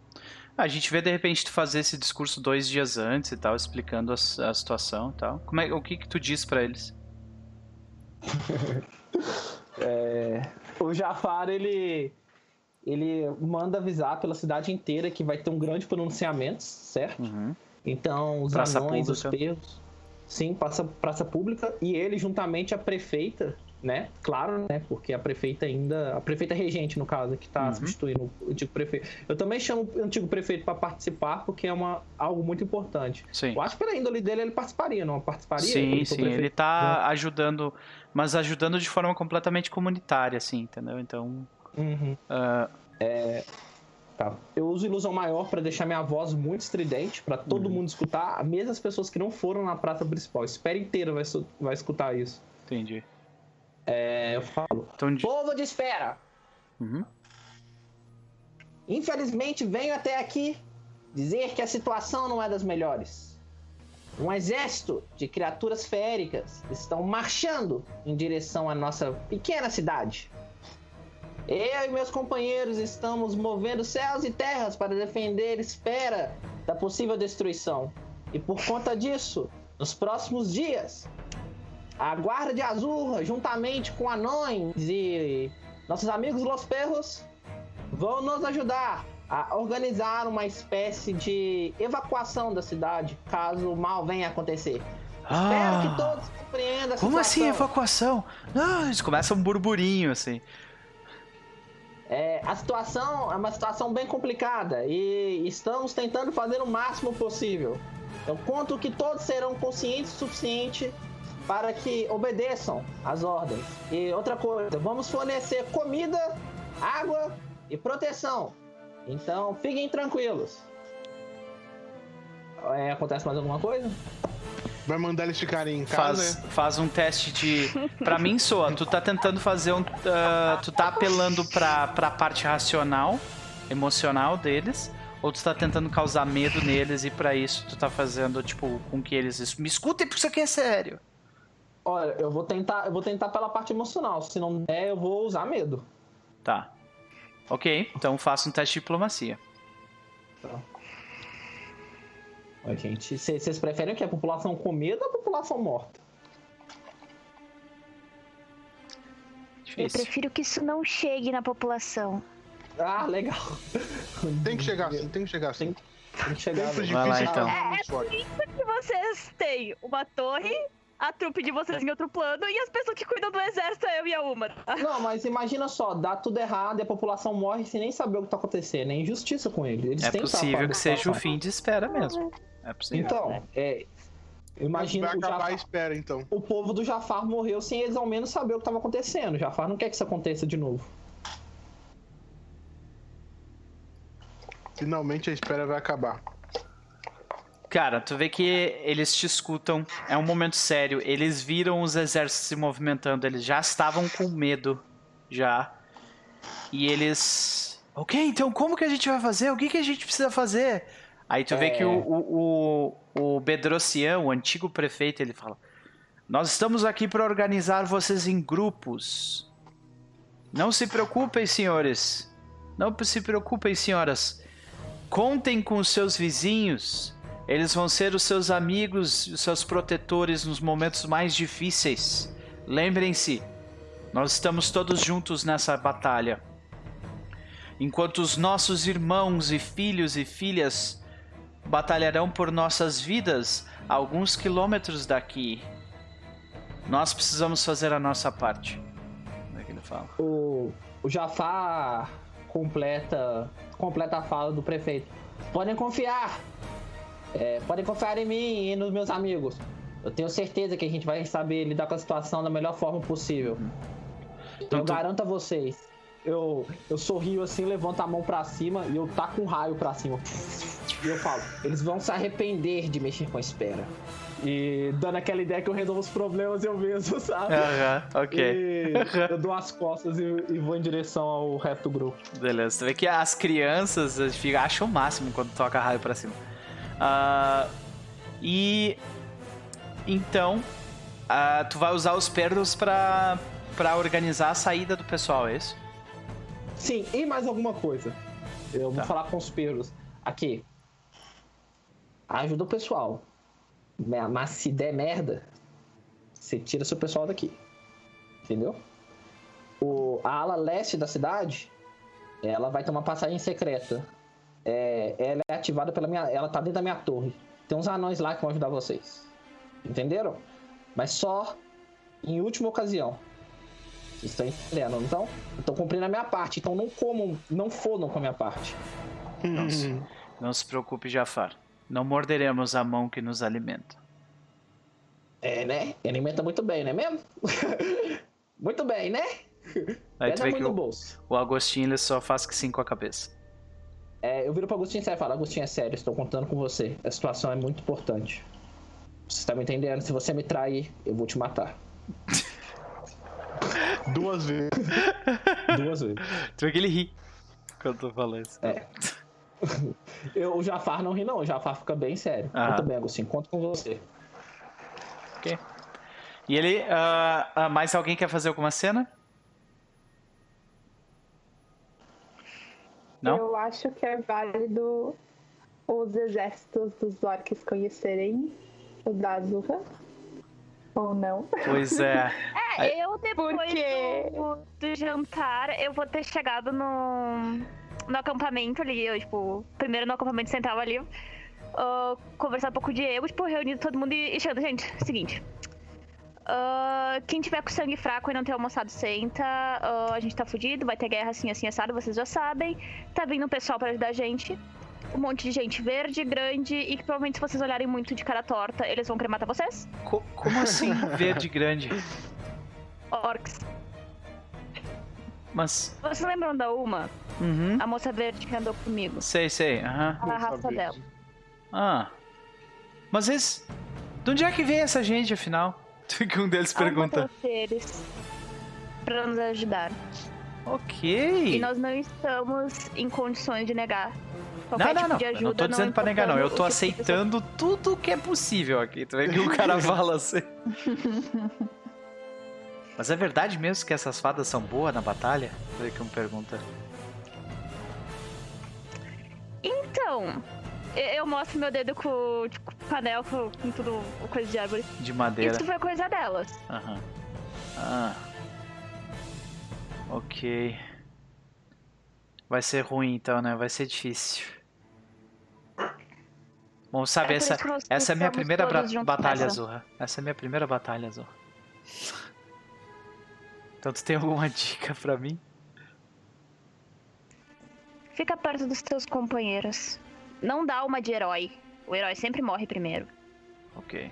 A gente vê de repente tu fazer esse discurso dois dias antes e tal, explicando a, a situação e tal. Como é, o que que tu diz pra eles? O Jafar, ele, ele manda avisar pela cidade inteira que vai ter um grande pronunciamento, certo? Uhum. Então, os Praça anões, os pública. perros. Sim, praça, praça pública. E ele, juntamente a prefeita, né? Claro, né? Porque a prefeita ainda. A prefeita regente, no caso, que tá Uhum. substituindo o antigo prefeito. Eu também chamo o antigo prefeito para participar, porque é uma, algo muito importante. Sim. Eu acho que pela índole dele ele participaria, não participaria? Sim, sim, ele prefeito? tá ajudando, mas ajudando de forma completamente comunitária, assim, entendeu? Então, Uhum. ah, Tá. Eu uso ilusão maior pra deixar minha voz muito estridente, pra todo Uhum. mundo escutar, mesmo as pessoas que não foram na praça principal. A espera inteira vai, vai escutar isso. entendi. É, eu falo. Então, de- Povo de espera! Uhum. Infelizmente venho até aqui dizer que a situação não é das melhores. Um exército de criaturas feéricas estão marchando em direção à nossa pequena cidade. Eu e meus companheiros estamos movendo céus e terras para defender espera da possível destruição. E por conta disso, nos próximos dias, a Guarda de Azurra, juntamente com anões e nossos amigos Los Perros, vão nos ajudar a organizar uma espécie de evacuação da cidade, caso o mal venha a acontecer. Espero que Ah, todos compreendam a como assim situação. evacuação? Não, eles começam um burburinho, assim. É, a situação é uma situação bem complicada e estamos tentando fazer o máximo possível. Eu conto que todos serão conscientes o suficiente para que obedeçam às ordens. E outra coisa, vamos fornecer comida, água e proteção. Então fiquem tranquilos. É, acontece mais alguma coisa? Vai mandar eles ficarem em Faz, casa? faz um teste de. Pra mim, soa. Tu tá tentando fazer um. ah, tu tá apelando pra, pra parte racional, emocional deles. Ou tu tá tentando causar medo neles e pra isso tu tá fazendo, tipo, com que eles. es- Me escutem porque isso aqui é sério. Olha, eu vou tentar, eu vou tentar pela parte emocional. Se não der, eu vou usar medo. Tá. Ok, então faça um teste de diplomacia. Ó, gente, vocês preferem que a população com medo ou a população morta? Eu prefiro que isso não chegue na população. Ah, legal. Tem que chegar assim, tem que chegar assim. Tem que chegar. Tempos velho. Vai lá, difíceis então. muito É por isso que vocês têm uma torre, a trupe de vocês em outro plano e as pessoas que cuidam do exército, eu e a Uma. Não, mas imagina só, dá tudo errado e a população morre sem nem saber o que tá acontecendo. É injustiça com eles. Eles É possível que seja o fim de espera mesmo. É possível. Então, é. Imagina Vai o acabar a Jafar. espera, então. O povo do Jafar morreu sem eles ao menos saber o que estava acontecendo. O Jafar não quer que isso aconteça de novo. Finalmente a espera vai acabar. Cara, tu vê que eles te escutam, é um momento sério. Eles viram os exércitos se movimentando, eles já estavam com medo, já. E eles. Ok, então como que a gente vai fazer? O que, que a gente precisa fazer? Aí tu vê É. que o, o, o, o Bedrocian, o antigo prefeito, ele fala: Nós estamos aqui para organizar vocês em grupos. Não se preocupem, senhores. Não se preocupem, senhoras. Contem com os seus vizinhos. Eles vão ser os seus amigos, os seus protetores nos momentos mais difíceis. Lembrem-se, nós estamos todos juntos nessa batalha. Enquanto os nossos irmãos e filhos e filhas batalharão por nossas vidas a alguns quilômetros daqui, nós precisamos fazer a nossa parte. Como é que ele fala? O, o Jafar completa, completa a fala do prefeito. Podem confiar. É, podem confiar em mim e nos meus amigos. Eu tenho certeza que a gente vai saber lidar com a situação da melhor forma possível. Eu Então tu- garanto a vocês. Eu, eu sorrio assim, levanto a mão pra cima e eu taco um raio pra cima. E eu falo, eles vão se arrepender de mexer com a espera. E dando aquela ideia que eu resolvo os problemas eu mesmo, sabe? Aham, ok. E eu dou as costas e, e vou em direção ao resto do grupo. Beleza, você vê que as crianças acham o máximo quando toca raio pra cima. Ah, e. Então. ah, tu vai usar os perros pra, pra organizar a saída do pessoal, é isso? Sim, e mais alguma coisa. Eu vou Tá. falar com os perros. Aqui. Ajuda o pessoal. Mas se der merda, você tira seu pessoal daqui. Entendeu? O, a ala leste da cidade, ela vai ter uma passagem secreta. É, ela é ativada pela minha. Ela tá dentro da minha torre. Tem uns anões lá que vão ajudar vocês. Entenderam? Mas só em última ocasião. Vocês estão entendendo, não estão? Cumprindo a minha parte, então não comam, não fodam com a minha parte. Nossa. Não se preocupe, Jafar. Não morderemos a mão que nos alimenta. É, né? E alimenta muito bem, não é mesmo? muito bem, né? Aí tu vê que o, bolso. o Agostinho ele só faz que sim com a cabeça. É, eu viro pro Agostinho e falo, Agostinho, é sério, estou contando com você. A situação é muito importante. Você tá me entendendo? Se você me trair, eu vou te matar. Duas vezes. Duas vezes. Tu vê que ele ri quando tu fala isso. É. Eu, o Jafar não ri, não. O Jafar fica bem sério. Ah. Muito bem, Agostinho, conto com você. Ok. E ele. ah, ah, mais alguém quer fazer alguma cena? Não? Eu acho que é válido os exércitos dos orcs conhecerem o da Azurra. Ou não. Pois é. É, eu depois Porque- do, do jantar, eu vou ter chegado no, no acampamento ali, eu, tipo, primeiro no acampamento central ali, ah, conversar um pouco com o Diego, tipo, reunido todo mundo e, e chegando, gente, seguinte. ah, quem tiver com sangue fraco e não ter almoçado, senta. ah, a gente tá fudido, vai ter guerra assim, assim, assado, vocês já sabem. Tá vindo um pessoal pra ajudar a gente. Um monte de gente verde, grande, e que provavelmente se vocês olharem muito de cara torta, eles vão querer matar vocês. Co- como assim verde grande? Orcs. Mas. Vocês lembram da Uma? Uhum. A moça verde que andou comigo. Sei, sei. Aham. A raça dela. Ah. Mas eles. De onde é que veio essa gente, afinal? Que um deles pergunta. eles pra nos ajudar. Ok. E nós não estamos em condições de negar. Qualquer Não, não, tipo não. de Eu ajuda, não tô dizendo pra negar, não. Eu tô importando o tipo aceitando tudo que é possível aqui. Tu vê que o cara fala assim. Mas é verdade mesmo que essas fadas são boas na batalha? Vê que um pergunta. Então, eu- eu mostro meu dedo com, tipo, com anel, com, com tudo, coisa de árvore. De madeira. Isso foi coisa delas. Aham. Ah. Ok. Vai ser ruim então, né? Vai ser difícil. Bom, sabe, É essa, essa é a minha primeira batalha. Zorra. Essa é a minha primeira batalha, Zorra. Então tu tem alguma dica pra mim? Fica perto dos teus companheiros. Não dá uma de herói. O herói sempre morre primeiro. Ok.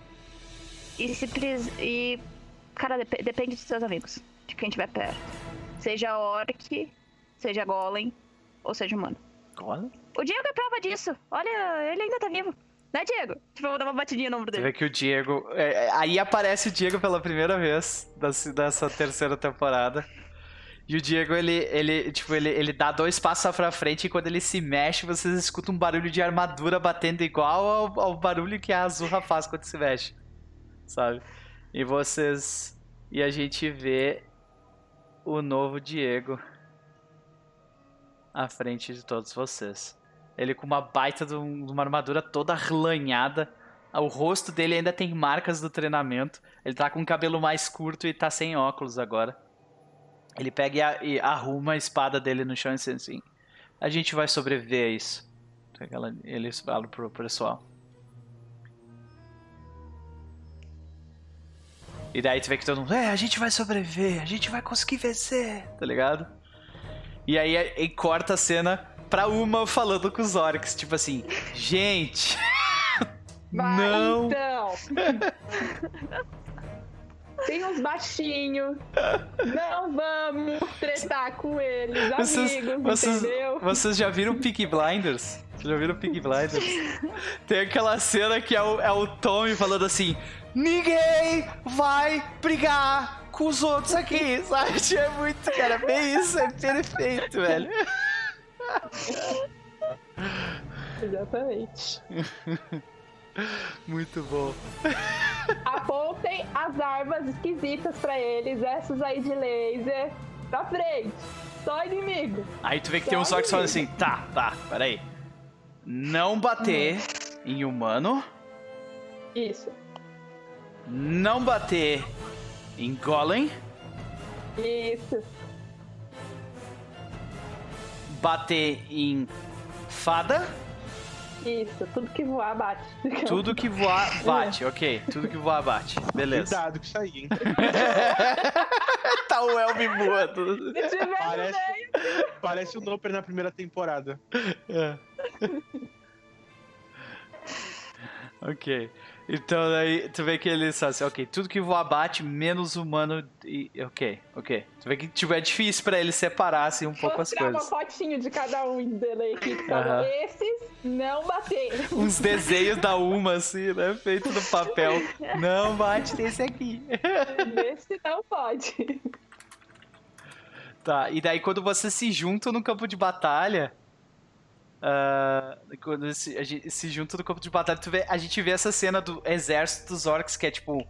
E se pres... E. Cara, dep- depende dos seus amigos. De quem tiver perto. Seja orc, seja golem, ou seja humano. Olha. O Diego é prova disso. Olha, ele ainda tá vivo. Né, Diego? Tipo, eu vou dar uma batidinha no ombro Você dele. vê que o Diego. é, é, aí aparece o Diego pela primeira vez dessa, dessa terceira temporada. E o Diego, ele, ele, tipo, ele, ele dá dois passos pra frente e quando ele se mexe, vocês escutam um barulho de armadura batendo igual ao, ao barulho que a Azurra faz quando se mexe. Sabe? E vocês. E a gente vê o novo Diego à frente de todos vocês. Ele com uma baita de um- uma armadura toda arlanhada. O rosto dele ainda tem marcas do treinamento. Ele tá com o cabelo mais curto e tá sem óculos agora. Ele pega e, a- e arruma a espada dele no chão e diz assim: A gente vai sobreviver a isso. Então, Ele fala pro pessoal. E daí tu vê que todo mundo, é, a gente vai sobreviver, a gente vai conseguir vencer, tá ligado? E aí e corta a cena pra uma falando com os orcs, tipo assim, gente, Vai, não, então. tem uns baixinhos. Não vamos tretar com eles, Vocês, amigos, vocês, entendeu? vocês já viram Peaky Blinders? Vocês já viram Peaky Blinders? Tem aquela cena que é o, é o Tommy falando assim: Ninguém vai brigar com os outros aqui, sabe? É muito, cara, bem isso, é perfeito, velho. Exatamente. Muito bom. Apontem as armas esquisitas pra eles, essas aí de laser. Pra frente. Só inimigo. Aí tu vê que tem uns orcs falando assim: Tá, tá, peraí. Não bater em humano, Isso. não bater em golem, Isso. Bater em fada. Isso. Tudo que voar bate. Tudo que voar bate, ok. Tudo que voar bate. Beleza. Cuidado com isso aí, hein? tá o Elmi voando. Parece, parece o Noper na primeira temporada. É. ok. Então daí tu vê que eles falam assim, ok, tudo que voar bate, menos humano e. Ok, ok. Tu vê que tipo, é difícil pra eles separarem um pouco as Mostrar uma coisas. fotinho de cada um dele aqui. que falou, Esses não bateram. Uns desenhos da Uma, assim, né? Feito no papel. Não bate nesse aqui. Esse não pode. Tá, e daí quando você se junta no campo de batalha. Ah, quando se, a gente se junta no campo de batalha, tu vê- a gente vê essa cena do exército dos orcs, que é tipo.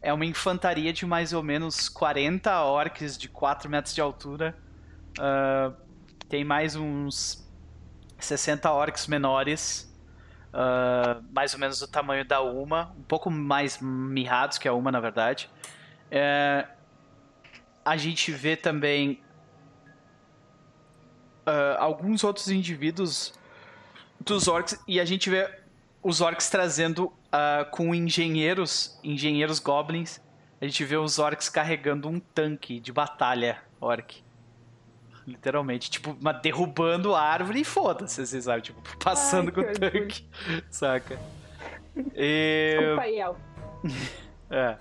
É uma infantaria de mais ou menos 40 orcs de 4 metros de altura. Ah, tem mais uns 60 orcs menores. ah, mais ou menos do tamanho da Uma. Um pouco mais mirrados que a Uma, na verdade. É, a gente vê também ah, alguns outros indivíduos dos orcs e a gente vê os orcs trazendo ah, com engenheiros, engenheiros goblins. A gente vê os orcs carregando um tanque de batalha orc. Literalmente, tipo, uma- derrubando a árvore e foda-se, vocês sabem, tipo, passando Ai, com o orgulho. tanque, saca? E... Desculpa. É.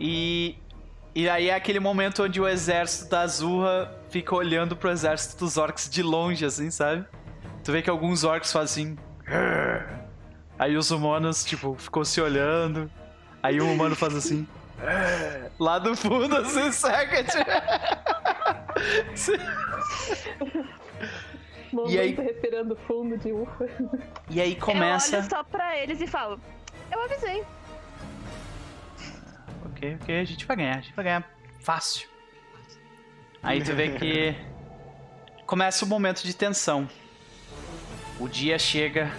E, e aí é aquele momento onde o exército da Azurra fica olhando pro exército dos orcs de longe, assim, sabe? Tu vê que alguns orcs fazem assim. Aí os humanos, tipo, ficou se olhando. Aí um humano faz assim. Lá do fundo, assim, saca? Momento E aí- respirando fundo de ufa. E aí começa. Eu olho só pra eles e falo, eu avisei. Ok, ok, a gente vai ganhar, a gente vai ganhar fácil. Aí tu vê que começa o momento de tensão. O dia chega,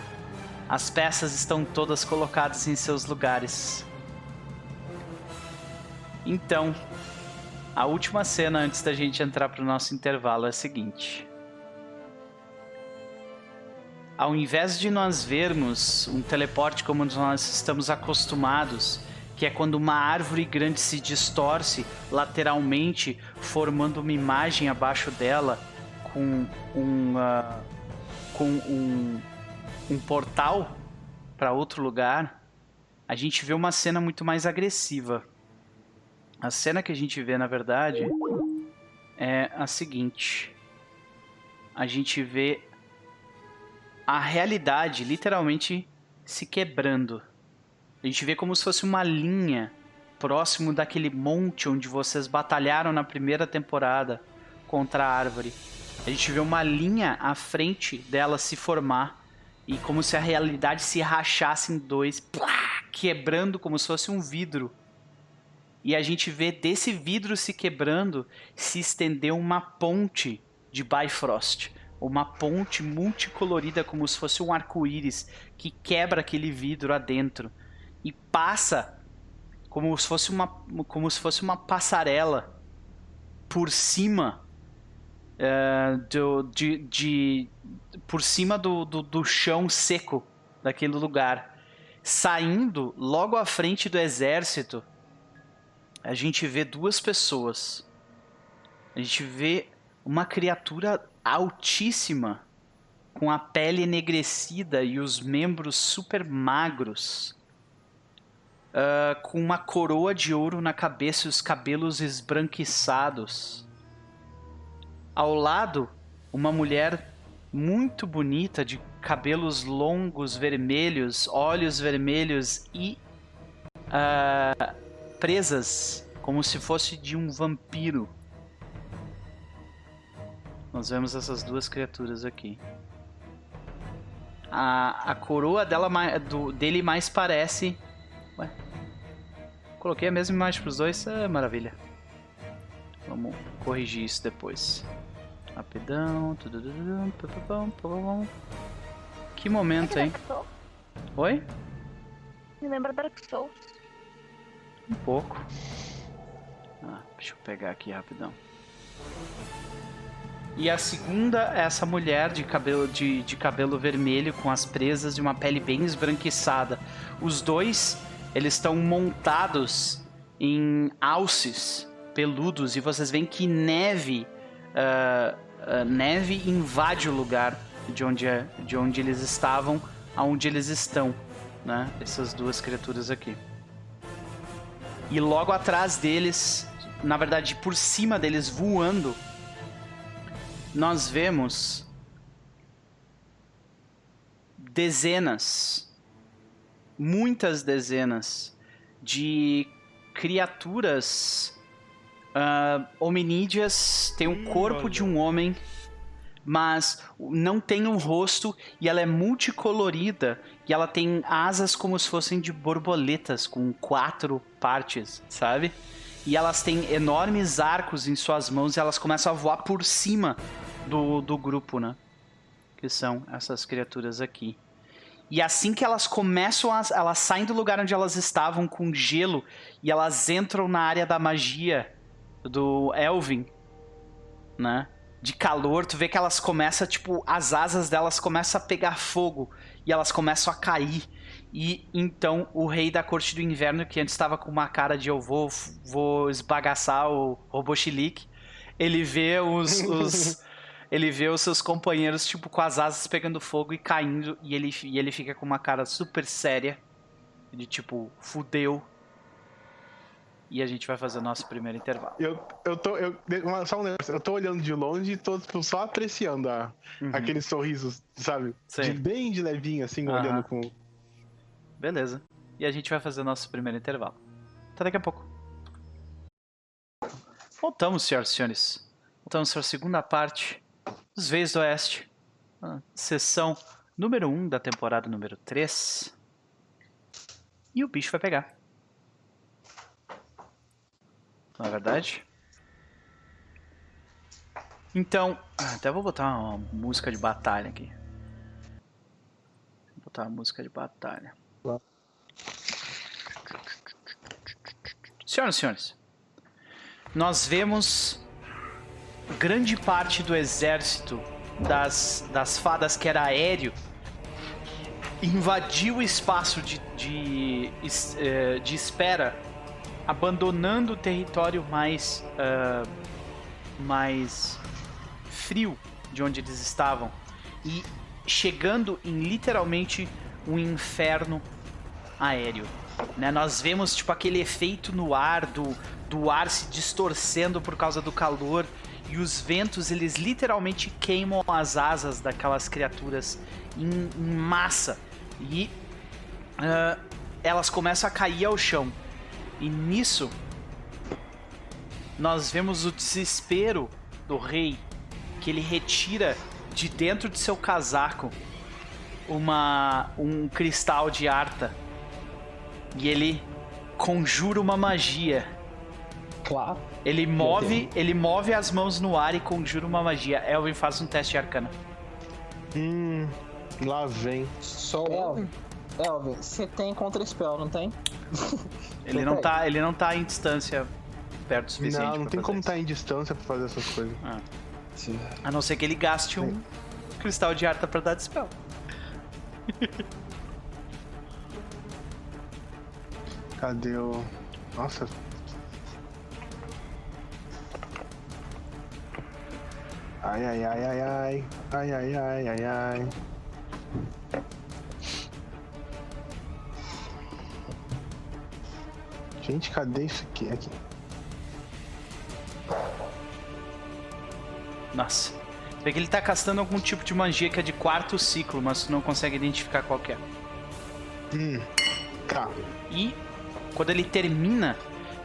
as peças estão todas colocadas em seus lugares. Então, a última cena antes da gente entrar pro nosso intervalo é a seguinte. Ao invés de nós vermos um teleporte como nós estamos acostumados, que é quando uma árvore grande se distorce lateralmente, formando uma imagem abaixo dela com um, ah, com um, um portal para outro lugar, a gente vê uma cena muito mais agressiva. A cena que a gente vê, na verdade, é a seguinte: a gente vê a realidade literalmente se quebrando. A gente vê como se fosse uma linha próximo daquele monte onde vocês batalharam na primeira temporada contra a árvore. A gente vê uma linha à frente dela se formar e como se a realidade se rachasse em dois, plá, quebrando como se fosse um vidro. E a gente vê desse vidro se quebrando se estender uma ponte de Bifrost. Uma ponte multicolorida como se fosse um arco-íris que quebra aquele vidro adentro e passa como se fosse uma, como se fosse uma passarela por cima eh, do, de, de- por cima do, do, do chão seco daquele lugar. Saindo logo à frente do exército, a gente vê duas pessoas. A gente vê uma criatura altíssima, com a pele enegrecida e os membros super magros. Ah, com uma coroa de ouro na cabeça e os cabelos esbranquiçados. Ao lado, uma mulher muito bonita, de cabelos longos, vermelhos, olhos vermelhos e ah, presas, como se fosse de um vampiro. Nós vemos essas duas criaturas aqui. A, a coroa dela, do, dele mais parece. Coloquei a mesma imagem pros dois, é maravilha. Vamos corrigir isso depois. Rapidão. Que momento, hein? Oi? Me lembra Dark Souls. Um pouco. Ah, deixa eu pegar aqui rapidão. E a segunda é essa mulher de cabelo, de, de cabelo vermelho com as presas de uma pele bem esbranquiçada. Os dois, eles estão montados em alces peludos e vocês veem que neve, ah, ah, neve invade o lugar de onde, é, de onde eles estavam, aonde eles estão, né? Essas duas criaturas aqui. E logo atrás deles, na verdade por cima deles voando, nós vemos dezenas, muitas dezenas de criaturas ah, hominídeas, tem o corpo de um homem, mas não tem um rosto e ela é multicolorida e ela tem asas como se fossem de borboletas com quatro partes, sabe? E elas têm enormes arcos em suas mãos e elas começam a voar por cima do, do grupo, né? Que são essas criaturas aqui. E assim que elas começam a. Elas saem do lugar onde elas estavam com gelo e elas entram na área da magia do Elvin, né? De calor, tu vê que elas começam, tipo, as asas delas começam a pegar fogo e elas começam a cair. E então o rei da corte do inverno, que antes estava com uma cara de eu vou, vou esbagaçar o robô Chilique, ele vê os, os- ele vê os seus companheiros tipo com as asas pegando fogo e caindo e ele, e ele fica com uma cara super séria de tipo fudeu. E a gente vai fazer o nosso primeiro intervalo. Eu, eu tô. Eu, uma- só um negócio, eu tô olhando de longe e tô tipo, só apreciando a, Uhum. aqueles sorrisos, sabe? Sim. De bem de levinho, assim, Aham. olhando com. Beleza. E a gente vai fazer o nosso primeiro intervalo. Até daqui a pouco. Voltamos, senhoras e senhores. Voltamos para a segunda parte dos Veios do Oeste. Sessão número 1 da temporada número 3. E o bicho vai pegar. Não é verdade? Então, até vou botar uma música de batalha aqui. Vou botar uma música de batalha. Senhoras e senhores, nós vemos grande parte do exército das, das fadas que era aéreo invadiu o espaço de, de, eh, de espera, abandonando o território mais, ah, mais frio de onde eles estavam e chegando em literalmente um inferno aéreo. Né? Nós vemos tipo aquele efeito no ar do, do ar se distorcendo por causa do calor e os ventos eles literalmente queimam as asas daquelas criaturas em, em massa e ah, elas começam a cair ao chão. E nisso nós vemos o desespero do rei que ele retira de dentro de seu casaco uma um cristal de arta e ele conjura uma magia. Claro. Ele move, ele move as mãos no ar e conjura uma magia. Elvin faz um teste de arcana. Hum. Lá vem. Só o Elvin, Elvin, você tem contra spell, não tem? Ele não tá, ele não tá em distância perto o suficiente Não, não pra tem fazer como estar em distância pra fazer essas coisas. A não ser que ele gaste um cristal de arta pra dar dispel. Cadê o. Nossa. Ai, ai, ai, ai, ai. Ai, ai, ai, ai, ai. Gente, cadê isso aqui? Aqui. Nossa. Vê que ele tá castando algum tipo de magia que é de quarto ciclo, mas tu não consegue identificar qual que é. Hum. Tá. E quando ele termina,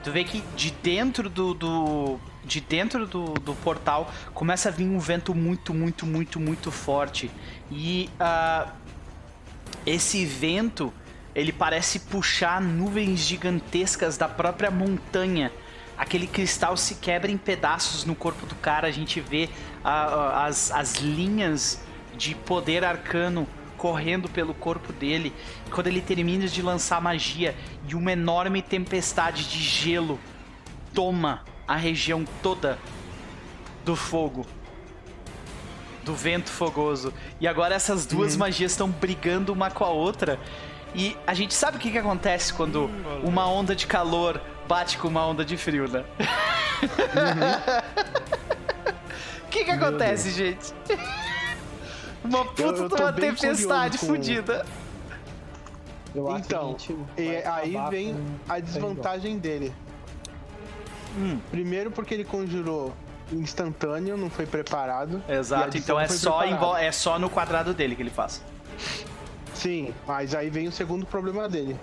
tu vê que de dentro do. do- de dentro do, do portal começa a vir um vento muito, muito, muito, muito forte. E ah, esse vento ele parece puxar nuvens gigantescas da própria montanha. Aquele cristal se quebra em pedaços no corpo do cara. A gente vê ah, as, as linhas de poder arcano correndo pelo corpo dele. Quando ele termina de lançar magia e uma enorme tempestade de gelo toma a região toda do fogo. Do vento fogoso. E agora essas duas magias estão brigando uma com a outra. E a gente sabe o que, que acontece quando uma onda de calor bate com uma onda de frio, né? O que, que acontece, gente? Uma puta de uma tempestade com- acho Então, E aí vem com- a desvantagem dele. Hum. Primeiro porque ele conjurou instantâneo, não foi preparado. Exato, então é só, é só no quadrado dele que ele faz. Sim, mas aí vem o segundo problema dele.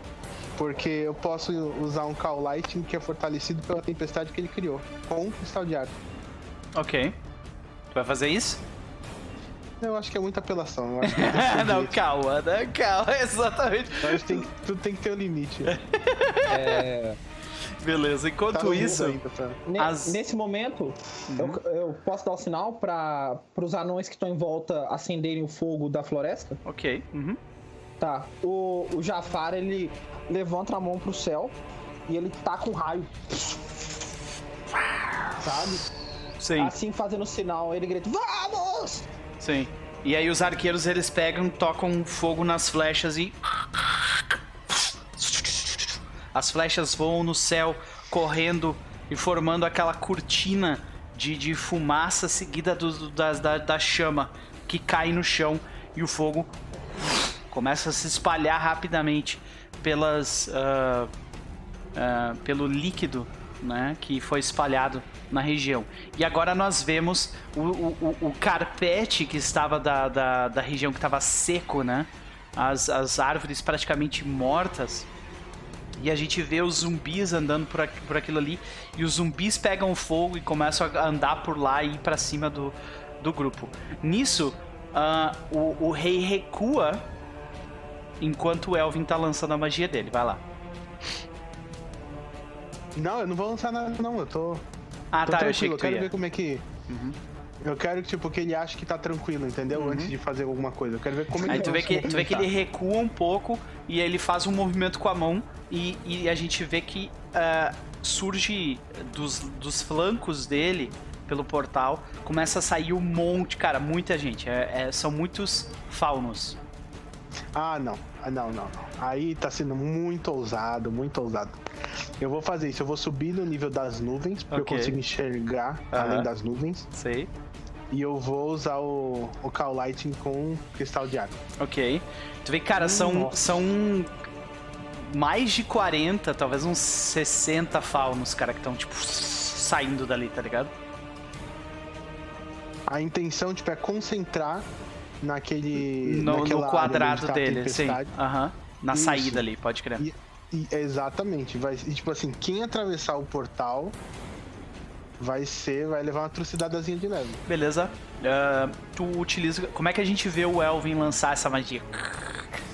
Porque eu posso usar um Call Lightning que é fortalecido pela tempestade que ele criou, com um cristal de ar. Ok. Tu vai fazer isso? Eu acho que é muita apelação. Eu acho que, tem ser não, jeito. calma, né? Calma, exatamente. Eu acho que tem que- tudo tem que ter um limite. É, Beleza, Tá enquanto no isso. ainda, tá? As- Nesse momento, eu, eu posso dar o sinal para os anões que estão em volta acenderem o fogo da floresta? Ok. uhum. Tá. O, o Jafar, ele levanta a mão pro céu e ele taca um raio. Sabe? Sim, Assim fazendo sinal, ele grita: Vamos! sim. E aí os arqueiros eles pegam, tocam fogo nas flechas e. As flechas voam no céu, correndo e formando aquela cortina de, de fumaça seguida do, da, da, da chama que cai no chão e o fogo começa a se espalhar rapidamente pelas ah, ah, pelo líquido né, que foi espalhado na região. E agora nós vemos o, o- o carpete que estava da, da, da região que estava seco, né? As, as árvores praticamente mortas. E a gente vê os zumbis andando por, aqui- por aquilo ali. E os zumbis pegam fogo e começam a andar por lá e ir pra cima do, do grupo. Nisso, ah, o, o rei recua enquanto o Elvin tá lançando a magia dele. Vai lá. Não, eu não vou lançar nada, não. Eu tô. Ah, tô tá, eu achei que eu tu quero ia. ver como é que. Eu quero tipo, que ele ache que tá tranquilo, entendeu? Antes de fazer alguma coisa. Eu quero ver como que Aí ele tu vê, que, tu vê que ele recua um pouco e ele faz um movimento com a mão e, e a gente vê que ah, surge dos, dos flancos dele, pelo portal, começa a sair um monte, cara, muita gente. É- é- são muitos faunos. Ah, não. Ah, não, não, não. Aí tá sendo muito ousado, muito ousado. Eu vou fazer isso, eu vou subir no nível das nuvens, porque Ok. eu consigo enxergar além das nuvens. Sei. E eu vou usar o, o Call Lighting com cristal de água. Ok. Tu vê que, cara, são, Nossa. são mais de 40, talvez uns 60 faunos, cara, que estão, tipo, saindo dali, tá ligado? A intenção, tipo, é concentrar naquele. No, no quadrado tá dele, sim. Aham. Na Isso. saída ali, pode crer. E, e- exatamente. Vai, e, tipo assim, quem atravessar o portal vai ser. Vai levar uma trucidadazinha de leve. Beleza. Ah, tu utiliza. Como é que a gente vê o Elvin lançar essa magia?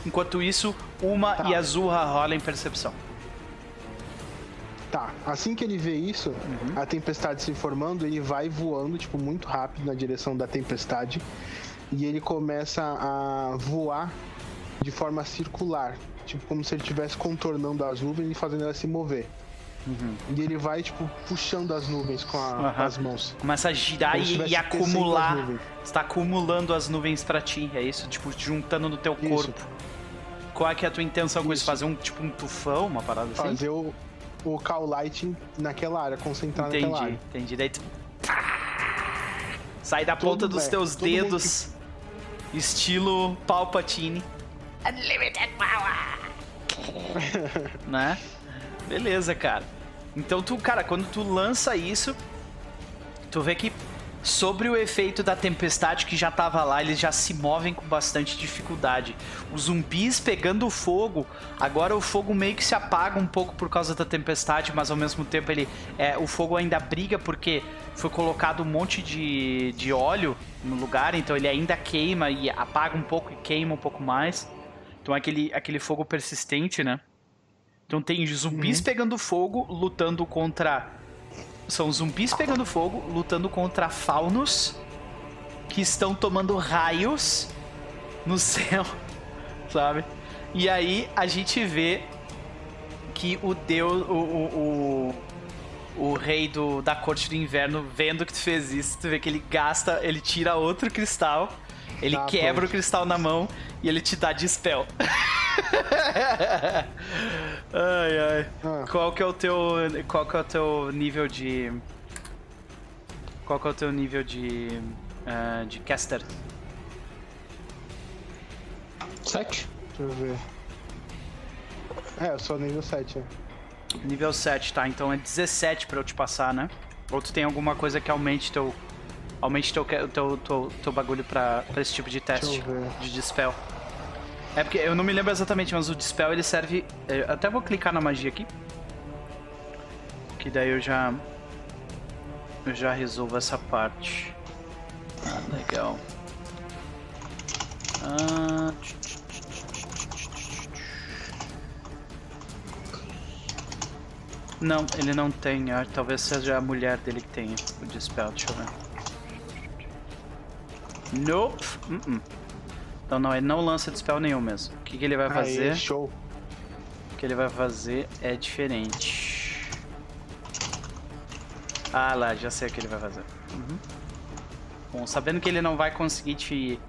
Enquanto isso, uma Tá. e a Zurra rolam em percepção. Tá, assim que ele vê isso, Uhum. a tempestade se formando, ele vai voando, tipo, muito rápido na direção da tempestade. E ele começa a voar de forma circular. Tipo, como se ele estivesse contornando as nuvens e fazendo elas se mover. E ele vai, tipo, puxando as nuvens com, a- Uhum. as mãos. Começa a girar e, e acumular. Está acumulando as nuvens pra ti, é isso? Tipo, juntando no teu Isso. corpo. Qual é que é a tua intenção com isso? Isso. Fazer um tipo um tufão, uma parada assim? Fazer o, o call lighting naquela área, concentrar naquela Entendi, área. entendi. Daí tu... Sai da Todo ponta dos mundo- teus dedos, estilo Palpatine. Unlimited power! né? Beleza, cara. Então tu, cara, quando tu lança isso, tu vê que sobre o efeito da tempestade que já tava lá, eles já se movem com bastante dificuldade. Os zumbis pegando fogo, agora o fogo meio que se apaga um pouco por causa da tempestade, mas ao mesmo tempo ele é, o fogo ainda briga porque foi colocado um monte de, de óleo no lugar, então ele ainda queima e apaga um pouco e queima um pouco mais. Então é aquele, aquele fogo persistente, né? Então tem zumbis pegando fogo, lutando contra. São zumbis pegando fogo, lutando contra faunos que estão tomando raios no céu, sabe? E aí a gente vê que o deus, o, o, o, o rei do, da corte do inverno, vendo que tu fez isso, tu vê que ele gasta, ele tira outro cristal, ele Tá, quebra pronto. o cristal na mão e ele te dá dispel. ai, ai. Ah. Qual que é o teu. Qual que é o teu nível de. Qual que é o teu nível de. ah, de caster? Sete? Deixa eu ver. É, eu sou nível 7. é. Nível 7, tá? Então é 17 pra eu te passar, né? Ou tu tem alguma coisa que aumente teu. Aumente teu, teu, teu, teu, bagulho pra, pra esse tipo de teste de dispel. É porque eu não me lembro exatamente, mas o dispel ele serve. eu até vou clicar na magia aqui. Que daí eu já. Eu já resolvo essa parte. Ah, legal. Ah, Não, ele não tem. ah, Talvez seja a mulher dele que tenha o dispel. Deixa eu ver. Nope. Uh-uh. Então não, ele não lança dispel nenhum mesmo. O que, que ele vai fazer? Aê, show. O que ele vai fazer é diferente. Ah lá, já sei o que ele vai fazer. Uhum. Bom, sabendo que ele não vai conseguir te,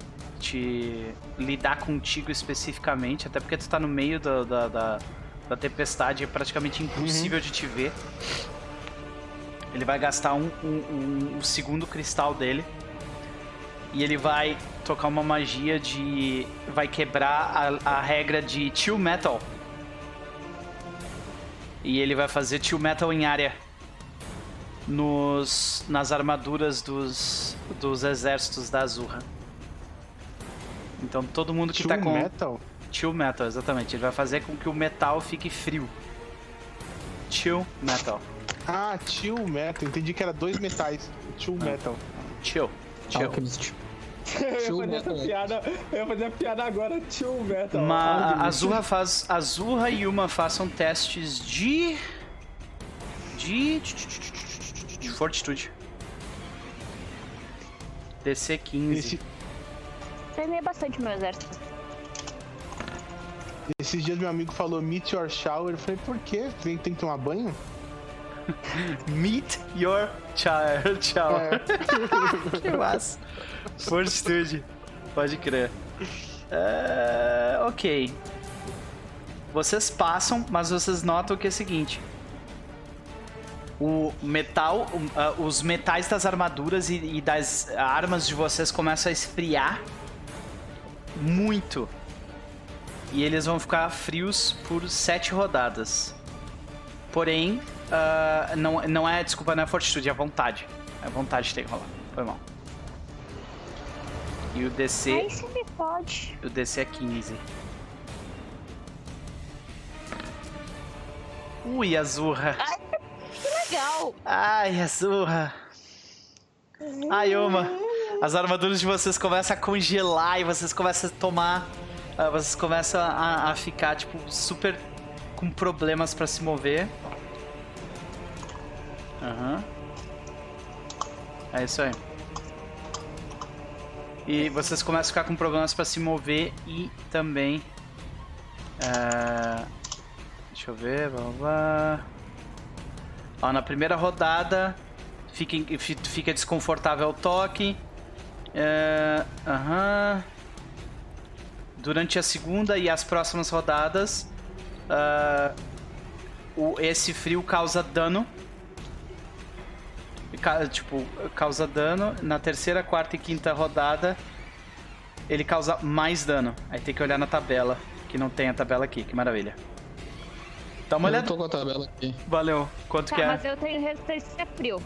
te lidar contigo especificamente, até porque tu tá no meio da, da, da, da tempestade, é praticamente impossível de te ver. Ele vai gastar um, um, um- um segundo cristal dele. E ele vai tocar uma magia de. Vai quebrar a, a regra de Chill Metal. E ele vai fazer Chill Metal em área. Nos, nas armaduras dos, dos exércitos da Azurra. Então todo mundo que tá True com. Metal? Chill Metal, exatamente. Ele vai fazer com que o metal fique frio. Chill Metal. Ah, Chill Metal. Entendi que era dois metais. Chill Metal. Chill. Chill. Alchemist. Eu ia fazer piada, eu ia fazer a piada agora, tio Metal. Uma, a. Azurra faz. Azurra e uma façam testes de. De. De fortitude. DC 15. Esse- Treinei bastante meu exército. esses dias meu amigo falou Meteor Shower. Eu falei, por quê? Tem, tem que tomar banho? Meet your child. Tchau. É. que massa. Fortitude. Pode crer. É, ok. Vocês passam, mas vocês notam que é o seguinte. O metal, ah, os metais das armaduras e, e das armas de vocês começam a esfriar muito. E eles vão ficar frios por sete rodadas. Porém, ah, não, não é, desculpa, não é fortitude, é vontade. É vontade que tem que rolar. Foi mal. E o DC, Aí você me pode. o DC é 15. Ui, Azurra. Que legal! Ai, Azurra. Ai, Oma. As armaduras de vocês começam a congelar e vocês começam a tomar. ah, vocês começam a, a ficar, tipo, super com problemas pra se mover. Aham. É isso aí. E vocês começam a ficar com problemas pra se mover e também. ah, deixa eu ver, blá blá. Ó, na primeira rodada fica, fica desconfortável o toque. É, Aham. Durante a segunda e as próximas rodadas, ah, o, esse frio causa dano. Tipo, causa dano. Na terceira, quarta e quinta rodada, ele causa mais dano. Aí tem que olhar na tabela, que não tem a tabela aqui, que maravilha. Dá uma Eu olhada. tô com a tabela aqui. Valeu. Quanto Tá, que é? mas eu tenho resistência a frio.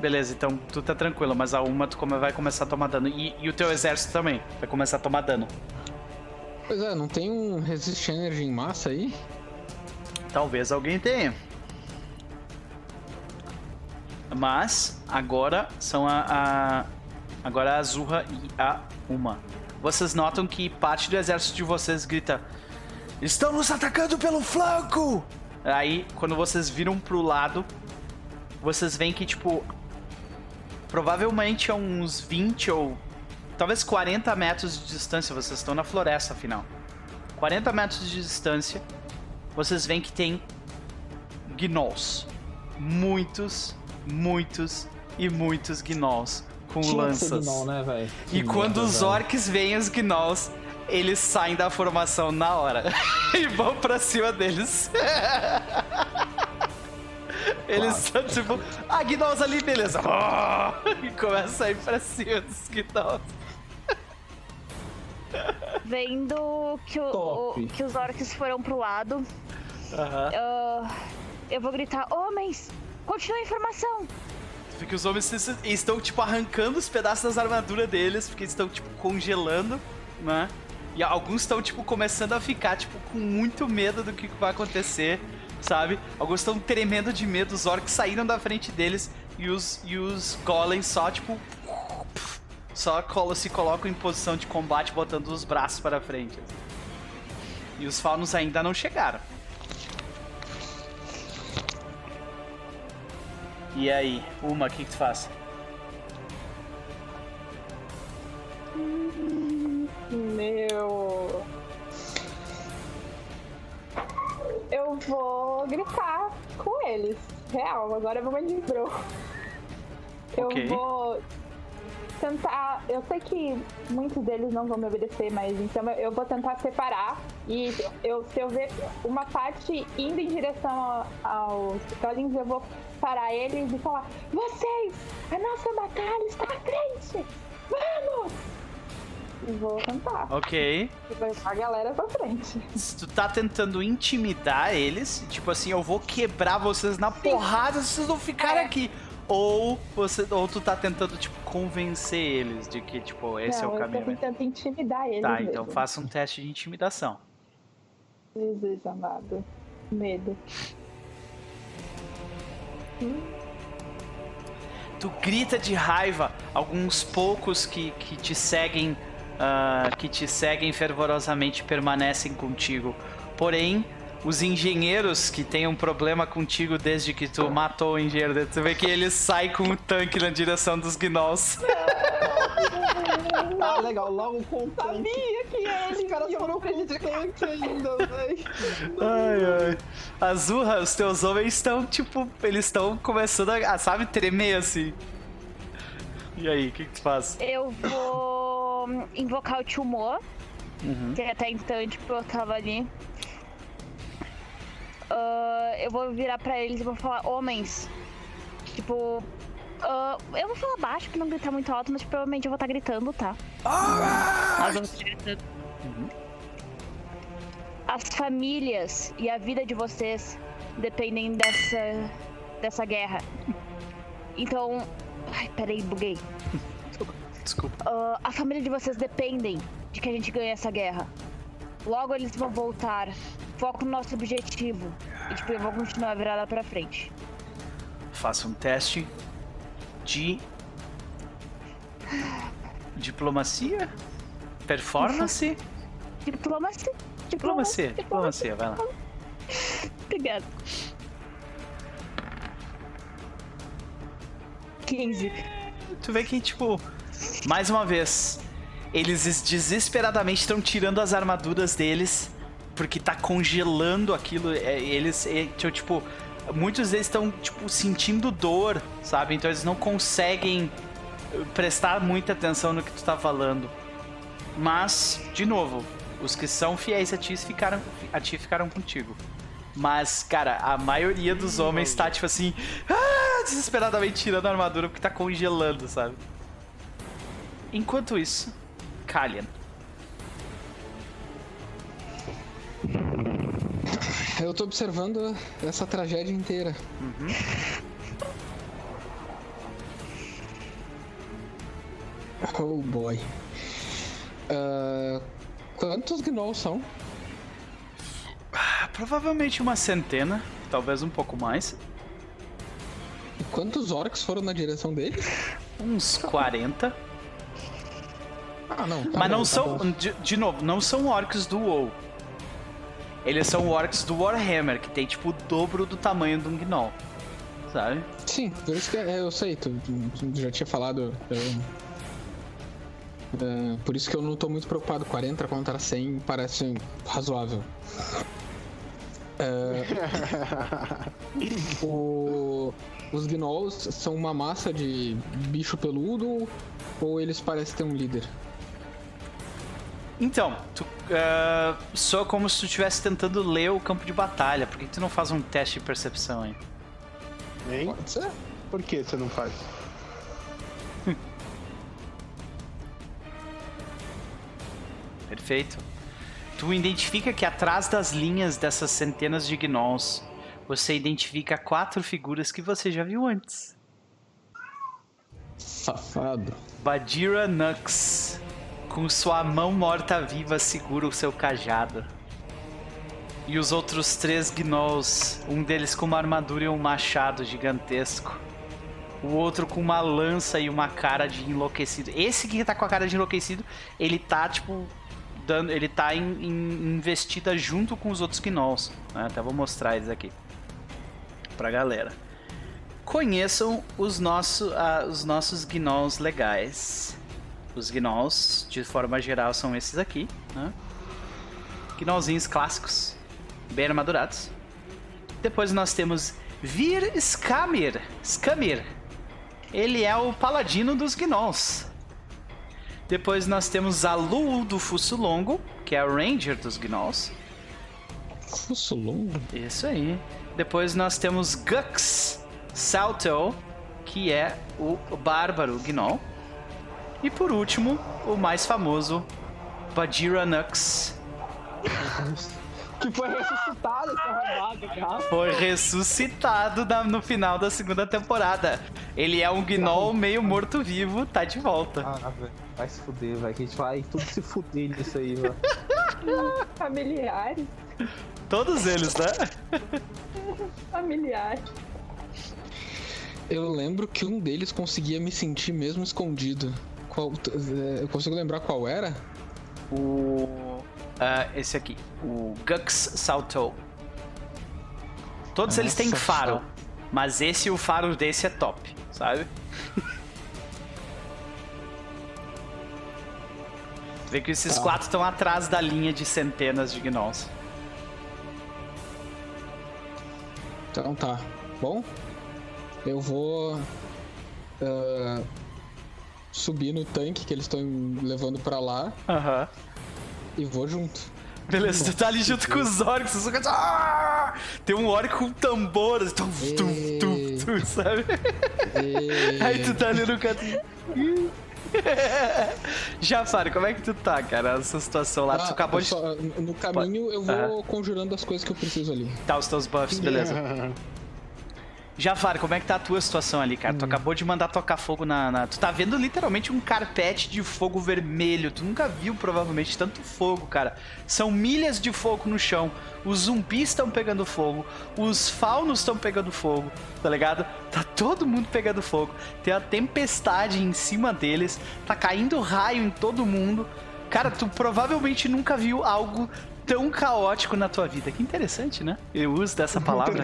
Beleza, então tu tá tranquilo, mas a uma tu vai começar a tomar dano. E, e o teu exército também vai começar a tomar dano. Pois é, não tem um Resist Energy em massa aí? Talvez alguém tenha. Mas agora são a, a- agora a Azurra e a Uma. Vocês notam que parte do exército de vocês grita: "Estão nos atacando pelo flanco!" Aí, quando vocês viram pro lado, vocês veem que tipo provavelmente a uns 20 ou talvez 40 metros de distância, vocês estão na floresta afinal. 40 metros de distância, vocês veem que tem gnolls. Muitos, muitos e muitos gnolls com Tinha que ser lanças. gnoll, né? E quando os orcs veem os gnolls, eles saem da formação na hora e vão pra cima deles. Eles são tipo, ah, gnolls ali, beleza. E começa a ir pra cima dos gnolls. Vendo que, o- o- que os orcs foram pro lado, Aham. ah, eu vou gritar: Homens, continuem a informação! Porque os homens estão, tipo, arrancando os pedaços das armaduras deles, porque eles estão, tipo, congelando, né? E alguns estão, tipo, começando a ficar, tipo, com muito medo do que vai acontecer, sabe? Alguns estão tremendo de medo, os orcs saíram da frente deles e os, e os golems só, tipo... Só se colocam em posição de combate, botando os braços para frente. E os faunos ainda não chegaram. E aí, Uma, o que, que tu faz? Meu. Eu vou gritar com eles. Real, agora é momento de bro. Eu Ok. vou tentar. Eu sei que muitos deles não vão me obedecer, mas então eu vou tentar separar. E eu, se eu ver uma parte indo em direção aos golems, eu vou parar eles e falar: Vocês! A nossa batalha está à frente! Vamos! E vou tentar. Ok. E vai a galera pra frente. Tu tá tentando intimidar eles, tipo assim, eu vou quebrar vocês na porrada se vocês não ficarem É. aqui. Ou, você, ou tu tá tentando, tipo, convencer eles de que, tipo, esse não, é o eu caminho. tô tentando intimidar eles. Tá, então mesmo. faça um teste de intimidação. Jesus amado. Medo. Tu grita de raiva, alguns poucos que, que te seguem, ah, que te seguem fervorosamente permanecem contigo. Porém, os engenheiros que têm um problema contigo desde que tu matou o engenheiro, dele, tu vê que ele sai com o tanque na direção dos gnolls. Tá legal, logo com o tanque. Sabia que eles Os caras foram com o tanque ainda, velho. Ai, ai. Azurra, os teus homens estão, tipo, eles estão começando a, a, sabe, tremer assim. E aí, o que, que tu faz? Eu vou invocar o Tumor, Uhum. que até então, tipo, eu tava ali. Ah, eu vou virar pra eles e vou falar, homens. Tipo. ah, eu vou falar baixo pra não gritar muito alto, mas provavelmente eu vou estar gritando, tá? Nós vamos estar gritando. As famílias e a vida de vocês dependem dessa. dessa guerra. Então. Ai, peraí, buguei. Desculpa. Ah, a família de vocês dependem de que a gente ganhe essa guerra. Logo eles vão voltar. Foco no nosso objetivo. E tipo, eu vou continuar virada pra frente. Faça um teste de. Diplomacia? Performance? Diplomacia. Diplomacia, diplomacia, vai lá. Obrigada. 15. Tu vê que, tipo, mais uma vez, eles es- desesperadamente estão tirando as armaduras deles, porque tá congelando aquilo. é, Eles, é, tipo, tipo, muitos deles estão, tipo, sentindo dor, sabe? Então eles não conseguem eh, prestar muita atenção no que tu tá falando. Mas, de novo, os que são fiéis a ti ficaram, a ti ficaram contigo. Mas, cara, a maioria dos homens tá, tipo assim, ah, desesperadamente tirando a armadura porque tá congelando, sabe? Enquanto isso, Kalian. Eu tô observando essa tragédia inteira. Oh boy. Ah, quantos gnolls são? Ah, Provavelmente uma centena, talvez um pouco mais. E quantos orcs foram na direção deles? Uns 40. Ah, não. tá Mas bom, não tá são, de, de novo, não são orcs do WoW. Eles são orcs do Warhammer, que tem tipo o dobro do tamanho de um gnoll. Sabe? Sim, por isso que é, eu sei, tu, tu já tinha falado. eu- é, por isso que eu não tô muito preocupado. 40 contra 100 parece razoável. É, o- os gnolls são uma massa de bicho peludo ou eles parecem ter um líder? Então, tu, ah, só como se tu estivesse tentando ler o campo de batalha. Por que tu não faz um teste de percepção aí? Hein? Pode ser? Por que você não faz? Perfeito. Tu identifica que atrás das linhas dessas centenas de gnolls, você identifica quatro figuras que você já viu antes. Safado. Badira Nux, com sua mão morta-viva, segura o seu cajado. E os outros três gnolls, um deles com uma armadura e um machado gigantesco. O outro com uma lança e uma cara de enlouquecido. Esse que tá com a cara de enlouquecido, ele tá, tipo, dando. Ele tá em, em- investida junto com os outros gnolls. né? Até vou mostrar eles aqui. Pra galera conheçam os, nosso, ah, os nossos gnolls legais. Os gnolls, de forma geral, são esses aqui. Né? Gnollzinhos clássicos, bem armadurados. Depois nós temos Vir Skamir. Skamir. Ele é o paladino dos gnolls. Depois nós temos Alu do Fuso Longo, que é o ranger dos gnolls. Fuso longo? Isso aí. Depois nós temos Gux Salto, que é o bárbaro Gnoll. E por último, o mais famoso, Badira Nux. Que foi ressuscitado esse arrombado, cara. Foi ressuscitado na- no final da segunda temporada. Ele é um Gnoll meio morto-vivo, tá de volta. Ah, velho. Vai se fuder, velho. Que a gente vai tudo se fuder nisso aí, velho. Familiares. Todos eles, né? Familiares. Eu lembro que um deles conseguia me sentir mesmo escondido. Qual, eu consigo lembrar qual era? O. ah, esse aqui, o Gux Salto. Todos eles têm faro, só. mas esse, o faro desse é top, sabe? Vê que esses Tá. quatro estão atrás da linha de centenas de gnolls. Então tá. Bom, eu vou ah, subir no tanque que eles estão levando pra lá Aham. e vou junto. Beleza, tu tá ali junto com os orcs, tu só... Ah! Tem um orc com tambor, assim, tum, tum, tum, tum, sabe? Aí tu tá ali no canto. Jafari, como é que tu tá, cara? Essa situação lá, tu Ah, acabou eu de. no caminho eu vou conjurando as coisas que eu preciso ali. Tá, os teus buffs, beleza. Jafari, como é que tá a tua situação ali, cara? Tu acabou de mandar tocar fogo na, na- Tu tá vendo literalmente um carpete de fogo vermelho. Tu nunca viu, provavelmente, tanto fogo, cara. São milhas de fogo no chão. Os zumbis estão pegando fogo. Os faunos estão pegando fogo, tá ligado? Tá todo mundo pegando fogo. Tem a tempestade em cima deles. Tá caindo raio em todo mundo. Cara, tu provavelmente nunca viu algo tão caótico na tua vida. Que interessante, né? Eu uso dessa palavra.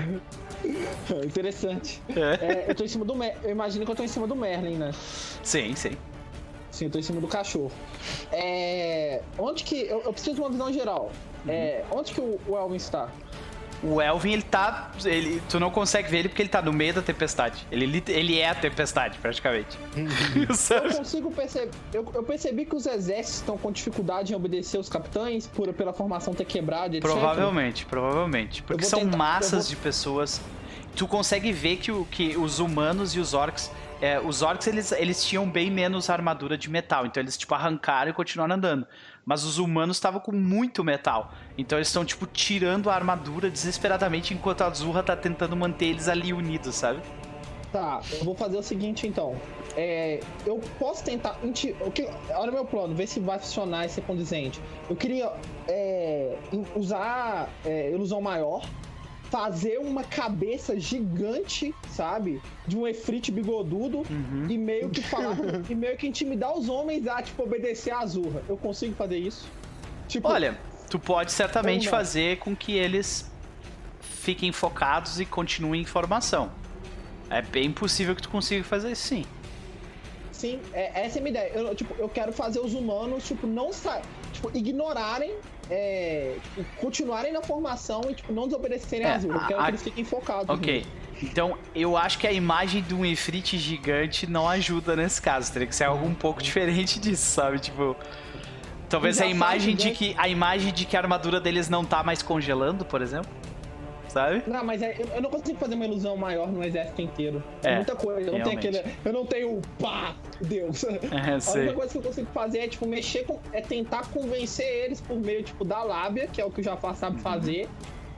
Interessante. É. É, eu tô em cima do Mer... Eu imagino que eu tô em cima do Merlin, né? Sim, sim. Sim, eu tô em cima do cachorro. É. Onde que. Eu, eu preciso de uma visão geral. É. Onde que o, o Elvin está? O Elvin, ele tá. Ele, tu não consegue ver ele porque ele tá no meio da tempestade. Ele, ele é a tempestade, praticamente. Eu consigo perceber. Eu, eu percebi que os exércitos estão com dificuldade em obedecer os capitães por, pela formação ter quebrado, etc. Provavelmente, provavelmente. Porque são tentar- massas vou- de pessoas. tu consegue ver que, o, que os humanos e os orcs. é, os orcs eles, eles tinham bem menos armadura de metal, então eles tipo arrancaram e continuaram andando. Mas os humanos estavam com muito metal. Então eles estão, tipo, tirando a armadura desesperadamente enquanto a Azurra tá tentando manter eles ali unidos, sabe? Tá, eu vou fazer o seguinte então. É, eu posso tentar. o que- Olha o meu plano, ver se vai funcionar esse condizente. Eu queria é, usar é, ilusão maior, fazer uma cabeça gigante, sabe? De um efrite bigodudo e meio que falar. e meio que intimidar os homens a, tipo, obedecer a Azurra. Eu consigo fazer isso? Tipo, Olha, tu pode certamente fazer com que eles fiquem focados e continuem em formação. É bem possível que tu consiga fazer isso sim. Sim, é, essa é a minha ideia. Eu, tipo, eu quero fazer os humanos, tipo, não sa tipo, ignorarem, é, tipo, continuarem na formação e, tipo, não desobedecerem É, Azul. Eu quero a- que eles fiquem focados. Ok. nisso. Então, eu acho que a imagem de um Ifrit gigante não ajuda nesse caso. Teria que ser algo um pouco diferente disso, sabe? Tipo. Talvez a imagem de gigante. que a imagem de que a armadura deles não tá mais congelando, por exemplo. Sabe? Não, mas é- eu, não consigo fazer uma ilusão maior no exército inteiro. É, muita coisa. Eu não tenho aquele. Eu não tenho pá, Deus. É, A sei. única coisa que eu consigo fazer é, tipo, mexer com. É tentar convencer eles por meio, tipo, da lábia, que é o que o Jafar Uhum. sabe fazer,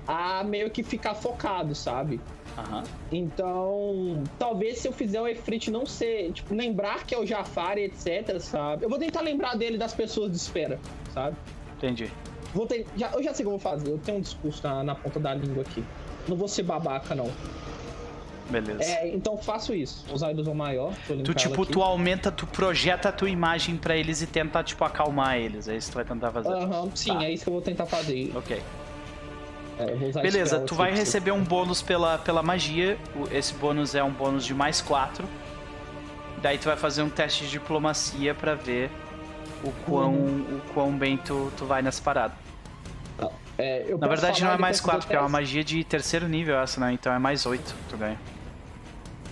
a meio que ficar focado, sabe? Aham. Então, talvez se eu fizer o Efrit não ser, tipo, lembrar que é o Jafar e etc, sabe? Eu vou tentar lembrar dele das pessoas de espera, sabe? Entendi. Vou ter, já, eu já sei o que eu vou fazer, eu tenho um discurso na, na ponta da língua aqui. Não vou ser babaca, não. Beleza. É, então faço isso. Usar a ilusão maior. Tu, tipo, tu aumenta, tu projeta a tua imagem pra eles e tenta, tipo, acalmar eles. É isso que tu vai tentar fazer. Aham, sim, Tá. é isso que eu vou tentar fazer. Ok. É, Beleza, tu vai receber um bônus pela, pela magia. Esse bônus é um bônus de mais 4. Daí tu vai fazer um teste de diplomacia pra ver o quão, Uhum. o quão bem tu, tu vai nessa parada. É, Na verdade não é mais depois 4, fazer porque é uma magia de terceiro nível essa, né? Então é mais 8 tu ganha.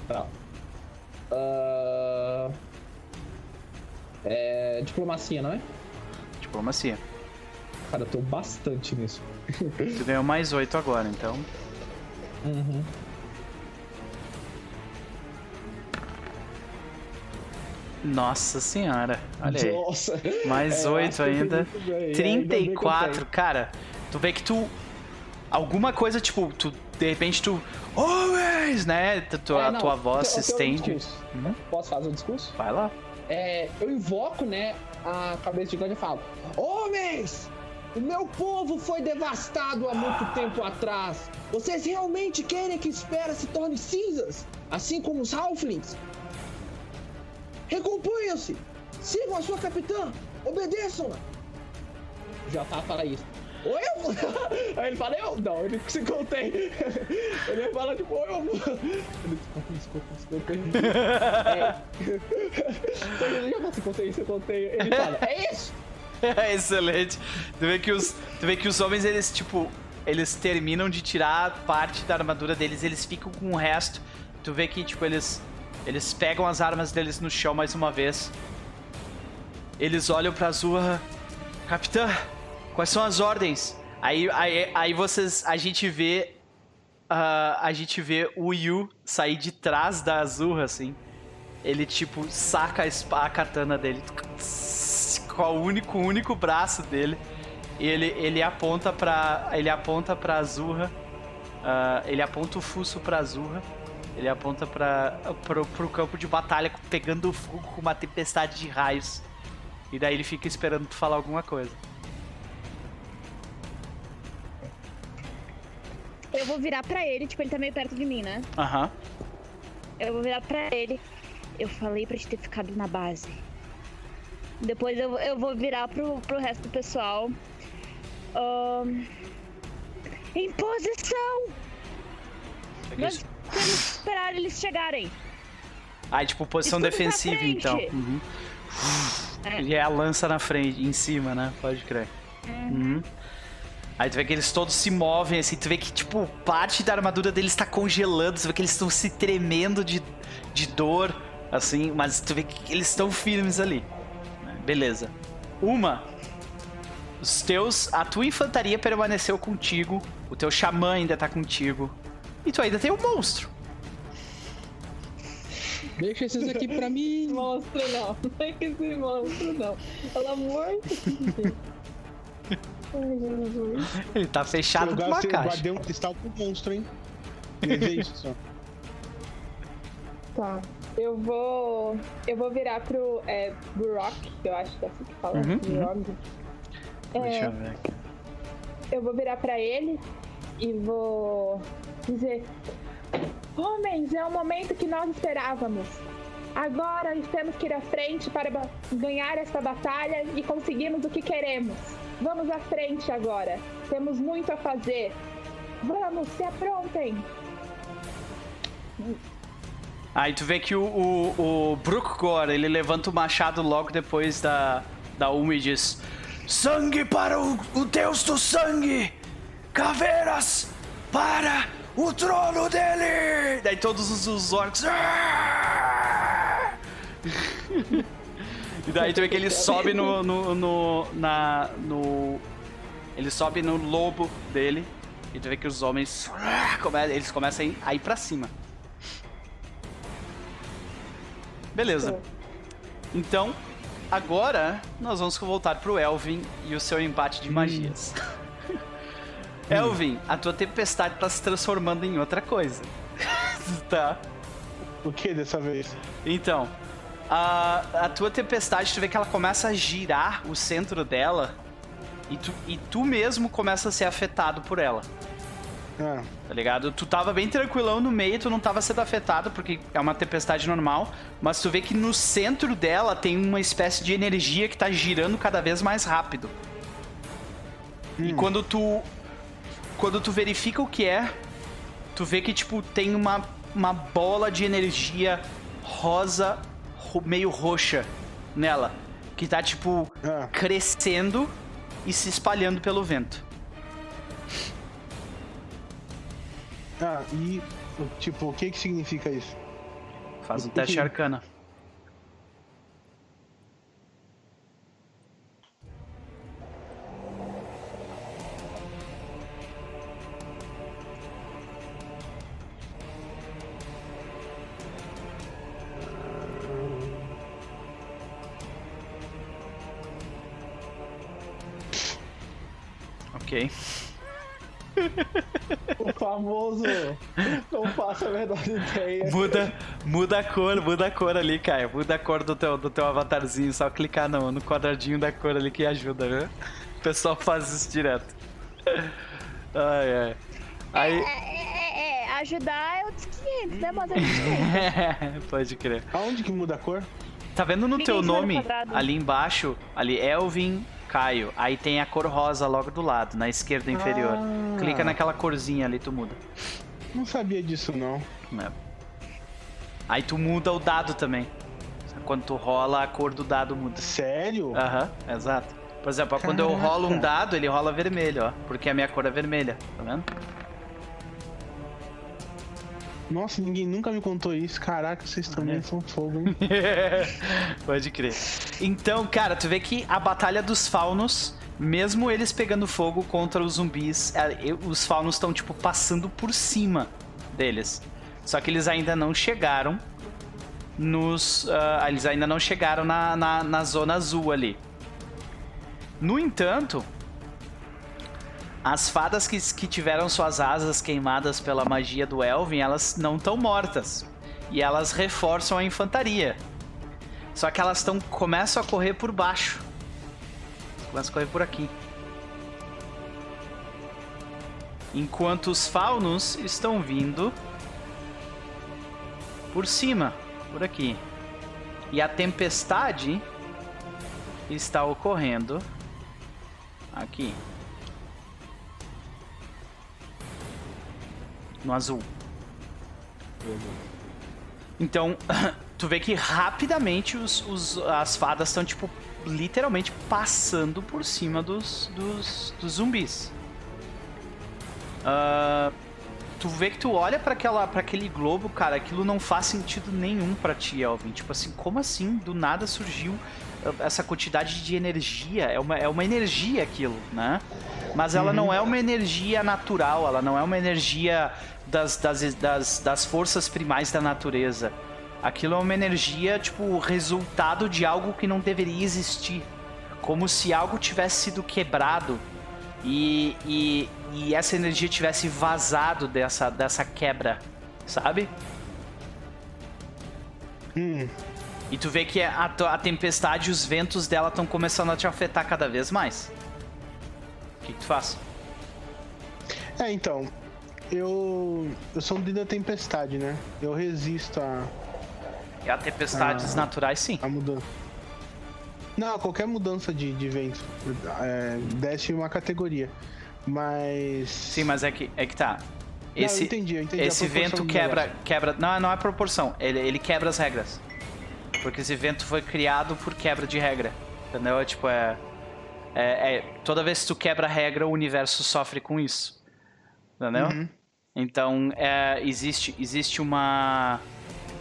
Tá. Ah, É. Diplomacia, não é? Diplomacia. Cara, eu tô bastante nisso. Tu ganhou mais 8 agora, então. Uhum. Nossa senhora, olha aí. Nossa. Mais É, eu 8 acho que eu fui ainda. muito bem. É, ainda bem eu 34, tenho. cara. Tu vê que tu. Alguma coisa, tipo, tu. De repente tu. Homens! Né? Tu, É, a não, tua voz se um estende. discurso. Uhum. Posso fazer o discurso? Vai lá. É, eu invoco, né, a cabeça gigante e falo: Homens! O meu povo foi devastado há muito tempo atrás. Vocês realmente querem que Espera se torne cinzas? Assim como os Halflings? Recomponham-se! Sigam a sua capitã! Obedeçam-na! Já tá fala isso. Ou eu Aí ele fala, eu? Não, ele se contém. Ele fala, tipo, ou eu Ele desculpa, desculpa, desculpa. É. Ele já fala, se contém, se contém. Ele fala, é isso! Excelente. Tu vê que os, tu vê que os homens, eles, tipo, eles terminam de tirar parte da armadura deles, eles ficam com o resto. Tu vê que, tipo, eles, eles pegam as armas deles no chão mais uma vez. Eles olham pra Azurra. Capitã, quais são as ordens? Aí, aí, aí vocês, a gente vê, ah, a gente vê o Yu sair de trás da Azurra, assim. Ele, tipo, saca a, espa- a katana dele com o único, único braço dele. E ele, ele aponta pra. Ele aponta pra Azurra. ah, ele aponta o fuso pra Azurra. Ele aponta pra, pro, pro campo de batalha pegando fogo com uma tempestade de raios. E daí ele fica esperando tu falar alguma coisa. Eu vou virar pra ele, tipo, ele tá meio perto de mim, né? Aham. Eu vou virar pra ele. Eu falei pra te ter ficado na base. Depois eu, eu vou virar pro, pro resto do pessoal. Ahn, em posição! Temos que esperar eles chegarem. Aí, tipo, posição defensiva, então. Uhum. É. E é a lança na frente, em cima, né? Pode crer. Uhum. Aí tu vê que eles todos se movem, assim, tu vê que, tipo, parte da armadura deles tá congelando, tu vê que eles estão se tremendo de, de dor, assim, mas tu vê que eles estão firmes ali. Beleza. Uma, os teus. A tua infantaria permaneceu contigo, o teu xamã ainda tá contigo. E tu ainda tem o monstro. Deixa esses aqui pra mim. Monstro não. Não é que esse monstro não. Pelo amor de Deus. Ai, Jesus. Ele tá fechado eu numa guardei- caixa. guardei um cristal pro monstro, hein? Ver isso só. Tá. Eu vou. Eu vou virar pro. É. Brock, que eu acho que é assim que fala. Uhum, uhum. Brock. É, Deixa eu ver aqui. eu vou virar pra ele e vou dizer: Homens, é o momento que nós esperávamos. Agora temos que ir à frente para ganhar esta batalha e conseguirmos o que queremos. Vamos à frente agora. Temos muito a fazer. Vamos, se aprontem. Aí tu vê que o, o, o Brookgore, ele levanta o machado logo depois da, da Uma e diz Sangue para o, o Deus do Sangue! Caveiras para o trono dele! Daí todos os, os orcs... "Ah!" e daí tu vê que ele sobe no, no, no, na, no... Ele sobe no lobo dele e tu vê que os homens... come- Eles começam a ir, a ir pra cima. Beleza. Então, agora nós vamos voltar pro Elvin e o seu embate de magias. Elvin, a tua tempestade tá se transformando em outra coisa. tá? O que dessa vez? Então, a, a tua tempestade, tu vê que ela começa a girar o centro dela e tu, e tu mesmo começa a ser afetado por ela. Ah, Tá ligado? Tu tava bem tranquilão no meio, tu não tava sendo afetado, porque é uma tempestade normal, mas tu vê que no centro dela tem uma espécie de energia que tá girando cada vez mais rápido. E quando tu. Quando tu verifica o que é, tu vê que, tipo, tem uma, uma bola de energia rosa, ro- meio roxa nela. Que tá, tipo, Ah. crescendo e se espalhando pelo vento. ah, e tipo, o que que significa isso? Faz um teste arcana. Ok. O famoso. Não faço a menor ideia. Muda, muda a cor, muda a cor ali, Caio. Muda a cor do teu, do teu avatarzinho. Só clicar no, no quadradinho da cor ali que ajuda, viu? O pessoal faz isso direto. Ai, ai. Aí. É, é, é, ajudar é outros 500, né? Mas é. Pode crer. Aonde que muda a cor? Tá vendo no Ninguém teu nome, quadrado. ali embaixo, ali Elvin Caio. Aí tem a cor rosa logo do lado, na esquerda inferior. Ah. Clica naquela corzinha ali, tu muda. Não sabia disso não. É. Aí tu muda o dado também. Quando tu rola, a cor do dado muda. Sério? Aham, exato. Por exemplo, ó, quando eu rolo um dado, ele rola vermelho, ó. Porque a minha cor é vermelha, tá vendo? Nossa, ninguém nunca me contou isso. Caraca, vocês também são fogo, hein? Pode crer. Então, cara, tu vê que a batalha dos faunos, mesmo eles pegando fogo contra os zumbis, é, os faunos estão, tipo, passando por cima deles. Só que eles ainda não chegaram nos. ah, eles ainda não chegaram na, na, na zona azul ali. No entanto, as fadas que, que tiveram suas asas queimadas pela magia do Elvin, elas não estão mortas. E elas reforçam a infantaria. Só que elas estão começam a correr por baixo. Começam a correr por aqui. Enquanto os faunos estão vindo por cima, por aqui. E a tempestade está ocorrendo aqui. No azul. Então, tu vê que rapidamente os, os- as fadas estão, tipo, literalmente passando por cima dos, dos, dos zumbis. Ah, tu vê que tu olha pra aquela para aquele globo, cara, aquilo não faz sentido nenhum pra ti, Elvin. Tipo assim, como assim? Do nada surgiu essa quantidade de energia, é uma, é uma energia aquilo, né? Mas ela não é uma energia natural, ela não é uma energia das, das, das, das forças primais da natureza. Aquilo é uma energia, tipo, resultado de algo que não deveria existir. Como se algo tivesse sido quebrado e, e, e essa energia tivesse vazado dessa, dessa quebra, sabe? Hum, E tu vê que a, a tempestade, os ventos dela estão começando a te afetar cada vez mais. O que, que tu faz? É, então, eu. Eu sou um da tempestade, né? Eu resisto a, E a tempestades Ah. naturais, sim. a mudança. Não, qualquer mudança de, de vento é, desce uma categoria. Mas. Sim, mas é que, é que tá. Não, eu Esse, entendi, eu entendi a esse vento quebra, quebra. Não, não é proporção. Ele, ele quebra as regras. Porque esse vento foi criado por quebra de regra. Entendeu? É tipo, é. É, é- toda vez que tu quebra a regra, o universo sofre com isso. Entendeu? Uhum. Então, é, existe, existe uma.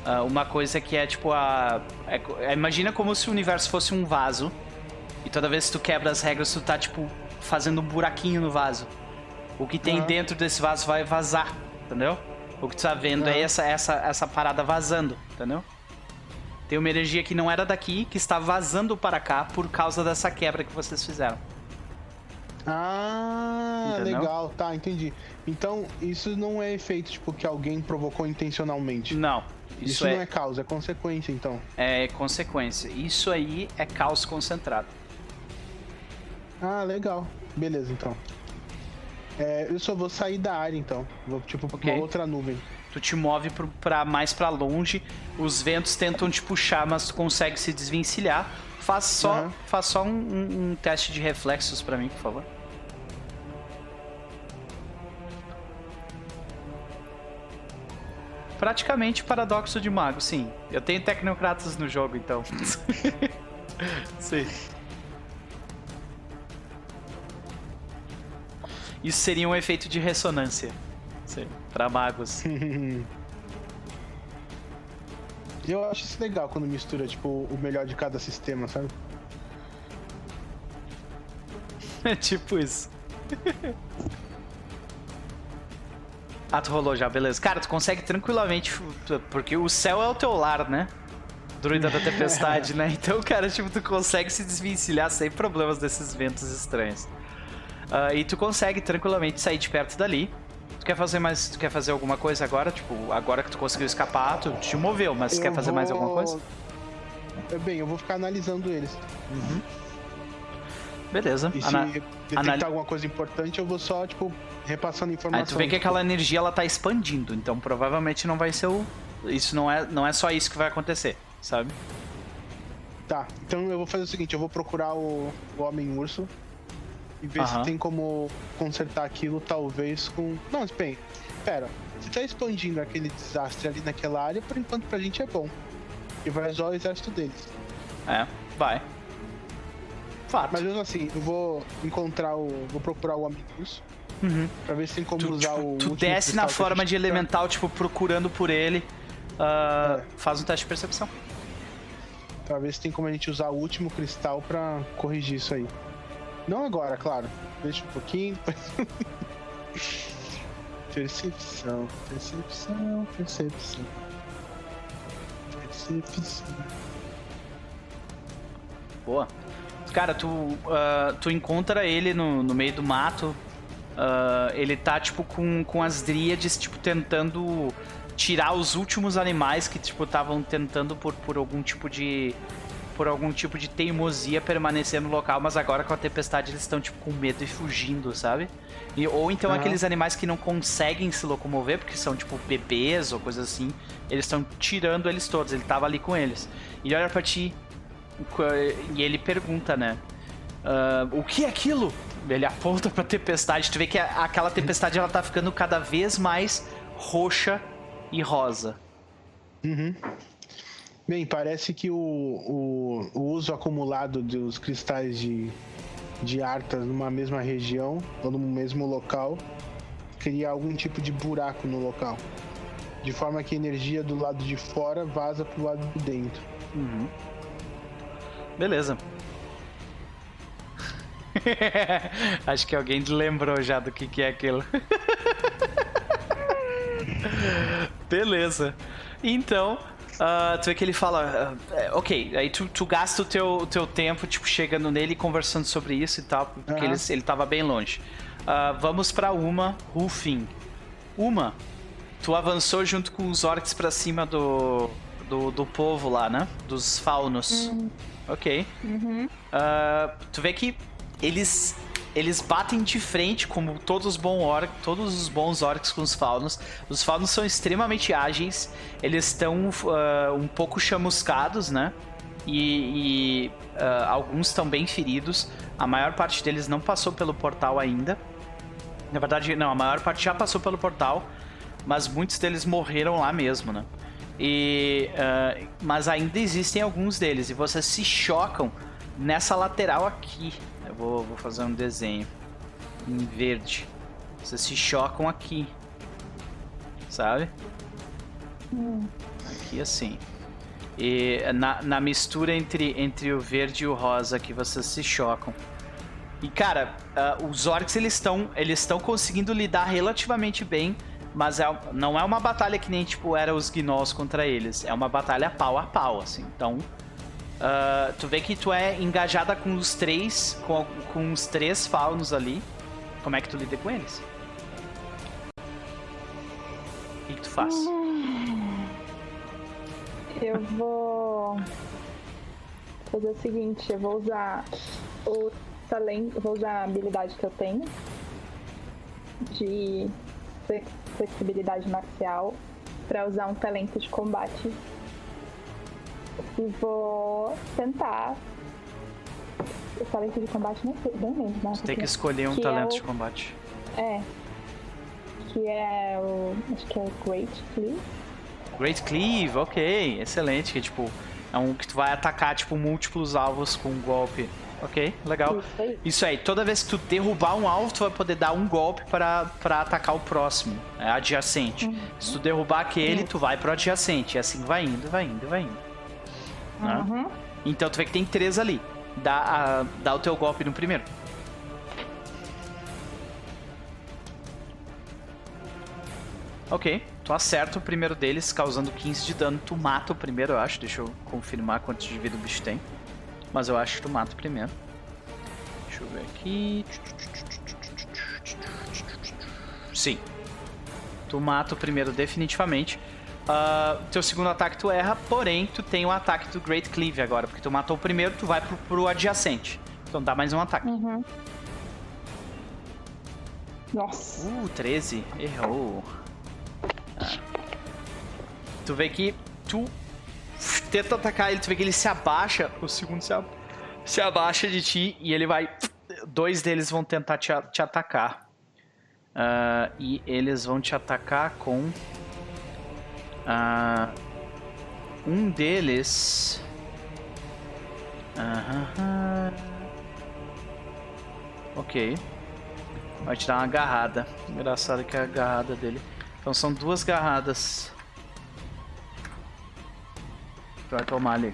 ah, Uma coisa que é tipo a. é é- imagina como se o universo fosse um vaso. E toda vez que tu quebra as regras, tu tá, tipo, fazendo um buraquinho no vaso. O que tem Aham. dentro desse vaso vai vazar, entendeu? O que tu tá vendo é Aham. essa, essa, essa parada vazando, entendeu? Tem uma energia que não era daqui, que está vazando para cá por causa dessa quebra que vocês fizeram. Ah, Entendeu? legal, tá, entendi. Então, isso não é efeito, tipo, que alguém provocou intencionalmente. Não. Isso, Isso, não é, é causa, é consequência, então. é consequência. Isso aí é caos concentrado. Ah, legal. Beleza, então. É, eu só vou sair da área, então. Vou, tipo, pra Ok. uma outra nuvem. Tu te move pro- pra mais pra longe, os ventos tentam te puxar, mas tu consegue se desvencilhar. Faz só, Aham. faz só um, um- um teste de reflexos pra mim, por favor. Praticamente paradoxo de mago, sim. Eu tenho tecnocratas no jogo, então. sim. Isso seria um efeito de ressonância. Sim, pra magos. Eu acho isso legal quando mistura, tipo, o melhor de cada sistema, sabe? É tipo isso. Ah, tu rolou já, beleza. Cara, tu consegue tranquilamente. Porque o céu é o teu lar, né? Druida da tempestade, né? Então, cara, tipo, tu consegue se desvencilhar sem problemas desses ventos estranhos. Ah, e tu consegue tranquilamente sair de perto dali. Tu quer fazer mais. Tu quer fazer alguma coisa agora? Tipo, agora que tu conseguiu escapar, tu te moveu, mas tu quer Eu fazer mais alguma vou- coisa? É, Bem, eu vou ficar analisando eles. Beleza. E se Ana- detectar anali- alguma coisa importante, eu vou só, tipo, repassando Aí informação. tu vê que aquela energia ela tá expandindo, então provavelmente não vai ser o. Isso não é, não é só isso que vai acontecer, sabe? Tá, então eu vou fazer o seguinte, eu vou procurar o, o Homem-Urso e ver Aham. se tem como consertar aquilo, talvez com... Não, bem, pera, se tá expandindo aquele desastre ali naquela área, por enquanto pra gente é bom. E vai usar o exército deles. É, vai. Fato. Mas mesmo assim, eu vou encontrar o... vou procurar o Homem-Urso Uhum. pra ver se tem como Tu, usar tipo, o tu último desce cristal na forma de tá- elemental, tipo, procurando por ele. Ah, É. Faz um teste de percepção. Pra ver se tem como a gente usar o último cristal pra corrigir isso aí. Não agora, claro. Deixa um pouquinho. depois- percepção, percepção, percepção. Percepção. Boa. Cara, tu, ah, tu encontra ele no, no meio do mato. Ah, ele tá, tipo, com, com as dríades, tipo, tentando tirar os últimos animais que, tipo, estavam tentando por, por algum tipo de. Por algum tipo de teimosia permanecer no local, mas agora com a tempestade eles estão, tipo, com medo e fugindo, sabe? E, ou então Aham. aqueles animais que não conseguem se locomover, porque são, tipo, bebês ou coisas assim, eles estão tirando eles todos. Ele tava ali com eles. E ele olha pra ti, e ele pergunta, né? "Ah, o que é aquilo? Ele aponta pra tempestade. Tu vê que a- aquela tempestade ela tá ficando cada vez mais roxa e rosa. Uhum. Bem, parece que o, o, o uso acumulado dos cristais de, de Arthas numa mesma região ou no mesmo local cria algum tipo de buraco no local. De forma que a energia do lado de fora vaza pro lado de dentro. Beleza. Acho que alguém lembrou já do que, que é aquilo. Beleza. Então, uh, tu vê que ele fala, uh, ok, aí tu, tu gasta o teu, o teu tempo, tipo, chegando nele e conversando sobre isso e tal, porque Uhum. ele, ele tava bem longe. Uh, vamos pra Uma, Rufin. Uma, tu avançou junto com os orcs pra cima do, do, do povo lá, né? Dos faunos. Ok. Ah, tu vê que eles eles batem de frente como todos os bons orcs, todos os bons orcs com os faunos. Os faunos são extremamente ágeis, eles estão ah, um pouco chamuscados, né? E, e, ah, alguns estão bem feridos. A maior parte deles não passou pelo portal ainda. Na verdade, não, a maior parte já passou pelo portal, mas muitos deles morreram lá mesmo, né? E, ah, mas ainda existem alguns deles e vocês se chocam nessa lateral aqui. Eu vou, vou fazer um desenho em verde. Vocês se chocam aqui, sabe? Aqui assim. E na, na mistura entre, entre o verde e o rosa que vocês se chocam. E cara, ah, os orcs eles estão eles estão conseguindo lidar relativamente bem, mas é, não é uma batalha que nem tipo era os gnolls contra eles, é uma batalha pau a pau assim. Então, ah, tu vê que tu é engajada com os três, com, com os três faunos ali. Como é que tu lida com eles? O que, que tu faz? Eu vou fazer o seguinte, eu vou usar o talento, vou usar a habilidade que eu tenho de flex- flexibilidade marcial para usar um talento de combate. E vou tentar. O talento de combate não sei, bem mesmo, né? Tu tem que escolher um Que é talento o- de combate. É. Que é o. Acho que é o Great Cleave. Great Cleave, ok, excelente. Que tipo, é um que tu vai atacar tipo múltiplos alvos com um golpe. Ok, legal. Isso aí. Isso aí, toda vez que tu derrubar um alvo, tu vai poder dar um golpe para atacar o próximo, é adjacente. Se tu derrubar aquele, tu vai pro adjacente. E assim vai indo, vai indo, vai indo. Né? Uhum. Então tu vê que tem três ali. Dá, a- dá o teu golpe no primeiro. Ok, tu acerta o primeiro deles, causando 15 de dano. Tu mata o primeiro, eu acho. Deixa eu confirmar quantos de vida o bicho tem. Mas eu acho que tu mata o primeiro. Deixa eu ver aqui. Sim. Tu mata o primeiro definitivamente. Ah, teu segundo ataque tu erra, porém tu tem o ataque do Great Cleave agora, porque tu matou o primeiro, tu vai pro, pro adjacente. Então dá mais um ataque. Uhum. Nossa. Uh, 13. Errou. Ah. Tu vê que tu tenta atacar ele, tu vê que ele se abaixa, o segundo se, ab- se abaixa de ti e ele vai. Dois deles vão tentar te, te atacar. Ah, e eles vão te atacar com. Ah, um deles. Aham. Ok. Vai te dar uma agarrada. Engraçado que é a agarrada dele. Então são duas garradas. Tu vai tomar ali.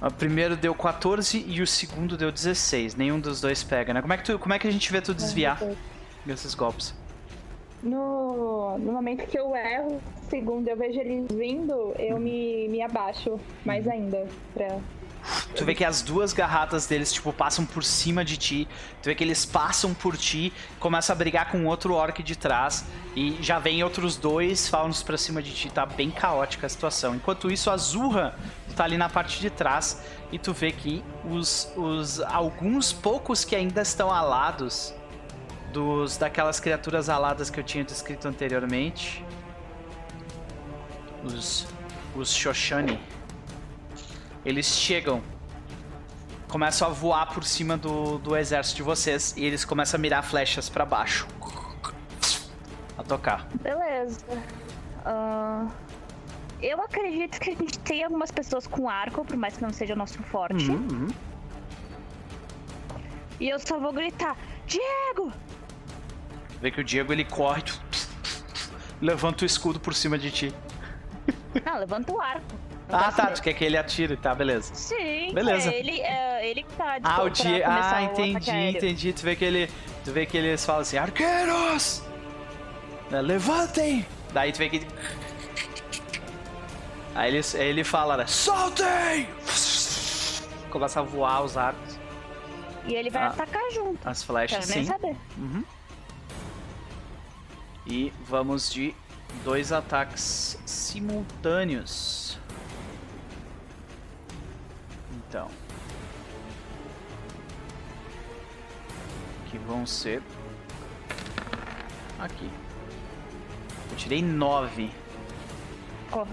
O primeiro deu 14 e o segundo deu 16. Nenhum dos dois pega, né? Como é que, tu, como é que a gente vê tu desviar desses golpes? No, no momento que eu erro, segundo eu vejo eles vindo, eu me, me abaixo mais ainda. Pra... Tu vê que as duas garradas deles, tipo, passam por cima de ti. Tu vê que eles passam por ti, começam a brigar com outro orc de trás. E já vem outros dois faunos pra cima de ti. Tá bem caótica a situação. Enquanto isso, a Zurra tá ali na parte de trás. E tu vê que os, os alguns poucos que ainda estão alados dos daquelas criaturas aladas que eu tinha descrito anteriormente. Os, os Shoshani eles chegam, começam a voar por cima do, do exército de vocês e eles começam a mirar flechas pra baixo. A tocar. Beleza. Ah, eu acredito que a gente tem algumas pessoas com arco, por mais que não seja o nosso forte. Uhum. E eu só vou gritar: Diego! Vê que o Diego ele corre, levanta o escudo por cima de ti. Não, levanta o arco. Ah, tá. Tu quer que ele atire, tá, beleza. Sim, Beleza. é ele, é ele que tá Ah, o Diego. Ah, entendi, entendi. Tu vê que ele. Tu vê que eles falam assim, arqueiros! Né, Levantem! Daí tu vê que. Aí ele, ele fala, né? Soltem! Começa a voar os arcos. E ele vai Ah. atacar junto. As flechas, Quero nem sim. saber. Uhum. E vamos de dois ataques simultâneos. Então. Que vão ser. Aqui. Eu tirei nove. Corra.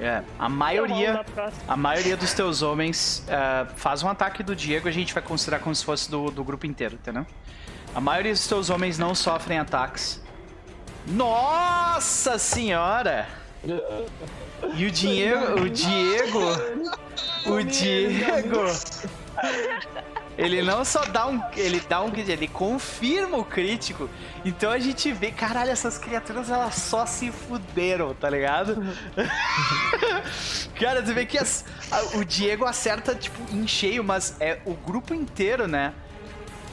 É, a maioria. a maioria dos teus homens eh, faz um ataque do Diego, a gente vai considerar como se fosse do, do grupo inteiro, entendeu? A maioria dos teus homens não sofrem ataques. Nossa senhora! E o Diego, o Diego, o Diego, ele não só dá um, ele dá um, ele confirma o crítico. Então a gente vê, caralho, essas criaturas elas só se fuderam, tá ligado? Cara, você vê que as- a- o Diego acerta, tipo, em cheio, mas é o grupo inteiro, né?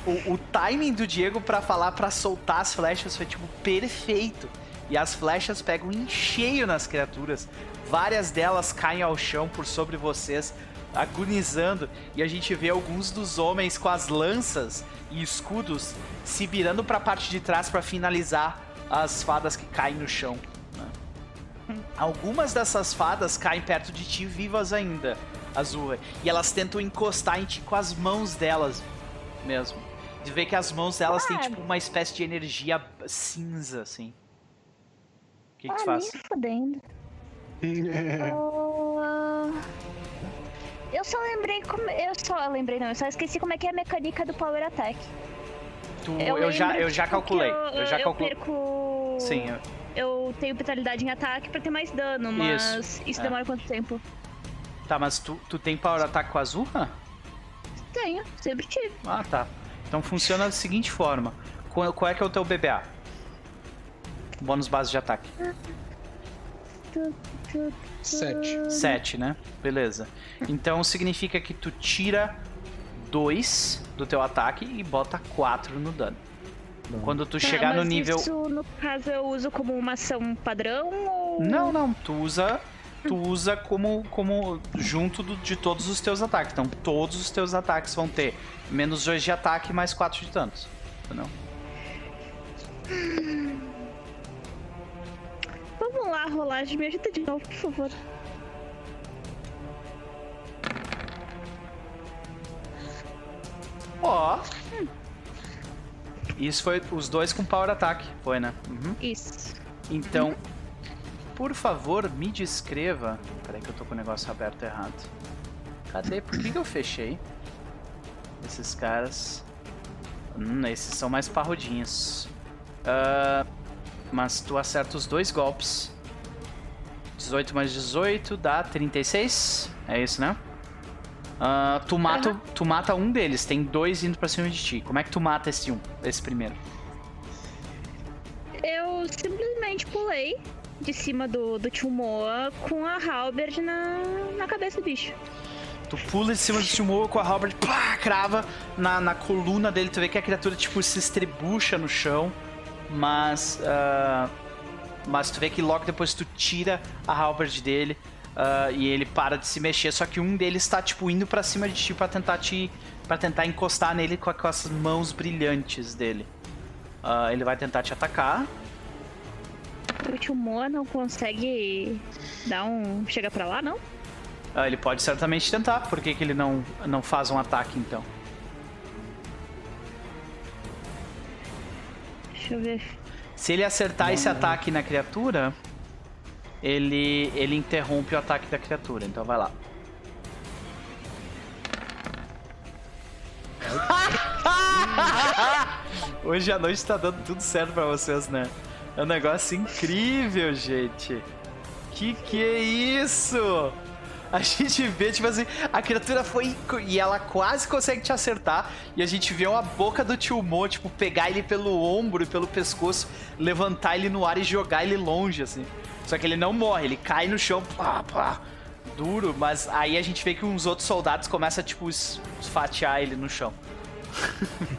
O, o timing do Diego pra falar pra soltar as flechas foi, tipo, perfeito. E as flechas pegam em cheio nas criaturas. Várias delas caem ao chão por sobre vocês, agonizando. E a gente vê alguns dos homens com as lanças e escudos se virando pra parte de trás pra finalizar as fadas que caem no chão. né? Algumas dessas fadas caem perto de ti vivas ainda, Azul. E elas tentam encostar em ti com as mãos delas mesmo. De ver que as mãos delas têm Ah. tipo uma espécie de energia cinza, assim. O que, que tu ah, faz? fodendo. É. Ah, Eu só lembrei como. Eu só lembrei, não, eu só esqueci como é que é a mecânica do Power Attack. Tu, eu, já, lembro, eu já tipo, calculei. que Eu, já eu calculei. perco. Sim, eu- Eu tenho vitalidade em ataque pra ter mais dano, mas isso, é. demora quanto tempo? tá, mas tu, tu tem power attack com a Azurra? Tenho, sempre tive. Ah, tá. Então funciona da seguinte forma: qual, qual é que é o teu BBA? Bônus base de ataque. Tu, tu, Sete. 7, né? Beleza. Então significa que tu tira 2 do teu ataque e bota 4 no dano. Quando tu Tá, chegar no mas nível. Isso, no caso, eu uso como uma ação padrão ou. Não, não, tu usa. Tu usa como, como junto do- de todos os teus ataques. Então todos os teus ataques vão ter menos 2 de ataque e mais 4 de danos. Entendeu? Vamos lá, rolagem, me ajuda de novo, por favor. Ó. Isso foi os dois com power attack, foi, né? Uhum. Isso. Então, por favor, me descreva. Peraí que eu tô com o negócio aberto errado. Cadê? Por que, que eu fechei? Esses caras. Hum, esses são mais parrudinhos. Ah, mas tu acerta os dois golpes. 18 mais 18 dá 36. É isso, né? Ah, tu, mata, tu mata um deles, tem dois indo pra cima de ti. Como é que tu mata esse um? Esse primeiro? Eu simplesmente pulei de cima do, do Tchumoa com a Halberd na, na cabeça do bicho. Tu pula de cima do Timoa com a Halberd, pá, crava na, na coluna dele. Tu vê que a criatura, tipo, se estrebucha no chão. Mas. ah, mas tu vê que logo depois tu tira a Halberd dele. ah, e ele para de se mexer. Só que um deles tá, tipo, indo pra cima de ti pra tentar te. para tentar encostar nele com, com as mãos brilhantes dele. Ah, ele vai tentar te atacar. O Tchumoa não consegue dar um. chega pra lá, não? Ah, ele pode certamente tentar. Por que, que ele não, não faz um ataque então? Deixa eu ver. Se ele acertar esse ataque na criatura, ele, ele interrompe o ataque da criatura. Então vai lá. Hoje a noite tá dando tudo certo pra vocês, né? É um negócio incrível, gente. Que que é isso? A gente vê, tipo assim, a criatura foi. E ela quase consegue te acertar. E a gente vê a boca do tio Mo, tipo, pegar ele pelo ombro e pelo pescoço, levantar ele no ar e jogar ele longe, assim. Só que ele não morre, ele cai no chão, pá, pá, duro, mas aí a gente vê que uns outros soldados começam tipo, es- esfatiar ele no chão.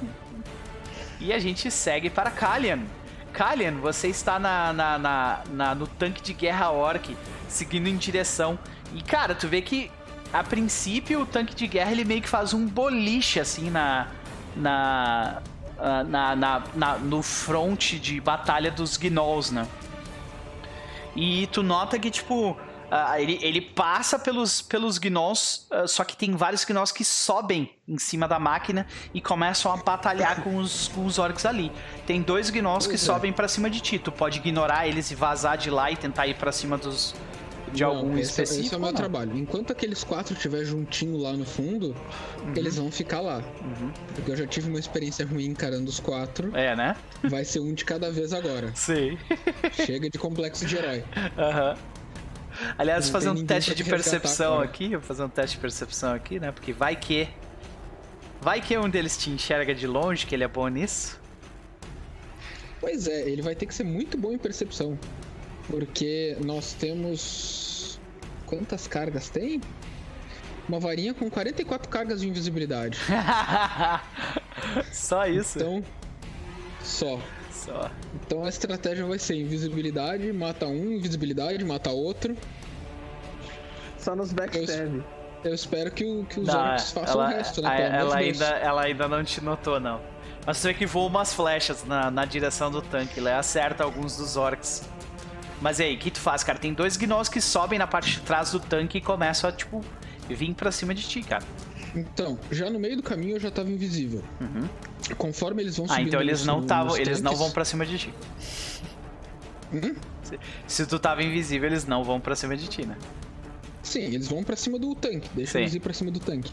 e a gente segue para Kalian. Kalian, você está na, na, na- na- no tanque de guerra orc, seguindo em direção. E, cara, tu vê que, a princípio, o tanque de guerra ele meio que faz um boliche, assim, na... na ah, na, na, na- no front de batalha dos gnolls, né? E tu nota que, tipo, ah, ele, ele passa pelos, pelos gnolls, ah, só que tem vários gnolls que sobem em cima da máquina e começam a batalhar com os, com os orcs ali. Tem dois gnolls que é. sobem pra cima de ti. Tu pode ignorar eles e vazar de lá e tentar ir pra cima dos. De Não, algum esse, é- específico. Esse é o meu não? trabalho. Enquanto aqueles quatro estiver juntinho lá no fundo, Uhum. eles vão ficar lá. Porque eu já tive uma experiência ruim encarando os quatro. É, né? Vai ser um de cada vez agora. Sim. Chega de complexo de herói. Aham. Aliás, Não fazer um teste de resgatar percepção agora. aqui. Vou fazer um teste de percepção aqui, né? Porque vai que. Vai que um deles te enxerga de longe, que ele é bom nisso. Pois é, ele vai ter que ser muito bom em percepção. Porque nós temos. Quantas cargas tem? Uma varinha com 44 cargas de invisibilidade. Só isso. Então. Só. Só. Então a estratégia vai ser invisibilidade, mata um, invisibilidade, mata outro. Só nos backstab. Eu espero que, o- que os Não, orcs façam ela, o resto, né? a- ela ainda, ela ainda não te notou, não. Mas você vê que voam umas flechas na, na direção do tanque. Ele acerta alguns dos orcs. Mas e aí, o que tu faz, cara? Tem dois gnolls que sobem na parte de trás do tanque e começam a, tipo, vir pra cima de ti, cara. Então, já no meio do caminho eu já tava invisível. Conforme eles vão Ah, subindo então eles não tavam, eles não vão pra cima de ti. Hum? Se, se tu tava invisível, eles não vão pra cima de ti, né? Sim, eles vão pra cima do tanque. Deixa Sim. eles ir pra cima do tanque.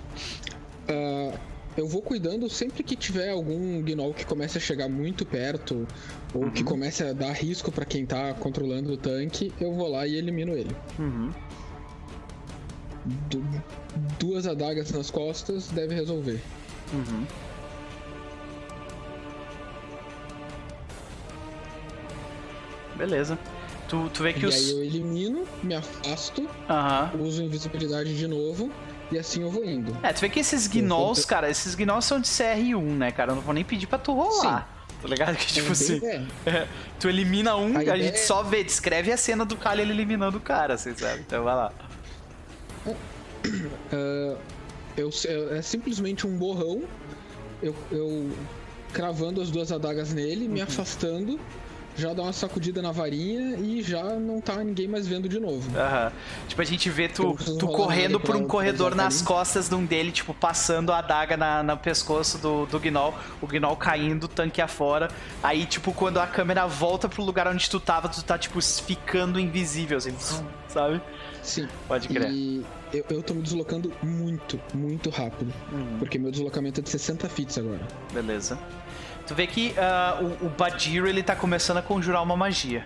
Ah, eu vou cuidando sempre que tiver algum gnoll que comece a chegar muito perto ou Uhum. que comece a dar risco pra quem tá controlando o tanque, eu vou lá e elimino ele. Uhum. Du- duas adagas nas costas deve resolver. Uhum. Beleza. Tu, tu vê que e os. aí eu elimino, me afasto, Aham. uso invisibilidade de novo e assim eu vou indo. É, tu vê que esses gnolls, cara, esses gnolls são de CR1, né, cara? Eu não vou nem pedir pra tu rolar. Tá ligado? Que tipo É assim. bem- é, tu elimina um, A a, gente é- só vê, descreve a cena do ele eliminando o cara, assim, sabe? Então vai lá. Eu, é é simplesmente um borrão. Eu, eu cravando as duas adagas nele, Uhum. me afastando, já dá uma sacudida na varinha e já não tá ninguém mais vendo de novo. Aham. Tipo, a gente vê tu, preciso tu correndo por um corredor nas costas de um dele, tipo, passando a adaga na, no pescoço do, do Gnoll, o Gnoll caindo, tanque afora. Aí, tipo, quando a câmera volta pro lugar onde tu tava, tu tá, tipo, ficando invisível, assim, sabe? Sim. Pode crer. E eu, eu tô me deslocando muito, muito rápido. Uhum. Porque meu deslocamento é de 60 fits agora. Beleza. Tu vê que ah, o, o Badiro, ele tá começando a conjurar uma magia.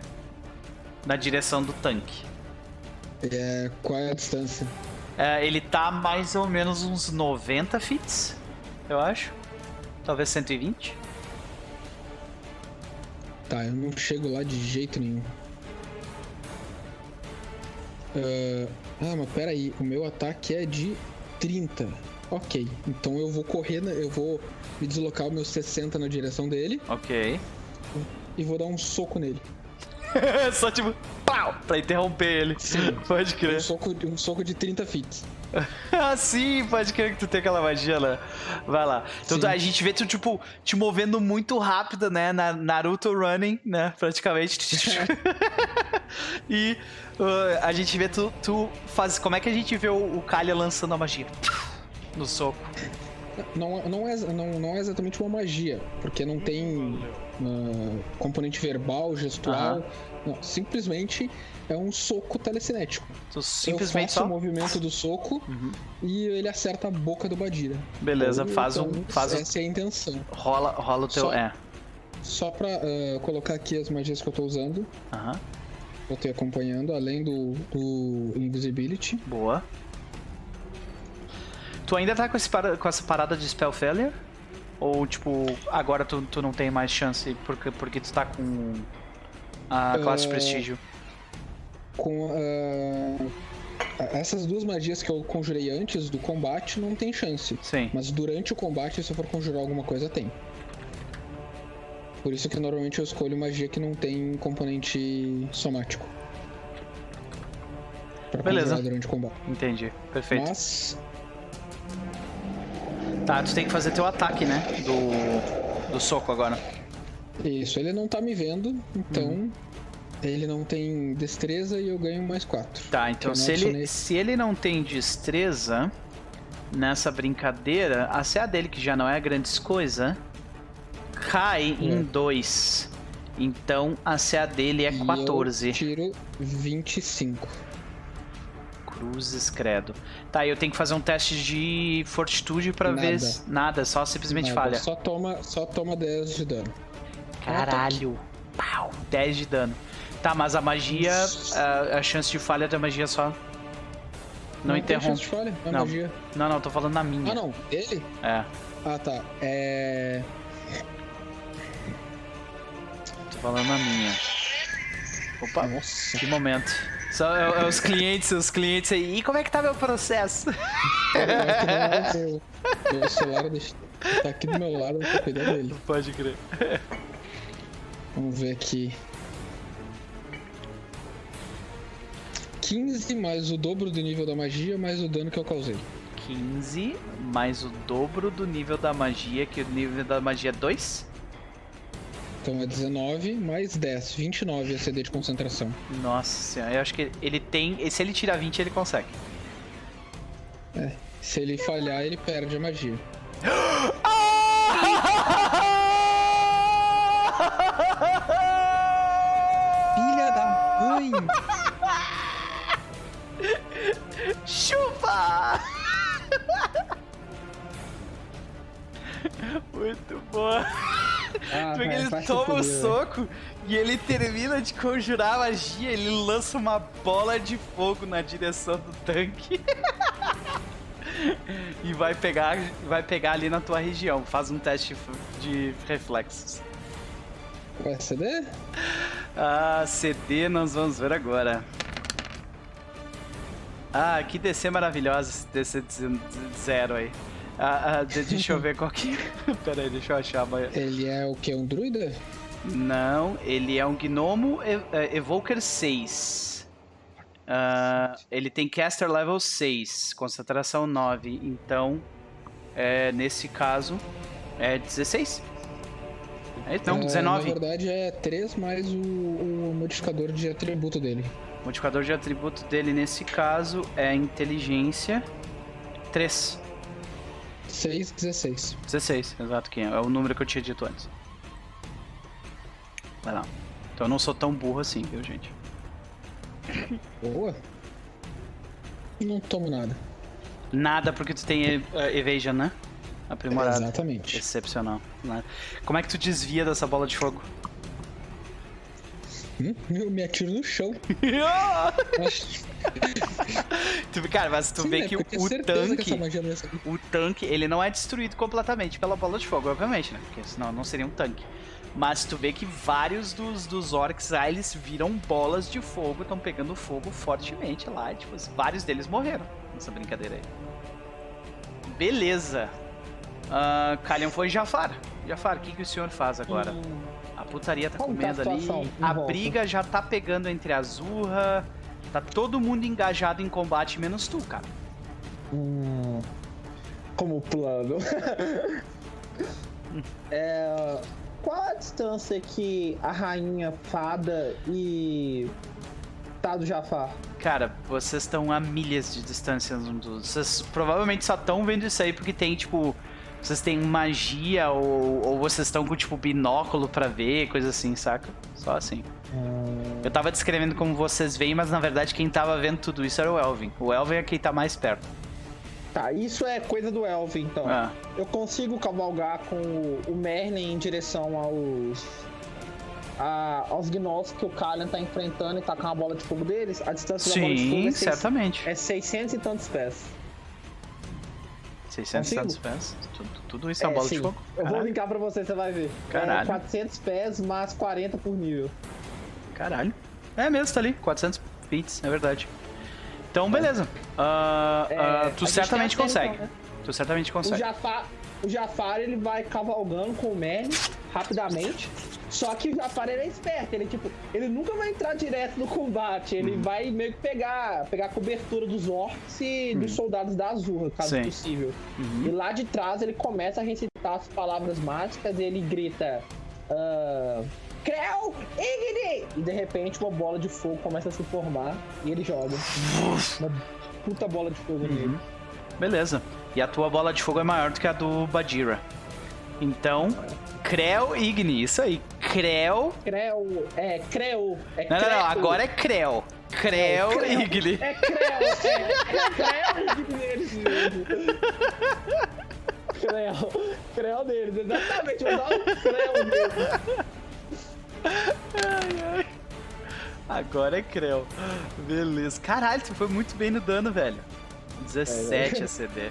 Na direção do tanque. É, qual é a distância? Ah, ele tá mais ou menos uns 90 fits, eu acho. Talvez 120. Tá, eu não chego lá de jeito nenhum. Ah, ah, mas pera aí, o meu ataque é de 30. Ok, então eu vou correr, eu vou me deslocar os meus 60 na direção dele Ok. e vou dar um soco nele. Só tipo, pau! Pra interromper ele. Sim. Pode Um crer. soco, um soco de 30 fits. ah, sim, pode crer que tu tem aquela magia, né? Vai lá. Então Sim. a gente vê tu, tipo, te movendo muito rápido, né? Na Naruto Running, né? Praticamente. e uh, a gente vê tu, tu faz. Como é que a gente vê o, o Kalia lançando a magia? No soco. Não, não, é, não, não é exatamente uma magia, porque não tem ah, componente verbal, gestual. Aham. Não, simplesmente é um soco telecinético. Tu eu simplesmente faço só. o movimento do soco Uhum. e ele acerta a boca do Badira. Beleza, Então, faz um. Faz um Essa é a intenção. rola, rola o teu. Só- É. Só pra ah, colocar aqui as magias que eu tô usando, Aham. eu tô acompanhando, além do, do Invisibility. Boa. Tu ainda tá com, esse com essa parada de Spell Failure? Ou, tipo, agora tu, tu não tem mais chance porque, porque tu tá com a classe de É, prestígio? Com a. Essas duas magias que eu conjurei antes do combate não tem chance. Sim. Mas durante o combate, se eu for conjurar alguma coisa, tem. Por isso que normalmente eu escolho magia que não tem componente somático. Pra Beleza. durante o combate. Entendi. Perfeito. Mas Tá, tu tem que fazer teu ataque, né? Do, do soco agora. Isso, ele não tá me vendo, então Uhum. ele não tem destreza e eu ganho mais 4. Tá, então se ele, se ele não tem destreza nessa brincadeira, a CA dele, que já não é grandes coisa, cai em É. 2. Então a CA dele é 14. Eu tiro 25. Cruzes, credo. Tá, eu tenho que fazer um teste de fortitude pra ver. Nada. se- Nada, só simplesmente Nada, falha. Só toma, só toma 10 de dano. Caralho. Pau, 10 de dano. Tá, mas a magia, a, a chance de falha da magia só. Não, tem interrompe. chance de falha, é Não. magia. Não, não, tô falando na minha. Ah, não, ele? É, Ah, tá. É. falando na minha. Opa, Nossa. que momento. Só é, é os clientes, os clientes aí. E como é que tá meu processo? Meu, meu celular tá aqui do meu lado, eu dele. Pode crer. Vamos ver aqui. 15 mais o dobro do nível da magia, mais o dano que eu causei. 15 mais o dobro do nível da magia, que o nível da magia é 2? Então é 19 mais 10, 29 a CD de concentração. Nossa senhora, eu acho que ele tem. Se ele tirar 20, ele consegue. Se ele falhar, ele perde a magia. Filha da mãe! Chupa! Muito boa. Ah, Porque ele toma o fuder, soco e ele termina de conjurar a magia, ele lança uma bola de fogo na direção do tanque. e vai pegar, vai pegar ali na tua região. Faz um teste de reflexos. Vai CD? Ah, CD nós vamos ver agora. Ah, que DC maravilhosa esse DC zero aí. Ah, ah, de- deixa eu ver qual que. Pera aí, deixa eu achar. amanhã. Ele é o que? Um druida? Não, ele é um gnomo é, Evoker 6. Ah, ele tem caster level 6, concentração 9. Então, é, nesse caso, é 16? É, não, É, 19. Na verdade é 3 mais o, o modificador de atributo dele. O modificador de atributo dele, nesse caso, é inteligência 3. 6, 16. 16, exato, que é é o número que eu tinha dito antes. Vai lá. Então eu não sou tão burro assim, viu, gente? Boa. Não tomo nada. Nada porque tu tem eh, evasion, né? Aprimorado. Exatamente. Excepcional. Nada. Como é que tu desvia dessa bola de fogo? Hum? Eu me atiro no chão. Tu- Cara, mas tu Sim, vê né? que o, que tanque. o tanque, ele não é destruído completamente pela bola de fogo, obviamente, né? Porque senão não seria um tanque. Mas tu vê que vários dos, dos orcs lá, eles viram bolas de fogo, estão pegando fogo fortemente lá. E, tipo, vários deles morreram nessa brincadeira aí. Beleza. Uh, Kalian foi Jafar. Jafar, o que, que o senhor faz agora? Hum, A putaria tá Como tá a comendo ali. A volta? briga já tá pegando entre a Zurra. Tá todo mundo engajado em combate, menos tu, cara. hum, como plano. é, qual a distância que a rainha fada e tá do Jafar? Cara, vocês estão a milhas de distância um dos outros. Vocês provavelmente só estão vendo isso aí porque tem, tipo. Vocês têm magia ou, ou vocês estão com, tipo, binóculo pra ver, coisa assim, saca? Só assim. Hum, Eu tava descrevendo como vocês veem, mas na verdade quem tava vendo tudo isso era o Elvin. O Elvin é quem tá mais perto. tá, isso é coisa do Elvin, então. Ah, Eu consigo cavalgar com o, o Merlin em direção aos. a- aos gnolls que o Kalian tá enfrentando e tá com a bola de fogo deles. A distância da bola de fogo sim, é, seis- certamente. é 600 e tantos pés. 600 consigo? tantos pés. Tudo, tudo isso é uma bola de sim. fogo? Eu vou linkar pra você, você vai ver. Caralho. É 400 pés mais 40 por nível. Caralho. É mesmo, tá ali. 400 feet, é verdade. Então, beleza. É, ah, a tu gente certamente consegue. então, né? Tu certamente O consegue. Jafar, o Jafar ele vai cavalgando com o Merlin rapidamente. Só que o Jafar ele é esperto, ele tipo, ele nunca vai entrar direto no combate, ele Uhum. vai meio que pegar, pegar a cobertura dos orcs e dos soldados da Azurra, caso Uhum. Sim. possível. Uhum. E lá de trás ele começa a recitar as palavras mágicas e ele grita ah, Creu Igni! E de repente uma bola de fogo começa a se formar e ele joga. Uma puta bola de fogo nele. Uhum. Beleza. E a tua bola de fogo é maior do que a do Badira. Então, Creu Igni, isso aí. Creu. Creu, é, Creu. É Não, não, Creu. não, agora é Creu. Creu Creu. Igni. É Creu, é, é Creu deles mesmo. Creu, Creu deles, exatamente, vou dar um Creu mesmo. Agora é Creu. Beleza. Caralho, tu foi muito bem no dano, velho. 17 É, a CD.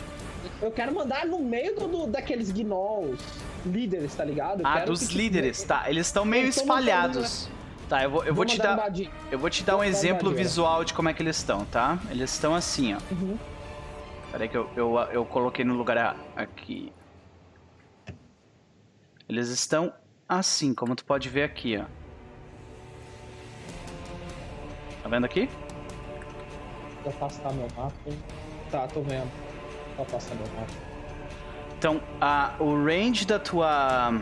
Eu quero mandar no meio do, do- daqueles gnolls líderes, tá ligado? Eu Ah, dos que, tipo, líderes, tá. Eles estão meio Eles tão espalhados. Tá, eu vou, eu vou te mandar no dar. Badi- Eu vou te dar um Vou exemplo visual de como é que eles estão, tá? Eles estão assim, ó. Uhum. Peraí que eu, eu, eu coloquei no lugar aqui. Eles estão assim, como tu pode ver aqui, ó. Tá vendo aqui? Vou afastar meu mapa. Tá, tô vendo. Então, a, o range da tua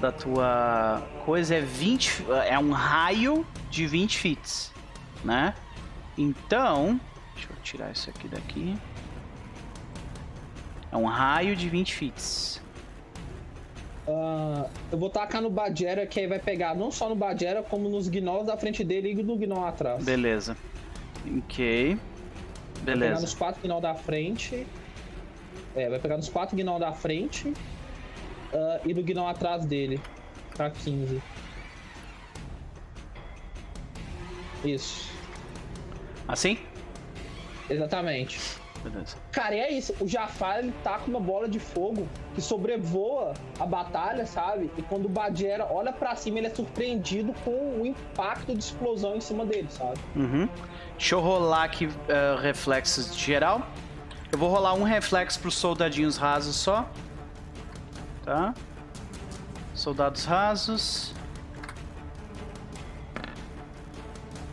da tua coisa é 20, é um raio de 20 feet, né? Então, deixa eu tirar isso aqui daqui. É um raio de 20 feet. Ah, eu vou tacar no Badgera, que aí vai pegar não só no Badgera, como nos gnolls da frente dele e no gnoll atrás. Beleza. Ok. Vai pegar Beleza. nos quatro gnoll da frente. É, vai pegar nos quatro gnoll da frente. ah, e no gnoll atrás dele. Pra 15. Isso. Assim? Exatamente. Beleza. Cara, e é isso. O Jafar, ele tá com uma bola de fogo que sobrevoa a batalha, sabe? E quando o Badgera olha pra cima, ele é surpreendido com o impacto de explosão em cima dele, sabe? Uhum. Deixa eu rolar aqui eh, reflexos de geral. Eu vou rolar um reflexo pros soldadinhos rasos só. Tá? Soldados rasos.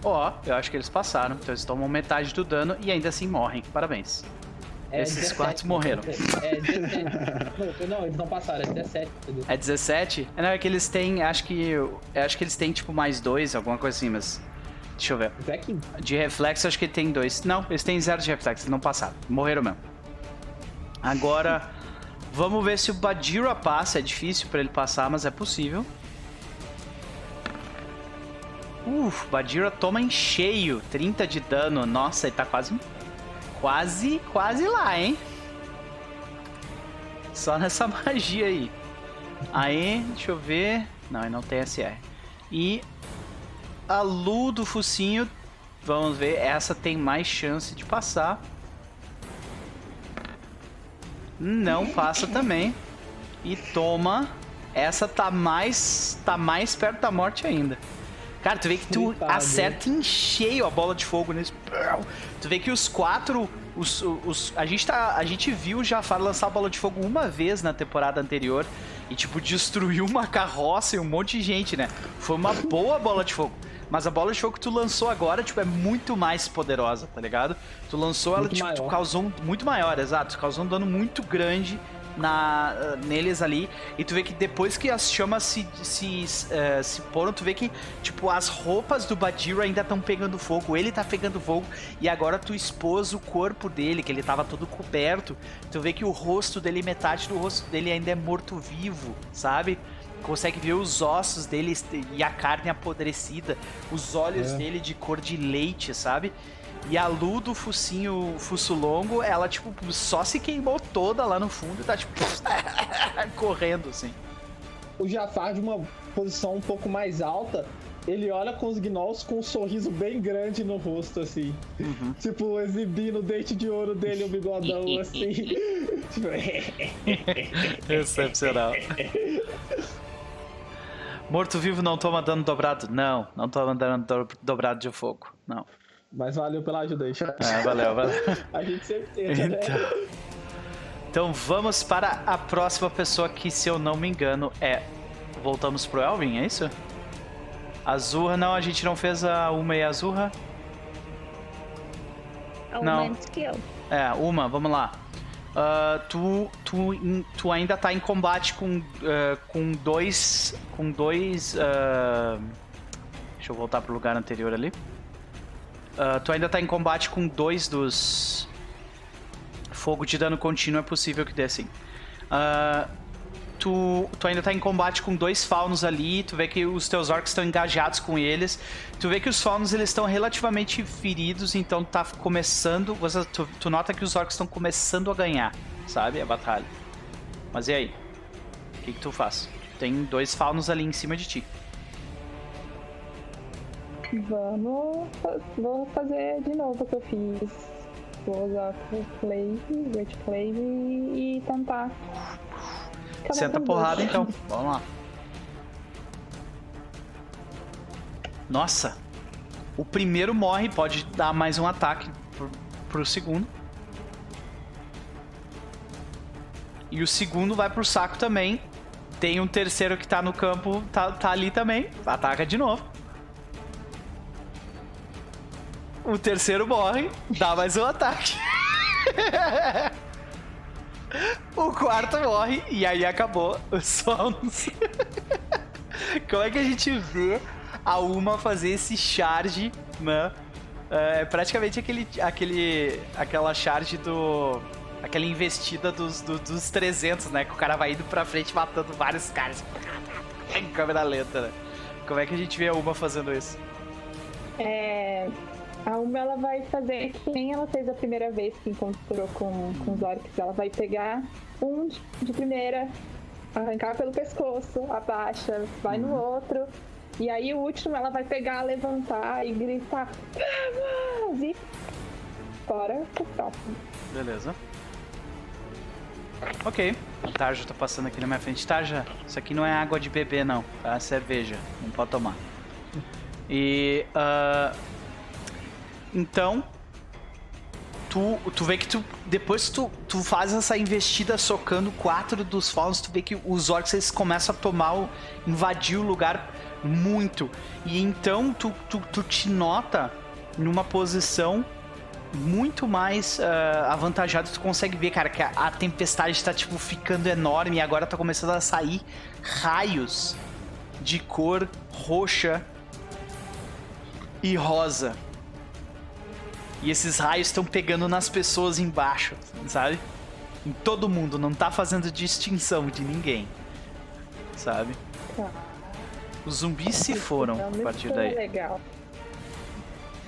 Ó, eu acho que eles passaram. Então eles tomam metade do dano e ainda assim morrem. Parabéns. É Esses 17, quatro morreram. É 17. não, não, eles não passaram, é 17, entendeu? É 17? É, não, é que eles têm. Acho que. Acho que eles têm tipo mais dois, alguma coisa assim, mas. Deixa eu ver. É 15. De reflexo, acho que tem dois. Não, eles têm zero de reflexo, eles não passaram. Morreram mesmo. Agora, vamos ver se o Badira passa. É difícil pra ele passar, mas é possível. Uf, Badira toma em cheio. 30 de dano. Nossa, ele tá quase. Quase, quase lá, hein? Só nessa magia aí. Aí, deixa eu ver. Não, ele não tem SR. E a Lu do focinho, vamos ver, essa tem mais chance de passar. Não passa também. E toma. Essa tá mais tá mais perto da morte ainda. Cara, tu vê que tu Coitado. acerta em cheio a bola de fogo nesse. Tu vê que os quatro. Os, os, a, gente tá, a gente viu o Jafar lançar a bola de fogo uma vez na temporada anterior e, tipo, destruiu uma carroça e um monte de gente, né? Foi uma boa bola de fogo. Mas a bola de fogo que tu lançou agora, tipo, é muito mais poderosa, tá ligado? Tu lançou ela, Muito tipo, tu maior. causou um, muito maior, exato. Tu causou um dano muito grande na, neles ali. E tu vê que depois que as chamas se, se, eh, se foram, tu vê que, tipo, as roupas do Badira ainda estão pegando fogo. Ele tá pegando fogo. E agora tu expôs o corpo dele, que ele tava todo coberto. Tu vê que o rosto dele, metade do rosto dele ainda é morto-vivo, sabe? Consegue ver os ossos dele e a carne apodrecida, os olhos É. dele de cor de leite, sabe? E a Lu do focinho fuço longo, ela, tipo, só se queimou toda lá no fundo e tá, tipo, correndo, assim. O Jafar, de uma posição um pouco mais alta, ele olha com os gnolls com um sorriso bem grande no rosto, assim. Uhum. Tipo, exibindo o dente de ouro dele, o bigodão, assim. Tipo, Excepcional. Morto-vivo não toma dano dobrado? Não, não toma dano do- dobrado de fogo. Não. Mas valeu pela ajuda aí, chat. É, valeu, valeu. A gente sempre tenta, né? Então, então vamos para a próxima pessoa que, se eu não me engano, é. Voltamos pro Elvin, é isso? Azurra, não, a gente não fez a Uma e a Azurra. É um Não. antes que eu. É, uma, vamos lá. Ah, tu, tu, tu ainda tá em combate com, ah, com dois. Com dois. ah, deixa eu voltar pro lugar anterior ali. Ah, tu ainda tá em combate com dois dos. Fogo de dano contínuo é possível que dê assim. Ah, tu, tu ainda tá em combate com dois faunos ali, tu vê que os teus orcs estão engajados com eles. Tu vê que os faunos eles estão relativamente feridos, então tá começando, você, tu, tu nota que os orcs estão começando a ganhar, sabe, a batalha. Mas e aí? O que, que tu faz? Tem dois faunos ali em cima de ti. Vamos. Vou fazer de novo o que eu fiz. Vou usar o Clave, Great Clave e, tentar. acabar Senta porrada dois. então, vamos lá. Nossa! O primeiro morre, pode dar mais um ataque pro, pro segundo. E o segundo vai pro saco também. Tem um terceiro que tá no campo, tá, tá ali também. Ataca de novo. O terceiro morre, dá mais um ataque. o quarto morre e aí acabou os faunos. Como é que a gente vê a Uma fazer esse charge, né? É praticamente aquele, aquele, aquela charge do... Aquela investida dos, do- dos 300, né? Que o cara vai indo pra frente matando vários caras. Em câmera lenta, né? Como é que a gente vê a Uma fazendo isso? É, a Uma ela vai fazer que nem ela fez a primeira vez que encontrou com, com os orcs. Ela vai pegar um de- primeira, arrancar pelo pescoço, abaixa, vai no outro. E aí o último ela vai pegar, levantar e gritar Vamos! E fora o próximo. Beleza. Ok. Tarja tá passando aqui na minha frente. Tarja, isso aqui não é água de beber, não. É cerveja. Não pode tomar. E. ah, então. Tu, tu vê que tu. Depois tu, tu faz essa investida socando quatro dos faunos, tu vê que os orcs eles começam a tomar invadir o lugar muito. E então tu, tu, tu te nota numa posição muito mais avantajado. Tu consegue ver, cara, que a, a tempestade tá, tipo, ficando enorme e agora tá começando a sair raios de cor roxa e rosa. E esses raios estão pegando nas pessoas embaixo, sabe? Em todo mundo, não tá fazendo distinção de ninguém. Sabe? Tá. Os zumbis se foram não a partir daí. legal.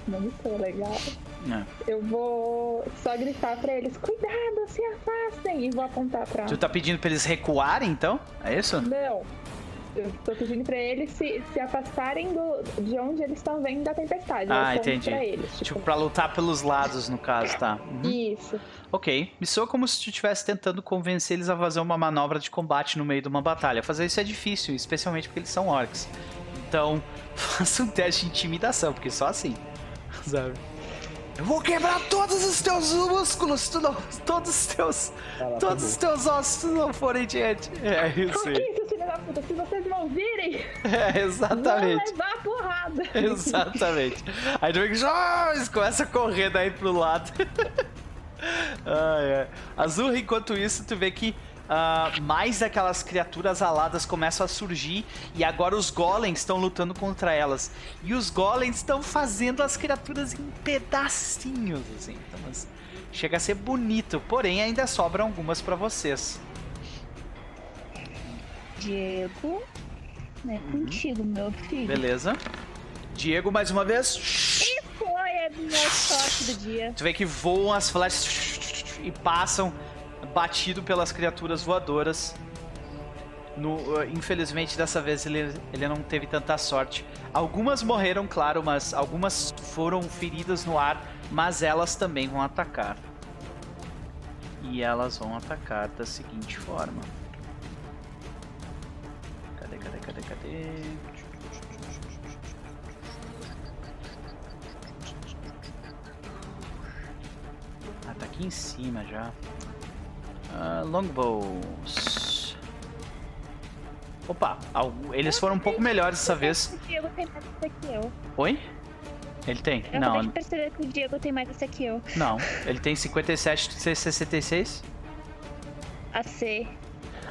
Não me soa legal. É. Eu vou só gritar pra eles, cuidado, se afastem! E vou apontar pra. Tu tá pedindo pra eles recuarem, então? É isso? Não. Eu tô pedindo pra eles se, se afastarem do, de onde eles estão vendo da tempestade. Ah, entendi. Pra eles, Tipo, tipo, pra lutar pelos lados, no caso, tá? Uhum. Isso. Ok. Me soa como se tu estivesse tentando convencer eles a fazer uma manobra de combate no meio de uma batalha. Fazer isso é difícil, especialmente porque eles são orcs. Então, faça um teste de intimidação, porque só assim. Sabe? Eu vou quebrar todos os teus músculos, tu não, todos os teus, Caraca, todos os teus ossos se tu não forem diante. É isso aí. Isso, filho da puta, se vocês não virem, É, vão exatamente. levar a porrada. Exatamente. Aí tu vê que começam a correr daí pro lado. ai, ai. Azul, enquanto isso, tu vê que ah, mais daquelas criaturas aladas começam a surgir e agora os golems estão lutando contra elas. E os golems estão fazendo as criaturas em pedacinhos, assim. Então, mas chega a ser bonito, porém ainda sobram algumas pra vocês. Diego, é contigo, meu filho. Beleza? Diego, mais uma vez. E foi a minha sorte do dia. Tu vê que voam as flechas e passam batido pelas criaturas voadoras. No, uh, infelizmente, dessa vez ele, ele não teve tanta sorte. Algumas morreram, claro, mas algumas foram feridas no ar, mas elas também vão atacar. E elas vão atacar da seguinte forma. Cadê, cadê, cadê, cadê? aqui em cima já. Ah, longbows. Opa, eles foram um pouco melhores dessa vez. O Diego tem mais essa que eu. Oi? Ele tem? Eu Não, de perceber que o Diego tem mais essa que eu. não. Ele tem 57 e 66? A C.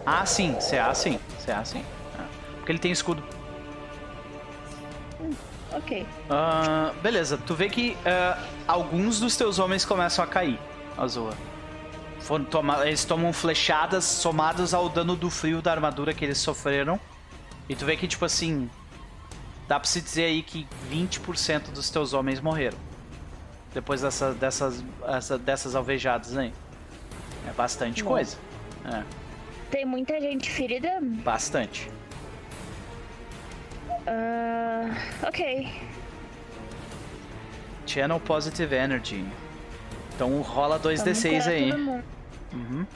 Ah, sim. CA sim. CA sim. Ah, Porque ele tem escudo. Ok. Ah, beleza, tu vê que ah, alguns dos teus homens começam a cair, Azua. Foram toma- eles tomam flechadas somadas ao dano do frio da armadura que eles sofreram. E tu vê que, tipo assim. Dá pra se dizer aí que 20% dos teus homens morreram. Depois dessa, dessas, essa- dessas alvejadas aí. É bastante Nossa. coisa. É, Tem muita gente ferida? bastante. Ah, ok. Channel Positive Energy. Então rola Vamos 2d6 curar aí. Uhum.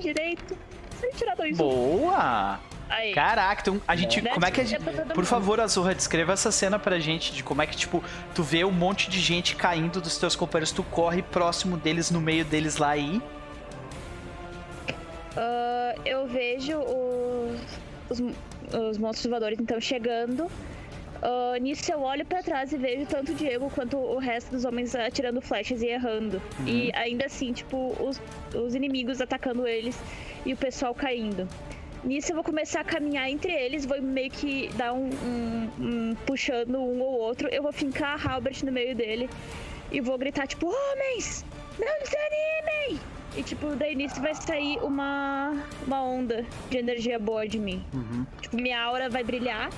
Direito. Sem tirar dois. Boa! Aí. Caraca, então a gente. Né? Como é que a gente. É Por favor, Azurra, descreva essa cena pra gente de como é que, tipo, tu vê um monte de gente caindo dos teus companheiros, tu corre próximo deles, no meio deles lá aí. Ah, eu vejo os, os, os monstros voadores então chegando. Ah, nisso eu olho pra trás e vejo tanto o Diego quanto o resto dos homens atirando flechas e errando. E ainda assim, tipo, os, os inimigos atacando eles e o pessoal caindo. Nisso eu vou começar a caminhar entre eles, vou meio que dar um, um- um- puxando um ou outro. Eu vou fincar a Halbert no meio dele e vou gritar, tipo, homens! Não desanimem! E tipo, daí nisso vai sair uma, uma onda de energia boa de mim. Tipo, minha aura vai brilhar,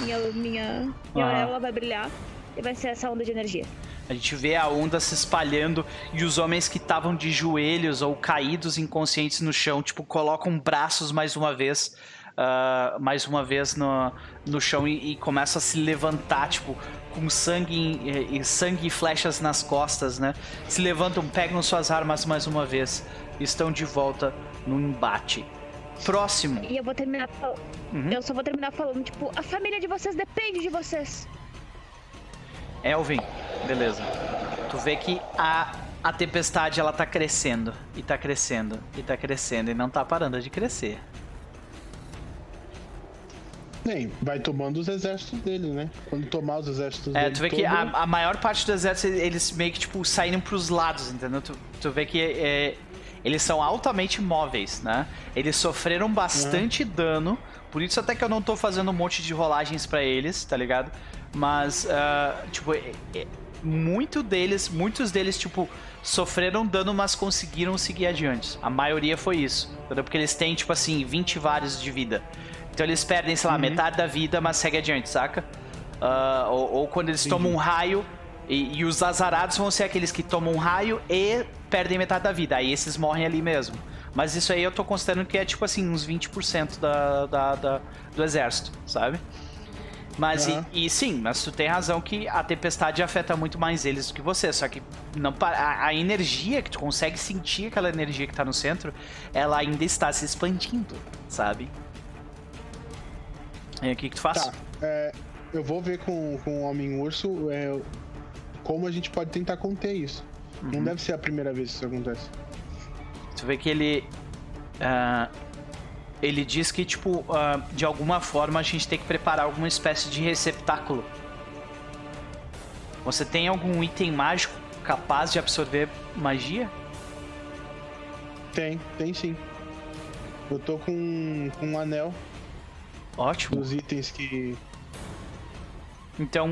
minha, minha, minha Ah. auréola vai brilhar e vai ser essa onda de energia. A gente vê a onda se espalhando e os homens que estavam de joelhos ou caídos inconscientes no chão, tipo, colocam braços mais uma vez, ah, mais uma vez no, no chão e, e começam a se levantar, tipo, com sangue e, sangue e flechas nas costas, né? Se levantam, pegam suas armas mais uma vez estão de volta no embate. Próximo. E eu vou terminar Uhum. Eu só vou terminar falando, tipo, a família de vocês depende de vocês. Elvin, beleza. Tu vê que a, a tempestade ela tá crescendo, e tá crescendo, e tá crescendo, e não tá parando de crescer. Nem, vai tomando os exércitos dele, né? Quando tomar os exércitos É, dele. tu vê que todo- a, a maior parte do exército, eles meio que, tipo, saíram pros lados, entendeu? Tu, tu vê que é, eles são altamente móveis, né? Eles sofreram bastante dano, por isso até que eu não tô fazendo um monte de rolagens pra eles, tá ligado? Mas, ah, tipo, é- é- muito deles, muitos deles, tipo, sofreram dano, mas conseguiram seguir adiante. A maioria foi isso, entendeu? Porque eles têm, tipo assim, 20 vários de vida. Então eles perdem, sei lá, metade da vida, mas segue adiante, saca? Ah, ou, ou quando eles tomam um raio, e, e os azarados vão ser aqueles que tomam um raio e perdem metade da vida. Aí esses morrem ali mesmo. Mas isso aí eu tô considerando que é tipo assim, uns 20% da, da, da- do exército, sabe? Mas Aham. e, e sim, mas tu tem razão que a tempestade afeta muito mais eles do que você. Só que não a, a energia que tu consegue sentir, aquela energia que tá no centro, ela ainda está se expandindo, sabe? E o que, que tu faz? Tá. é, eu vou ver com, com o Homem-Urso é, como a gente pode tentar conter isso. Uhum. Não deve ser a primeira vez que isso acontece. Tu vê que ele. ah, ele diz que, tipo, ah, de alguma forma a gente tem que preparar alguma espécie de receptáculo. Você tem algum item mágico capaz de absorver magia? Tem, tem sim. Eu tô com, com um anel Ótimo. dos itens que. Então,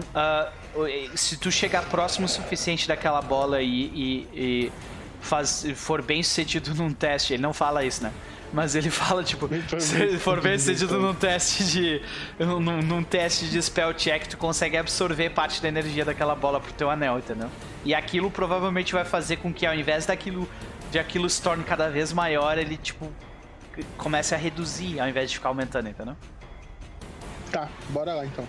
o- se tu chegar próximo o suficiente daquela bola e, e- e faz, for bem sucedido num teste, ele não fala isso, né? Mas ele fala, tipo, se for bem sucedido num teste de. Num, num teste de spell check, tu consegue absorver parte da energia daquela bola pro teu anel, entendeu? E aquilo provavelmente vai fazer com que ao invés daquilo. De aquilo se torne cada vez maior, ele, tipo, comece a reduzir ao invés de ficar aumentando, entendeu? Tá, bora lá então.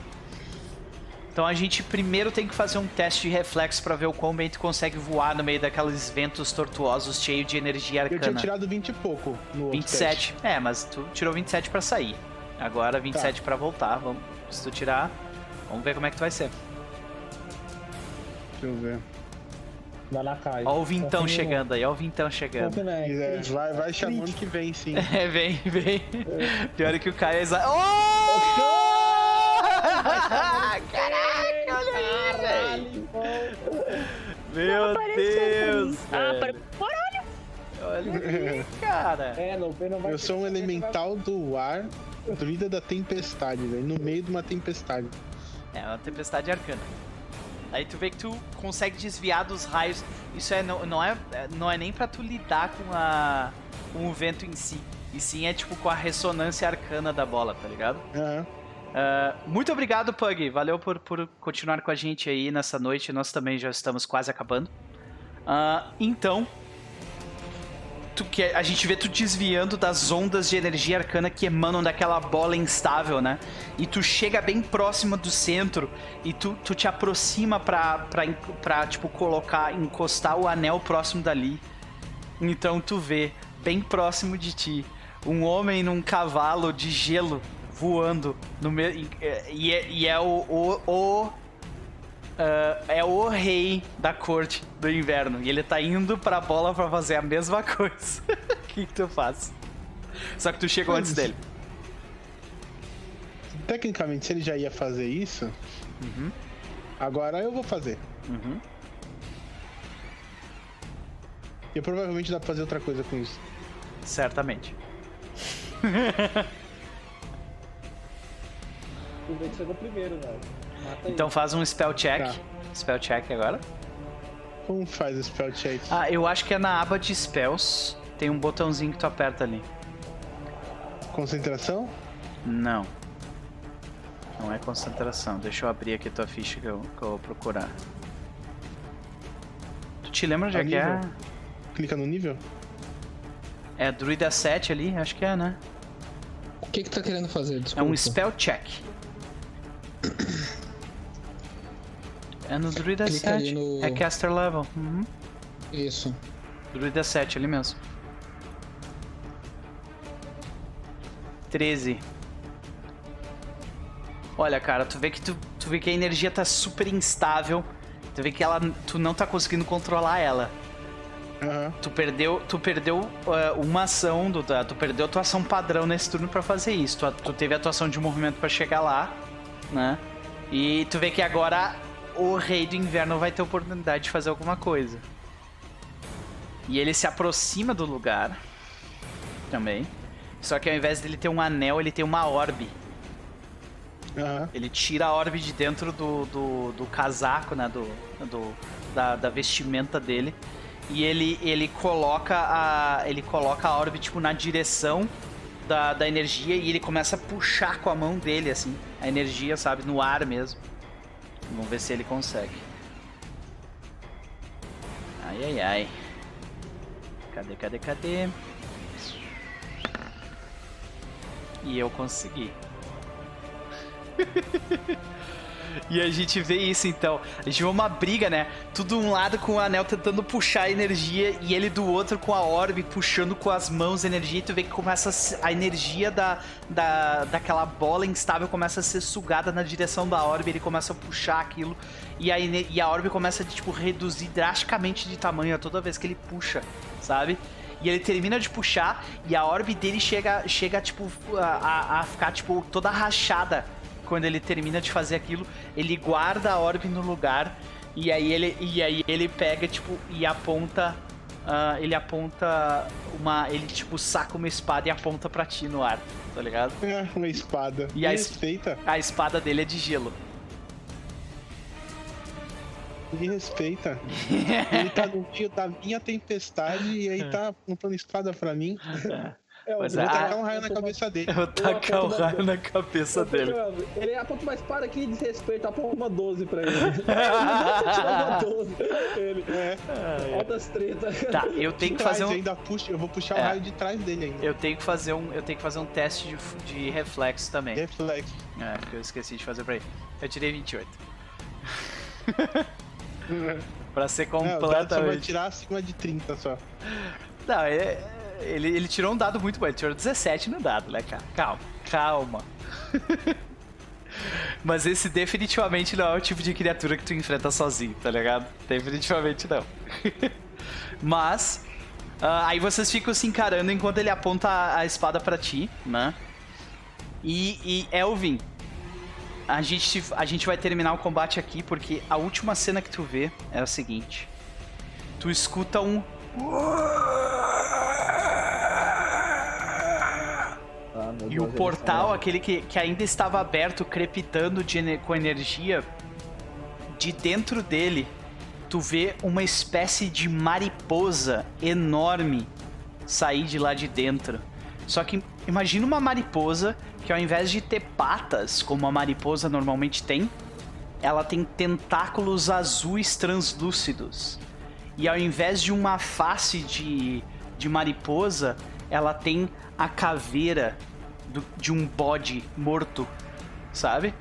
Então a gente primeiro tem que fazer um teste de reflexo pra ver o quão bem tu consegue voar no meio daqueles ventos tortuosos cheios de energia Eu tinha arcana. tirado 20 e pouco no outro 27. É, mas tu tirou 27 pra sair. Agora 27 pra voltar. Vamos, se tu tirar, vamos ver como é que tu vai ser. Deixa eu ver. Vai lá, Caio. Ó o vintão chegando aí, ó o vintão chegando. no- É, vai, vai chamando que vem, sim. É, vem, vem. Pior é que o Caio é exa... Oh! Caraca, olha aí, velho. Meu Deus, Ah. Olha aí, cara. É, não, não vai Eu sou um elemental do ar, druida da tempestade, velho. No meio de uma tempestade. É uma tempestade arcana. Aí tu vê que tu consegue desviar dos raios. Isso é não, não é não é nem pra tu lidar com a com o vento em si. E sim é tipo com a ressonância arcana da bola, tá ligado? Aham. Ah, muito obrigado, Pug. Valeu por, por continuar com a gente aí nessa noite. Nós também já estamos quase acabando. Ah, então, tu que a gente vê tu desviando das ondas de energia arcana que emanam daquela bola instável, né? E tu chega bem próximo do centro e tu, tu te aproxima pra, pra, pra, tipo, colocar, encostar o anel próximo dali. Então tu vê, bem próximo de ti, um homem num cavalo de gelo voando no meio. E, e é, e é o. o, o ah, é o rei da corte do inverno. E ele tá indo pra bola pra fazer a mesma coisa. O que, que tu faz? Só que tu chegou antes dele. Tecnicamente, se ele já ia fazer isso, agora eu vou fazer. Uhum. E provavelmente dá pra fazer outra coisa com isso. Certamente. O Vento chegou primeiro, velho. Mata ele. Então faz um spell check. Tá. Spell check agora. Como faz o spell check? Ah, eu acho que é na aba de spells. Tem um botãozinho que tu aperta ali. Concentração? Não. Não é concentração. Deixa eu abrir aqui tua ficha que eu, que eu vou procurar. Tu te lembra onde é que é? Clica no nível? É Druida 7 ali? Acho que é, né? O que que tá querendo fazer? É Desculpa. um spell check. É no Druida Clica ali 7. no- É caster level. Uhum. Isso. Druida 7 ali mesmo. 13. Olha, cara, tu vê que tu, tu vê que a energia tá super instável. Tu vê que ela tu não tá conseguindo controlar ela. Aham. Tu perdeu, tu perdeu eh, uma ação do tu perdeu a tua ação padrão nesse turno pra fazer isso. Tu, tu teve a tua ação de movimento pra chegar lá, né? E tu vê que agora o rei do inverno vai ter oportunidade de fazer alguma coisa. E ele se aproxima do lugar também. Só que ao invés dele ter um anel, ele tem uma orbe. Aham. Ele tira a orbe de dentro do, do, do casaco, né? Do, do, da, da vestimenta dele. E ele, ele coloca a. Ele coloca a orbe, tipo, na direção da, da energia e ele começa a puxar com a mão dele, assim, a energia, sabe, no ar mesmo. Vamos ver se ele consegue. Ai ai ai. Cadê, cadê, cadê? E eu consegui. E a gente vê isso então. A gente vê uma briga, né? Tudo um lado com o anel tentando puxar a energia e ele do outro com a orbe puxando com as mãos a energia. E tu vê que começa a, a energia da, da, daquela bola instável começa a ser sugada na direção da orbe. Ele começa a puxar aquilo e a, e a orbe começa a tipo, reduzir drasticamente de tamanho toda vez que ele puxa, sabe? E ele termina de puxar e a orbe dele chega, chega tipo, a, a- a ficar tipo, toda rachada quando ele termina de fazer aquilo, ele guarda a orbe no lugar e aí ele, e aí ele pega, tipo, e aponta. ah, ele aponta uma. Ele, tipo, saca uma espada e aponta pra ti no ar, tá ligado? É, uma espada. E a es- respeita. A espada dele é de gelo. Me respeita. Ele tá no meio da minha tempestade e aí tá apontando espada pra mim. É, Mas eu é- vou ah, Tacar um raio na cabeça dele. Eu vou tacar o raio na cabeça dele. Ele aponta uma espada aqui de desrespeito, aponta uma 12 pra ele. Ele não tirou uma 12. Ele, É. altas tretas. Tá, eu tenho que fazer um. ainda puxa, eu vou puxar É. o raio de trás dele ainda. Eu tenho que fazer um. Eu tenho que fazer um teste de, de reflexo também. Reflexo. É, que eu esqueci de fazer pra ele. Eu tirei 28. pra ser Não, o dado só vai completamente. tirar acima de 30 só. Não, é- ele, ele tirou um dado muito bom. Ele tirou 17 no dado, né, cara? Calma, calma. Mas esse definitivamente não é o tipo de criatura que tu enfrenta sozinho, tá ligado? Definitivamente não. Mas. Uh, aí vocês ficam se encarando enquanto ele aponta a, a espada para ti, né? E, e Elvin, a gente, a gente vai terminar o combate aqui porque a última cena que tu vê é a seguinte: tu escuta um. E o portal, aquele que, que ainda estava aberto, crepitando de, com energia, de dentro dele, tu vê uma espécie de mariposa enorme sair de lá de dentro. Só que imagina uma mariposa que ao invés de ter patas, como a mariposa normalmente tem, ela tem tentáculos azuis translúcidos. E ao invés de uma face de, de mariposa, ela tem a caveira do, de um bode morto, sabe?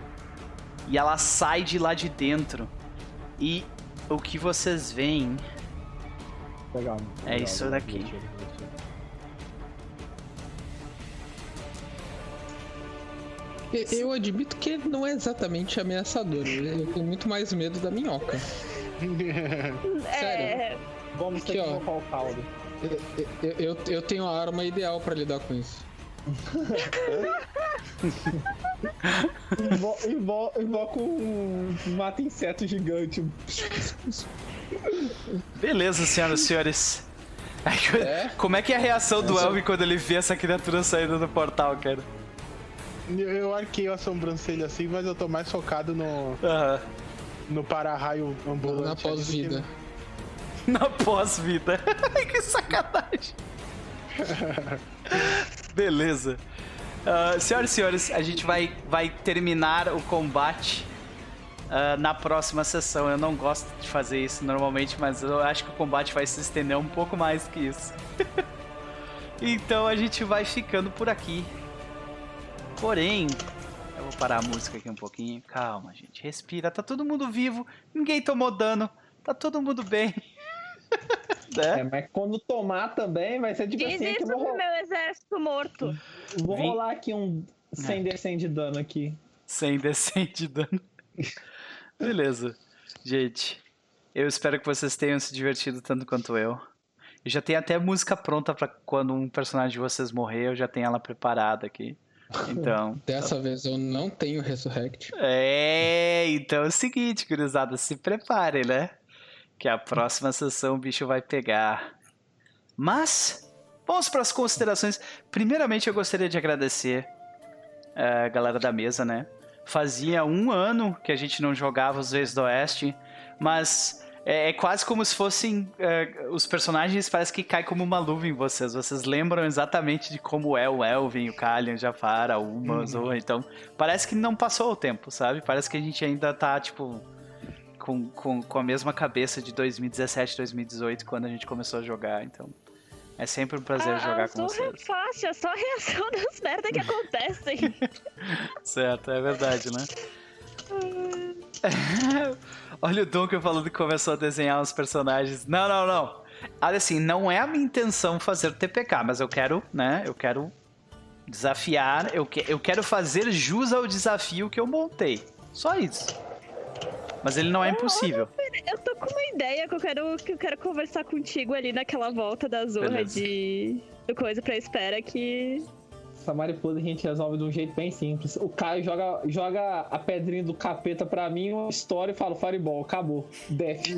E ela sai de lá de dentro. E o que vocês veem legal, é legal, isso daqui. Eu admito que ele não é exatamente ameaçador. Eu tenho muito mais medo da minhoca. Sério. É... Vamos ter que ó, o caldo. Eu, eu, eu, tenho a arma ideal para lidar com isso. Invoca um mata inseto gigante. Beleza, senhoras e senhores. É? Como é que é a reação do Elvin quando ele vê essa criatura saindo do portal, cara? Eu arquei a sobrancelha assim, mas eu tô mais focado no. Uhum. No para-raio ambulante. Na pós-vida. Na pós-vida. que sacanagem. Beleza. Uh, senhoras e senhores, a gente vai, vai terminar o combate uh, na próxima sessão. Eu não gosto de fazer isso normalmente, mas eu acho que o combate vai se estender um pouco mais que isso. então a gente vai ficando por aqui. Porém, vou parar a música aqui um pouquinho. Calma, gente. Respira. Tá todo mundo vivo. Ninguém tomou dano. Tá todo mundo bem. né? É, mas quando tomar também vai ser tipo Diz assim. Isso vou... meu exército morto. Vou Vim... rolar aqui um 100 é. d de dano aqui. 100 d de dano. Beleza. Gente, eu espero que vocês tenham se divertido tanto quanto eu. Eu já tenho até música pronta para quando um personagem de vocês morrer, eu já tenho ela preparada aqui. Então. Dessa vez eu não tenho Resurrect. É, então é o seguinte, gurizada, se prepare, né? Que a próxima sessão o bicho vai pegar. Mas, vamos para as considerações. Primeiramente, eu gostaria de agradecer eh, a galera da mesa, né? Fazia um ano que a gente não jogava os Reis do Oeste, mas é, é, quase como se fossem. É, os personagens parece que cai como uma luva em vocês. Vocês lembram exatamente de como é o Elvin, o Kalian, o Jafar, a Uma, uhum. Zoa. Então, parece que não passou o tempo, sabe? Parece que a gente ainda tá, tipo. Com, com, com a mesma cabeça de 2017, 2018, quando a gente começou a jogar. Então, é sempre um prazer ah, jogar com vocês. É fácil, é só a reação das merdas que acontecem. certo, é verdade, né? Olha o Duncan falando que começou a desenhar os personagens. Não, não, não. Olha assim, não é a minha intenção fazer TPK, mas eu quero, né? Eu quero desafiar, eu, que, eu quero fazer jus ao desafio que eu montei. Só isso. Mas ele não é impossível. Eu tô com uma ideia que eu quero, que eu quero conversar contigo ali naquela volta da Zorra de, de coisa pra espera que essa mariposa a gente resolve de um jeito bem simples. O Caio joga, joga a pedrinha do capeta pra mim, uma história e fala Fireball, acabou. Death.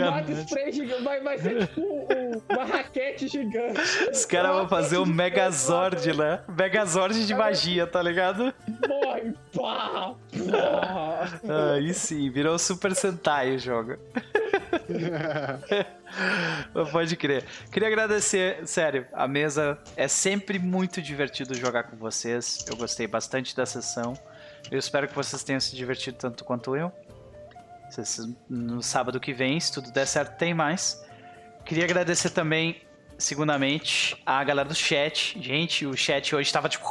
Mata spray gigante, vai, vai ser tipo um, uma raquete gigante. Os caras vão fazer um Megazord, né? Megazord de magia, tá ligado? Morre, pá! Aí sim, virou Super Sentai o jogo. Pode crer. Queria agradecer, sério, a mesa é sempre muito divertido jogar com vocês. Eu gostei bastante da sessão. Eu espero que vocês tenham se divertido tanto quanto eu. No sábado que vem, se tudo der certo, tem mais. Queria agradecer também, segundamente, a galera do chat. Gente, o chat hoje estava tipo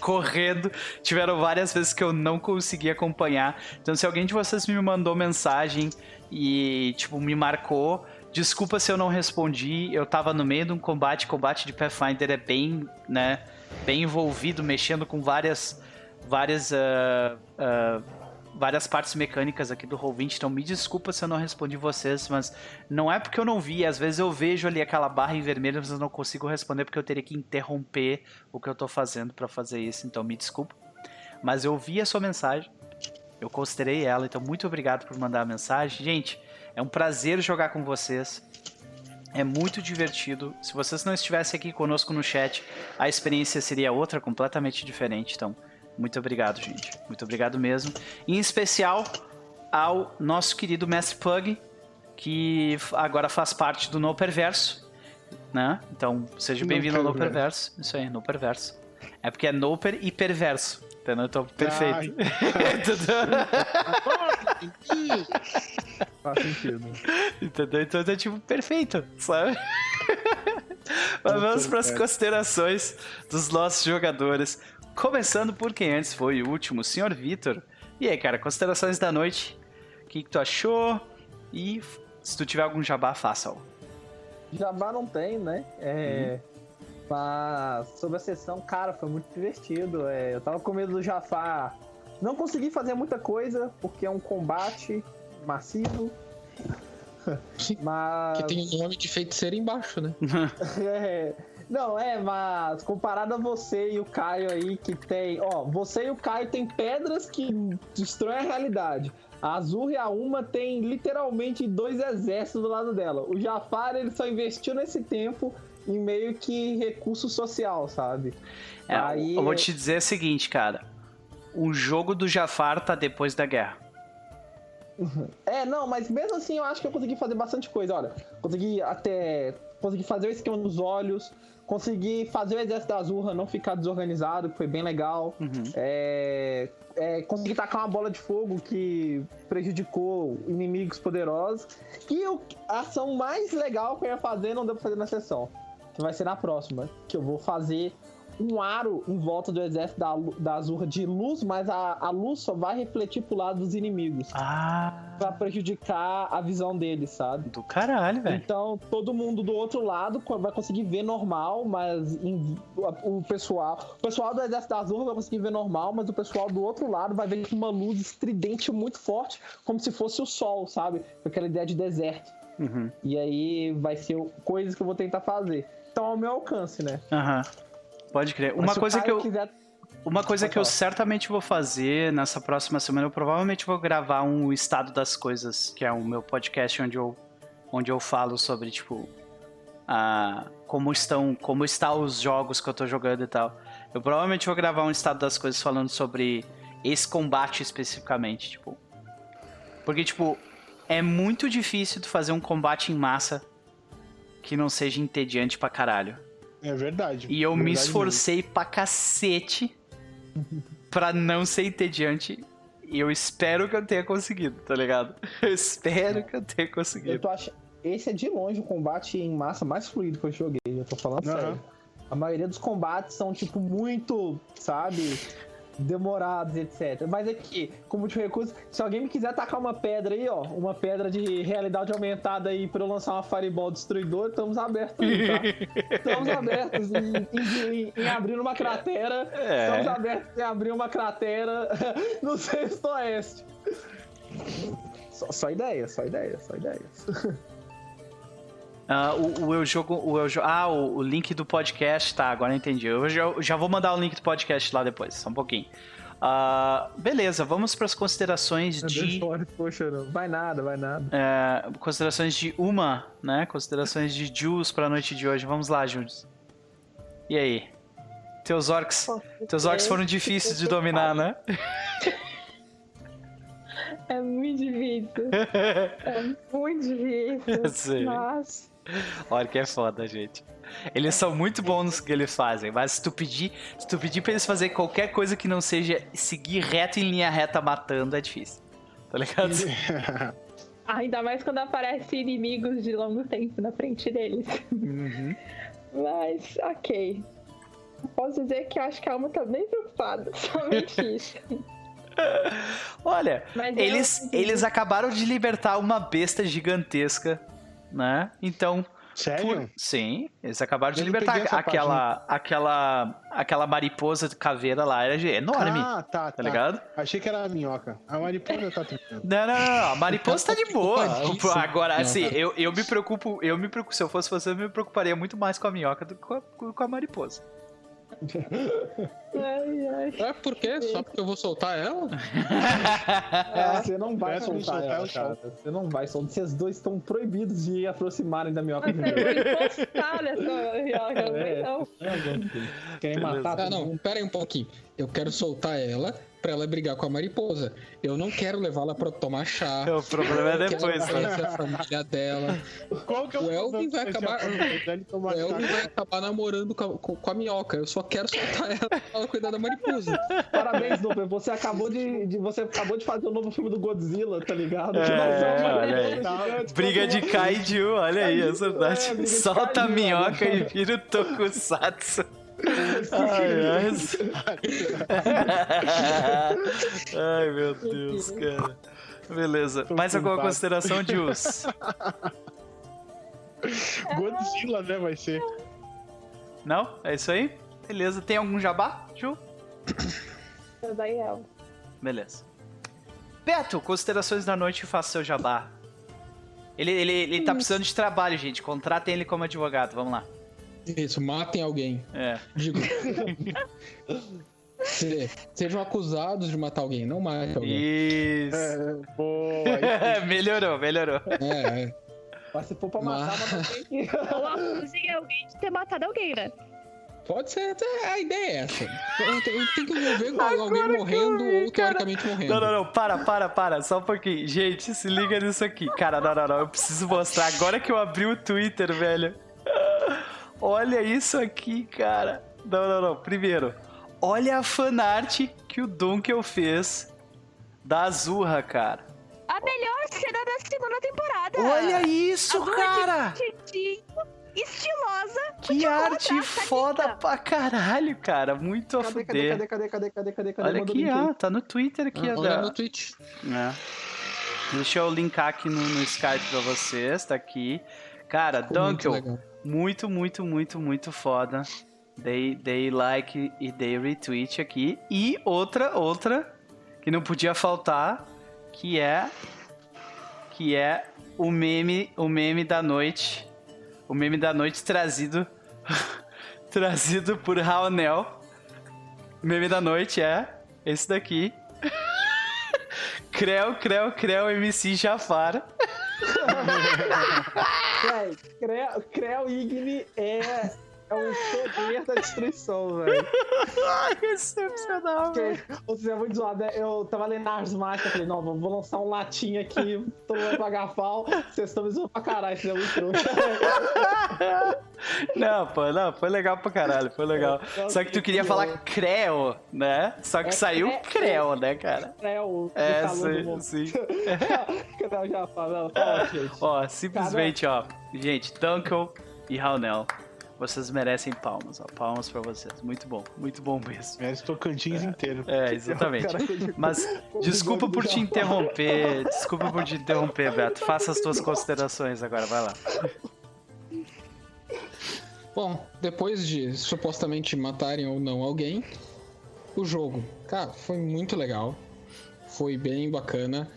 correndo. Tiveram várias vezes que eu não consegui acompanhar. Então, se alguém de vocês me mandou mensagem e, tipo, me marcou, Desculpa se eu não respondi, eu tava no meio de um combate, combate de Pathfinder é bem, né, bem envolvido, mexendo com várias várias, uh, uh, várias partes mecânicas aqui do Roll20, então me desculpa se eu não respondi vocês, mas não é porque eu não vi, às vezes eu vejo ali aquela barra em vermelho, mas eu não consigo responder porque eu teria que interromper o que eu tô fazendo para fazer isso, então me desculpa. Mas eu vi a sua mensagem, eu considerei ela, então muito obrigado por mandar a mensagem. Gente, é um prazer jogar com vocês. É muito divertido. Se vocês não estivessem aqui conosco no chat, a experiência seria outra, completamente diferente. Então, muito obrigado, gente. Muito obrigado mesmo. Em especial ao nosso querido Mestre Pug, que agora faz parte do No Perverso. Né? Então, seja bem-vindo ao No Perverso. Isso aí, No Perverso. É porque é Noper e Perverso. Entendeu? Então, perfeito. Faz sentido. Entendeu? Então é tipo perfeito, sabe? Mas vamos para as considerações dos nossos jogadores. Começando por quem antes foi o último, o Sr. Vitor. E aí, cara, considerações da noite. O que, que tu achou? E se tu tiver algum jabá, faça-o. Jabá não tem, né? É. Uhum. Mas sobre a sessão, cara, foi muito divertido. É, eu tava com medo do Jafar. Não consegui fazer muita coisa, porque é um combate massivo. mas. Que tem um nome de feiticeiro embaixo, né? é. Não, é, mas comparado a você e o Caio aí, que tem. Ó, você e o Caio tem pedras que destroem a realidade. A Azul e a Uma tem literalmente dois exércitos do lado dela. O Jafar, ele só investiu nesse tempo em meio que recurso social, sabe? É, Aí... Eu vou te dizer o seguinte, cara. O jogo do Jafar tá depois da guerra. É, não, mas mesmo assim eu acho que eu consegui fazer bastante coisa. Olha, consegui até. Consegui fazer o esquema nos olhos, consegui fazer o exército da Azurra não ficar desorganizado, que foi bem legal. Uhum. É, é, consegui tacar uma bola de fogo que prejudicou inimigos poderosos. E a ação mais legal que eu ia fazer não deu pra fazer na sessão que vai ser na próxima, que eu vou fazer um aro em volta do exército da, da Azurra de luz, mas a, a luz só vai refletir pro lado dos inimigos. Ah. Pra prejudicar a visão deles, sabe? Do caralho, velho. Então, todo mundo do outro lado vai conseguir ver normal, mas em, o pessoal. O pessoal do exército da Azurra vai conseguir ver normal, mas o pessoal do outro lado vai ver uma luz estridente muito forte, como se fosse o sol, sabe? Com aquela ideia de deserto. Uhum. E aí vai ser coisas que eu vou tentar fazer estão ao meu alcance, né? Aham. Uhum. Pode crer. Uma coisa que eu. Quiser... Uma coisa que eu certamente vou fazer nessa próxima semana, eu provavelmente vou gravar um estado das coisas, que é o meu podcast onde eu, onde eu falo sobre, tipo, a, como estão, como estão os jogos que eu tô jogando e tal. Eu provavelmente vou gravar um estado das coisas falando sobre esse combate especificamente, tipo. Porque, tipo, é muito difícil tu fazer um combate em massa que não seja entediante pra caralho. É verdade. E eu verdade me esforcei mesmo. pra cacete pra não ser entediante. E eu espero que eu tenha conseguido, tá ligado? Eu espero que eu tenha conseguido. Eu tô ach... Esse é de longe o combate em massa mais fluido que eu joguei, eu tô falando uhum. sério. A maioria dos combates são, tipo, muito, sabe? Demorados, etc. Mas aqui, como de recurso, se alguém me quiser tacar uma pedra aí, ó, uma pedra de realidade aumentada aí pra eu lançar uma Fireball destruidor, estamos abertos aí, tá? estamos abertos em, em, em, abrir uma cratera. É. Estamos abertos em abrir uma cratera no sexto oeste. Só, só ideia, só ideia, só ideias. Uh, o, o, eu jogo, o eu Ah, o, o, link do podcast, tá, agora entendi. Eu já, já, vou mandar o link do podcast lá depois, só um pouquinho. Uh, beleza, vamos para as considerações de. Poxa, não. Vai nada, vai nada. É, considerações de uma, né? Considerações de Jules para a noite de hoje. Vamos lá, Jules. E aí? Teus orcs, teus orcs foram difíceis de dominar, né? É muito difícil. É muito difícil. Nossa. Olha que é foda, gente. Eles são muito bons no que eles fazem, mas se tu pedir, se tu pedir pra eles fazer qualquer coisa que não seja seguir reto em linha reta matando, é difícil. Tá ligado? Ainda mais quando aparecem inimigos de longo tempo na frente deles. Uhum. Mas, ok. Posso dizer que acho que a alma tá bem preocupada. Somente isso. Olha, eles, eu... eles acabaram de libertar uma besta gigantesca, né? Então, Sério? Por- Sim, eles acabaram de Eu libertar aquela, aquela, aquela mariposa caveira lá, era enorme, Ah, tá, tá ligado? Achei que era a minhoca. A mariposa tá tranquilo. Não, não, não, a mariposa tá de boa. Preocupadíssimo. Agora, assim, eu, eu me preocupo, eu me preocupo, se eu fosse você, eu me preocuparia muito mais com a minhoca do que com a, com a mariposa. Ai, ai. É por quê? Só porque eu vou soltar ela? É, você não vai Essa soltar soltar, ela, cara. Você não vai soltar. Vocês dois estão proibidos de aproximarem da minhoca de Nossa, novo. eu vou encostar nessa minhoca, não É. não. Querem Beleza. matar Ah, não, pera aí um pouquinho. Eu quero soltar ela pra ela brigar com a mariposa. Eu não quero levá-la pra tomar chá. O problema é depois, né? a família dela. Qual que é O Elvin vai acabar- O Elvin vai acabar namorando com a, com- a minhoca. Eu só quero soltar ela pra ela cuidar da mariposa. Parabéns, Doper. Você acabou de, de- você acabou de fazer o novo filme do Godzilla, tá ligado? É, vamos- olha aí. Briga de Kaiju, olha aí, é é, verdade. de Solta a kaiju, minhoca e vira o Tokusatsu. Ai, ai. Ai, meu Deus, cara. Beleza. Mais alguma consideração, Jules? Godzilla, né? Vai ser. Não? É isso aí? Beleza. Tem algum jabá, Ju? Daí ela. Beleza. Beto, considerações da noite, faça seu jabá. Ele, ele, ele tá precisando de trabalho, gente. Contratem ele como advogado. Vamos lá. Isso, matem alguém. É. Digo. Se- sejam acusados de matar alguém, não matem alguém. Isso. É, boa. melhorou, melhorou. É, é. Mas se for pra matar, Mas- que. Ou acusem alguém de ter matado alguém, né? Pode ser, até a ideia é essa. Tem, que envolver com alguém morrendo ou teoricamente morrendo. Não, não, não, para, para, para, só um pouquinho. Gente, se liga nisso aqui. Cara, não, não, não, eu preciso mostrar. Agora que eu abri o Twitter, velho. Olha isso aqui, cara. Não, não, não. Primeiro, olha a fanart que o Dunkel fez da Azurra, cara. A melhor cena da segunda temporada. Olha isso, Azurra cara. de estilosa. Que Muito arte boa, tá? foda Tá pra caralho, cara. Muito a Cadê, cadê, fuder. cadê, cadê, cadê, cadê, cadê, cadê? Olha aqui, ó. Tá no Twitter aqui, Ah. Olha da- no Twitch. É. Deixa eu linkar aqui no, no Skype pra vocês, tá aqui. Cara, muito Dunkel, legal. muito, muito, muito, muito foda. Dei, dei like e dei retweet aqui. E outra, outra, que não podia faltar, que é. Que é o meme, o meme da noite. O meme da noite trazido. trazido por Raonel. O meme da noite é esse daqui. Creu, Creu, Creu, MC Jafar. Creu, Creu Igni é, é um poder da destruição, velho. Ai, excepcional, velho. Seja, é muito zoado, né? Eu tava lendo as mágicas, falei, não, vou lançar um latinho aqui, mundo vai pagar pau, vocês estão me zoando pra caralho, isso é muito trouxa. Não, pô, não, foi legal pra caralho, foi legal. Só que tu queria falar Creu, né? Só que É saiu Creu. Creu, né, cara? Creu, É, sim, sim. Creu já fala, fala, gente. Ó, simplesmente, ó. Gente, Dunkel e Raunel, vocês merecem palmas, ó. Palmas pra vocês. Muito bom, muito bom mesmo. Merece Tocantins inteiro. É, exatamente. Mas desculpa por te interromper, desculpa por te interromper, Beto. Faça as tuas considerações agora, vai lá. Bom, depois de supostamente matarem ou não alguém, o jogo, cara, foi muito legal. Foi bem bacana.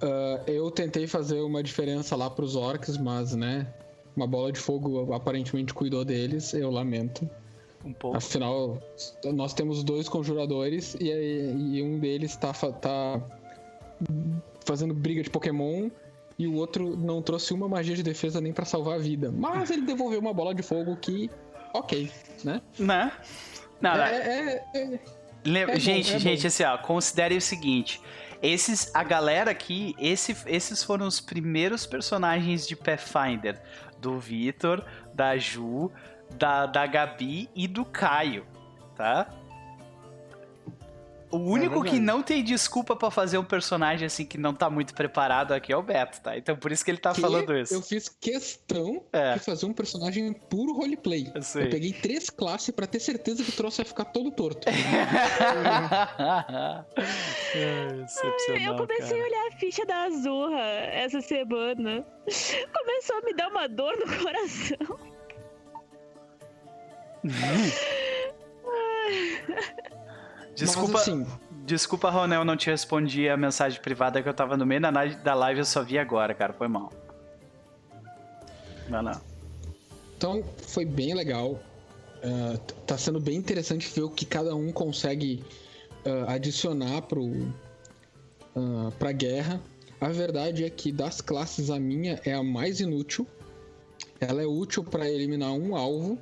Ah, eu tentei fazer uma diferença lá pros orcs, mas, né, uma bola de fogo aparentemente cuidou deles, eu lamento. Um pouco. Afinal, nós temos dois conjuradores e, e um deles tá, tá fazendo briga de Pokémon e o outro não trouxe uma magia de defesa nem pra salvar a vida. Mas ele devolveu uma bola de fogo que, ok, né? Né? Não, não. É, é- é- É bom, gente, é gente, bom. assim, ó, considere o seguinte. Esses, a galera aqui, esse, esses foram os primeiros personagens de Pathfinder. Do Vitor, da Ju, da, da Gabi e do Caio, tá? O único É que não tem desculpa pra fazer um personagem assim que não tá muito preparado aqui é o Beto, tá? Então por isso que ele tá Que falando isso. Eu fiz questão É. de fazer um personagem puro roleplay. Eu sei. Eu peguei três classes pra ter certeza que o troço ia ficar todo torto. É, Excepcional, Eu comecei cara. a olhar a ficha da Azurra essa semana. Começou a me dar uma dor no coração. Desculpa, Mas assim, desculpa, Ronel, não te respondi a mensagem privada que eu tava no meio da live, eu só vi agora, cara. Foi mal. Vai lá. Então foi bem legal. T- tá sendo bem interessante ver o que cada um consegue ah, adicionar pro, ah, pra guerra. A verdade é que das classes a minha é a mais inútil. Ela é útil para eliminar um alvo.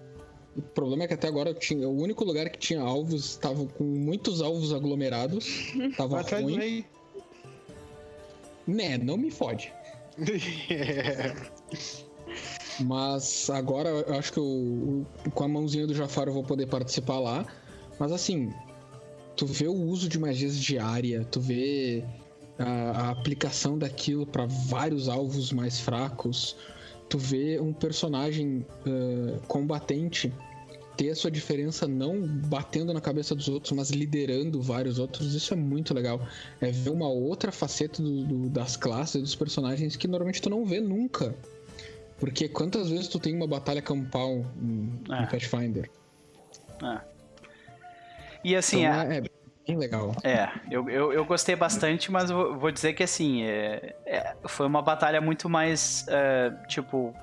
O problema é que até agora tinha, o único lugar que tinha alvos estava com muitos alvos aglomerados. Tava atrás do ruim. rei. Né, não me fode. Mas agora eu acho que eu- com a mãozinha do Jafar eu vou poder participar lá. Mas assim, tu vê o uso de magias diária, tu vê a, a aplicação daquilo para vários alvos mais fracos, tu vê um personagem ah, combatente ter a sua diferença não batendo na cabeça dos outros, mas liderando vários outros, isso é muito legal. É ver uma outra faceta do- do- das classes, dos personagens que normalmente tu não vê nunca. Porque quantas vezes tu tem uma batalha campal em, em É. Pathfinder? E assim, Então a- é, é bem legal. É, eu, eu, eu gostei bastante, mas vou vou dizer que assim, é, é, foi uma batalha muito mais, é, tipo,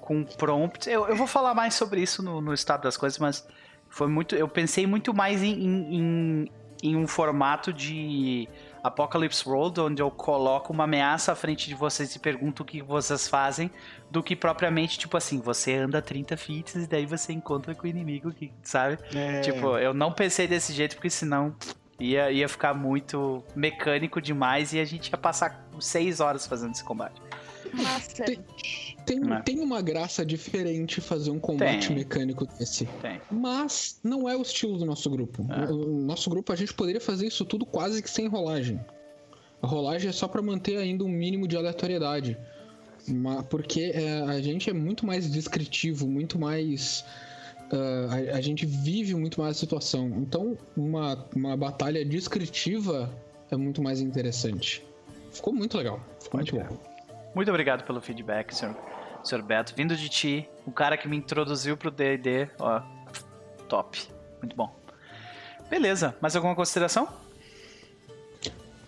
com prompts. Eu, eu vou falar mais sobre isso no, no estado das coisas, mas foi muito. Eu pensei muito mais em, em, em- em um formato de Apocalypse World, onde eu coloco uma ameaça à frente de vocês e pergunto o que vocês fazem, do que propriamente, tipo assim, você anda 30 feet e daí você encontra com o inimigo, que, sabe? É, Tipo, eu não pensei desse jeito porque senão ia, ia ficar muito mecânico demais e a gente ia passar seis horas fazendo esse combate. Nossa. Tem, tem, tem uma graça diferente fazer um combate Tem. mecânico desse. Tem. Mas não é o estilo do nosso grupo. É. O nosso grupo a gente poderia fazer isso tudo quase que sem rolagem. A rolagem é só pra manter ainda um mínimo de aleatoriedade. Porque é, a gente é muito mais descritivo, muito mais. Ah, a, a gente vive muito mais a situação. Então, uma, uma batalha descritiva é muito mais interessante. Ficou muito legal. Ficou muito crer. bom. Muito obrigado pelo feedback, senhor, senhor Beto. Vindo de ti, o cara que me introduziu pro D&D, ó, top. Muito bom. Beleza, mais alguma consideração?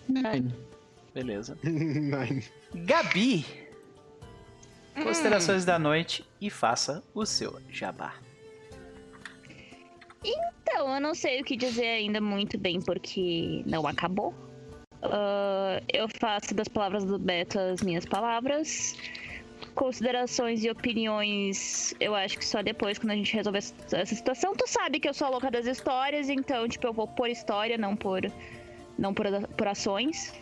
Nine. Beleza. Nine. Gabi, considerações da noite e faça o seu jabá. Então, eu não sei o que dizer ainda muito bem porque não acabou. Ah, eu faço das palavras do Beto as minhas palavras. Considerações e opiniões, eu acho que só depois, quando a gente resolver essa situação. Tu sabe que eu sou a louca das histórias, então, tipo, eu vou por história, não por, não por, por ações.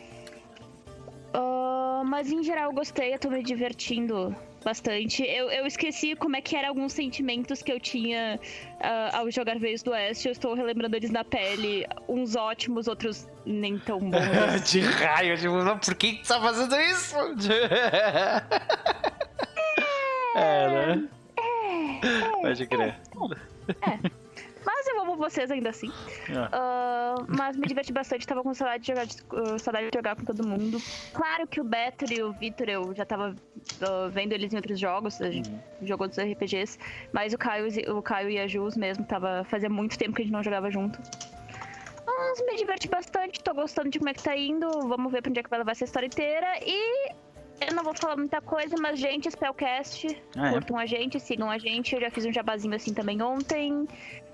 Ah, mas em geral eu gostei, eu tô me divertindo bastante. Eu, eu esqueci como é que eram alguns sentimentos que eu tinha ah, ao jogar Veios do Oeste. Eu estou relembrando eles na pele. Uns ótimos, outros nem tão bons. de raio, tipo, não, por que tu tá fazendo isso? é, né? Pode crer. Mas eu amo vocês ainda assim. Ah, mas me diverti bastante, tava com saudade de, jogar, uh, saudade de jogar com todo mundo. Claro que o Beto e o Vitor, eu já tava uh, vendo eles em outros jogos, a gente jogou outros RPGs, mas o Caio, e- o Caio e a Jus mesmo, tava, fazia muito tempo que a gente não jogava junto. Mas me diverti bastante, tô gostando de como é que tá indo, vamos ver pra onde é que vai levar essa história inteira. E eu não vou falar muita coisa, mas gente, Spellcast, Ah, é? curtam a gente, sigam a gente, eu já fiz um jabazinho assim também ontem.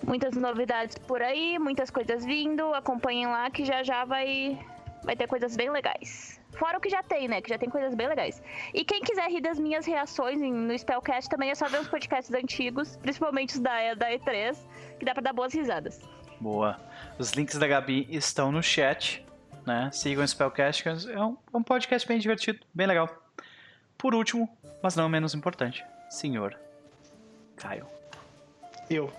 Muitas novidades por aí, muitas coisas vindo. Acompanhem lá que já já vai, vai ter coisas bem legais. Fora o que já tem, né? Que já tem coisas bem legais. E quem quiser rir das minhas reações no Spellcast também é só ver os podcasts antigos, principalmente os da, da E3, que dá pra dar boas risadas. Boa. Os links da Gabi estão no chat, né? Sigam o Spellcast, que é um, é um podcast bem divertido, bem legal. Por último, mas não menos importante, senhor Caio. Eu.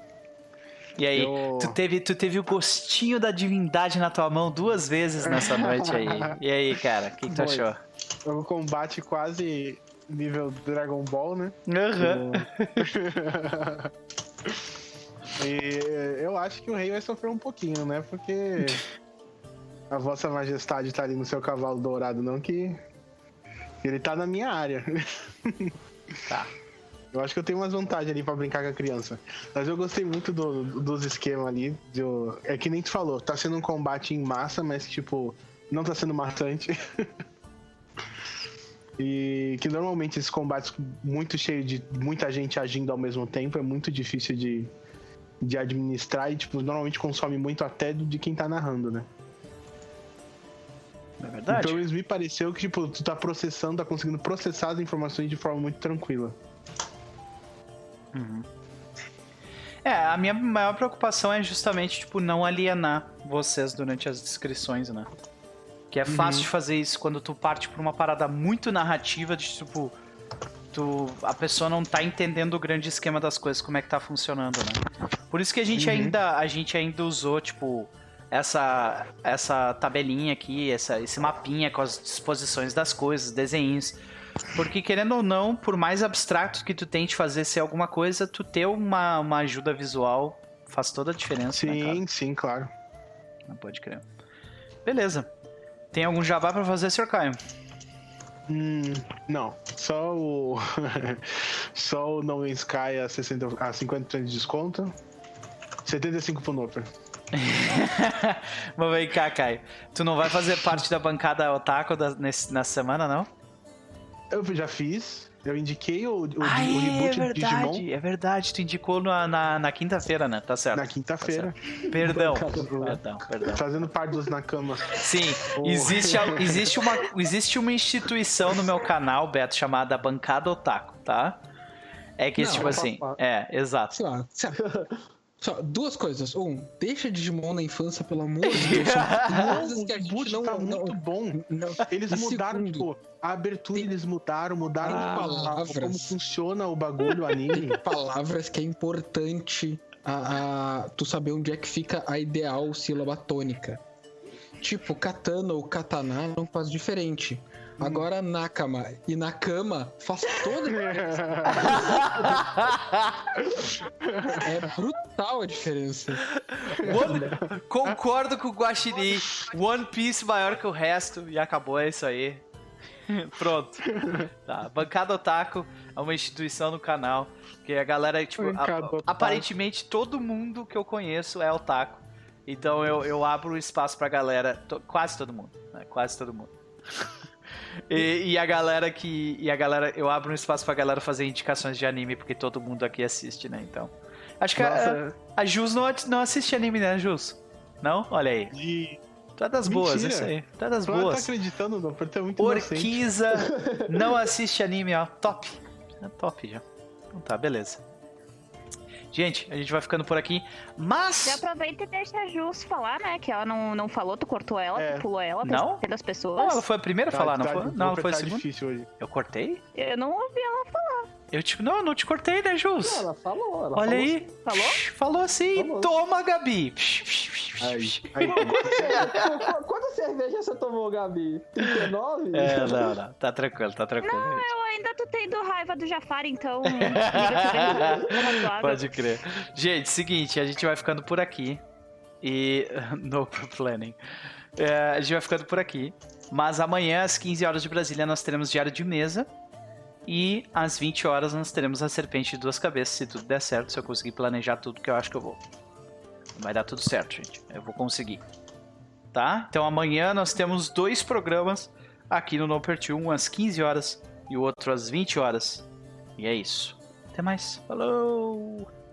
E aí, Eu- tu, teve, tu teve o gostinho da divindade na tua mão duas vezes nessa noite aí. E aí, cara, o que, que tu achou? É um combate quase nível Dragon Ball, né? Aham. E eu acho que o rei vai sofrer um pouquinho, né? Porque a vossa majestade tá ali no seu cavalo dourado, não que ele tá na minha área. Tá. Eu acho que eu tenho umas vantagens ali pra brincar com a criança. Mas eu gostei muito do- dos esquemas ali. do- É que nem tu falou, tá sendo um combate em massa, mas tipo, não tá sendo maçante. e que normalmente esses combates muito cheios de muita gente agindo ao mesmo tempo é muito difícil de, de administrar e tipo, normalmente consome muito até de quem tá narrando, né? É verdade. Então eles me pareceu que tipo, tu tá processando, tá conseguindo processar as informações de forma muito tranquila. É, a minha maior preocupação é justamente, tipo, não alienar vocês durante as descrições, né? Que é fácil de fazer isso quando tu parte pra uma parada muito narrativa de, tipo, tu, a pessoa não tá entendendo o grande esquema das coisas, como é que tá funcionando, né? Por isso que a gente ainda, a gente ainda usou, tipo, essa, essa tabelinha aqui, essa, esse mapinha com as disposições das coisas, desenhos. Porque, querendo ou não, por mais abstrato que tu tente fazer ser alguma coisa, tu ter uma, uma ajuda visual faz toda a diferença, né? Sim, sim, claro. Não pode crer. Beleza. Tem algum jabá pra fazer, Sr. Caio? Hum, não. Só o. Só o No Man's Sky a, 60, a 50% de desconto. 75 pro Noper. Mas vem cá, Caio. Tu não vai fazer parte da bancada Otaku da, nesse, nessa semana, não? Eu já fiz. Eu indiquei o, o, ah, o é, reboot é de Digimon verdade. É verdade. Tu indicou na, na, na quinta-feira, né? Tá certo. na quinta-feira. Perdão. Bancada Perdão, perdão. Fazendo parte dos Nakama. Sim, Oh. existe, existe, uma, existe uma instituição no meu canal, Beto, chamada Bancada Otaku, tá? É que, Não, tipo eu assim, faço é, exato. Sei lá. Só, duas coisas. Um, deixa Digimon na infância, pelo amor de Deus. Coisas que a O gente não, tá não, muito bom. não- Eles E mudaram, segundo, tipo, a abertura tem- eles mudaram, mudaram tem a- a- palavras. como funciona o bagulho, o anime. palavras que é importante a, a- tu saber onde é que fica a ideal sílaba tônica. Tipo, katana ou katana não faz diferente. Agora nakama e nakama faz toda a diferença. É brutal a diferença. One- Concordo com o Guaxinim. One Piece maior que o resto e acabou, é isso aí. Pronto. Tá. Bancada Otaku é uma instituição no canal. Que a galera, tipo, a- aparentemente todo mundo que eu conheço é otaku. Então eu, eu abro espaço pra galera, to- quase todo mundo, né? Quase todo mundo. E, e a galera que. E a galera. Eu abro um espaço pra galera fazer indicações de anime, porque todo mundo aqui assiste, né? Então. Acho que a, Nossa. a Jus não, não assiste anime, né, Jus? Não? Olha aí. E Tu é das boas, Mentira. isso aí. Tu é das tá boas. acreditando, não? Porque é muito inocente. Orquiza não assiste anime, ó. Top. É top já. Então tá, beleza. Gente, a gente vai ficando por aqui. Mas. Já aproveita e deixa a Jus falar, né? Que ela não, não falou, tu cortou ela, É. tu pulou ela, Não? das pessoas. Não, ela foi a primeira a Tá- falar, não tá- foi? o Não, ela foi a segunda. hoje. Eu cortei? Eu não ouvi ela falar. Eu, tipo, não, eu não te cortei, né, Jus? Não, ela falou, ela Olha falou aí. Falou? Falou assim. Falou. Toma, Gabi. Aí, aí. Qu- Quantas cervejas você tomou, Gabi? 39? É, não, não. Tá tranquilo, tá tranquilo. gente. Eu ainda tô tendo raiva do Jafar, então. Pode crer. Gente, seguinte, a gente vai ficando por aqui. E. No planning. É, a gente vai ficando por aqui. Mas amanhã, às 15 horas de Brasília, nós teremos Diário de Mesa. E às 20 horas nós teremos a Serpente de Duas Cabeças, se tudo der certo, se eu conseguir planejar tudo que eu acho que eu vou. Vai dar tudo certo, gente. Eu vou conseguir. Tá? Então amanhã nós temos dois programas aqui no No Pertil, um às 15 horas e o outro às 20 horas. E é isso. Até mais. Falou!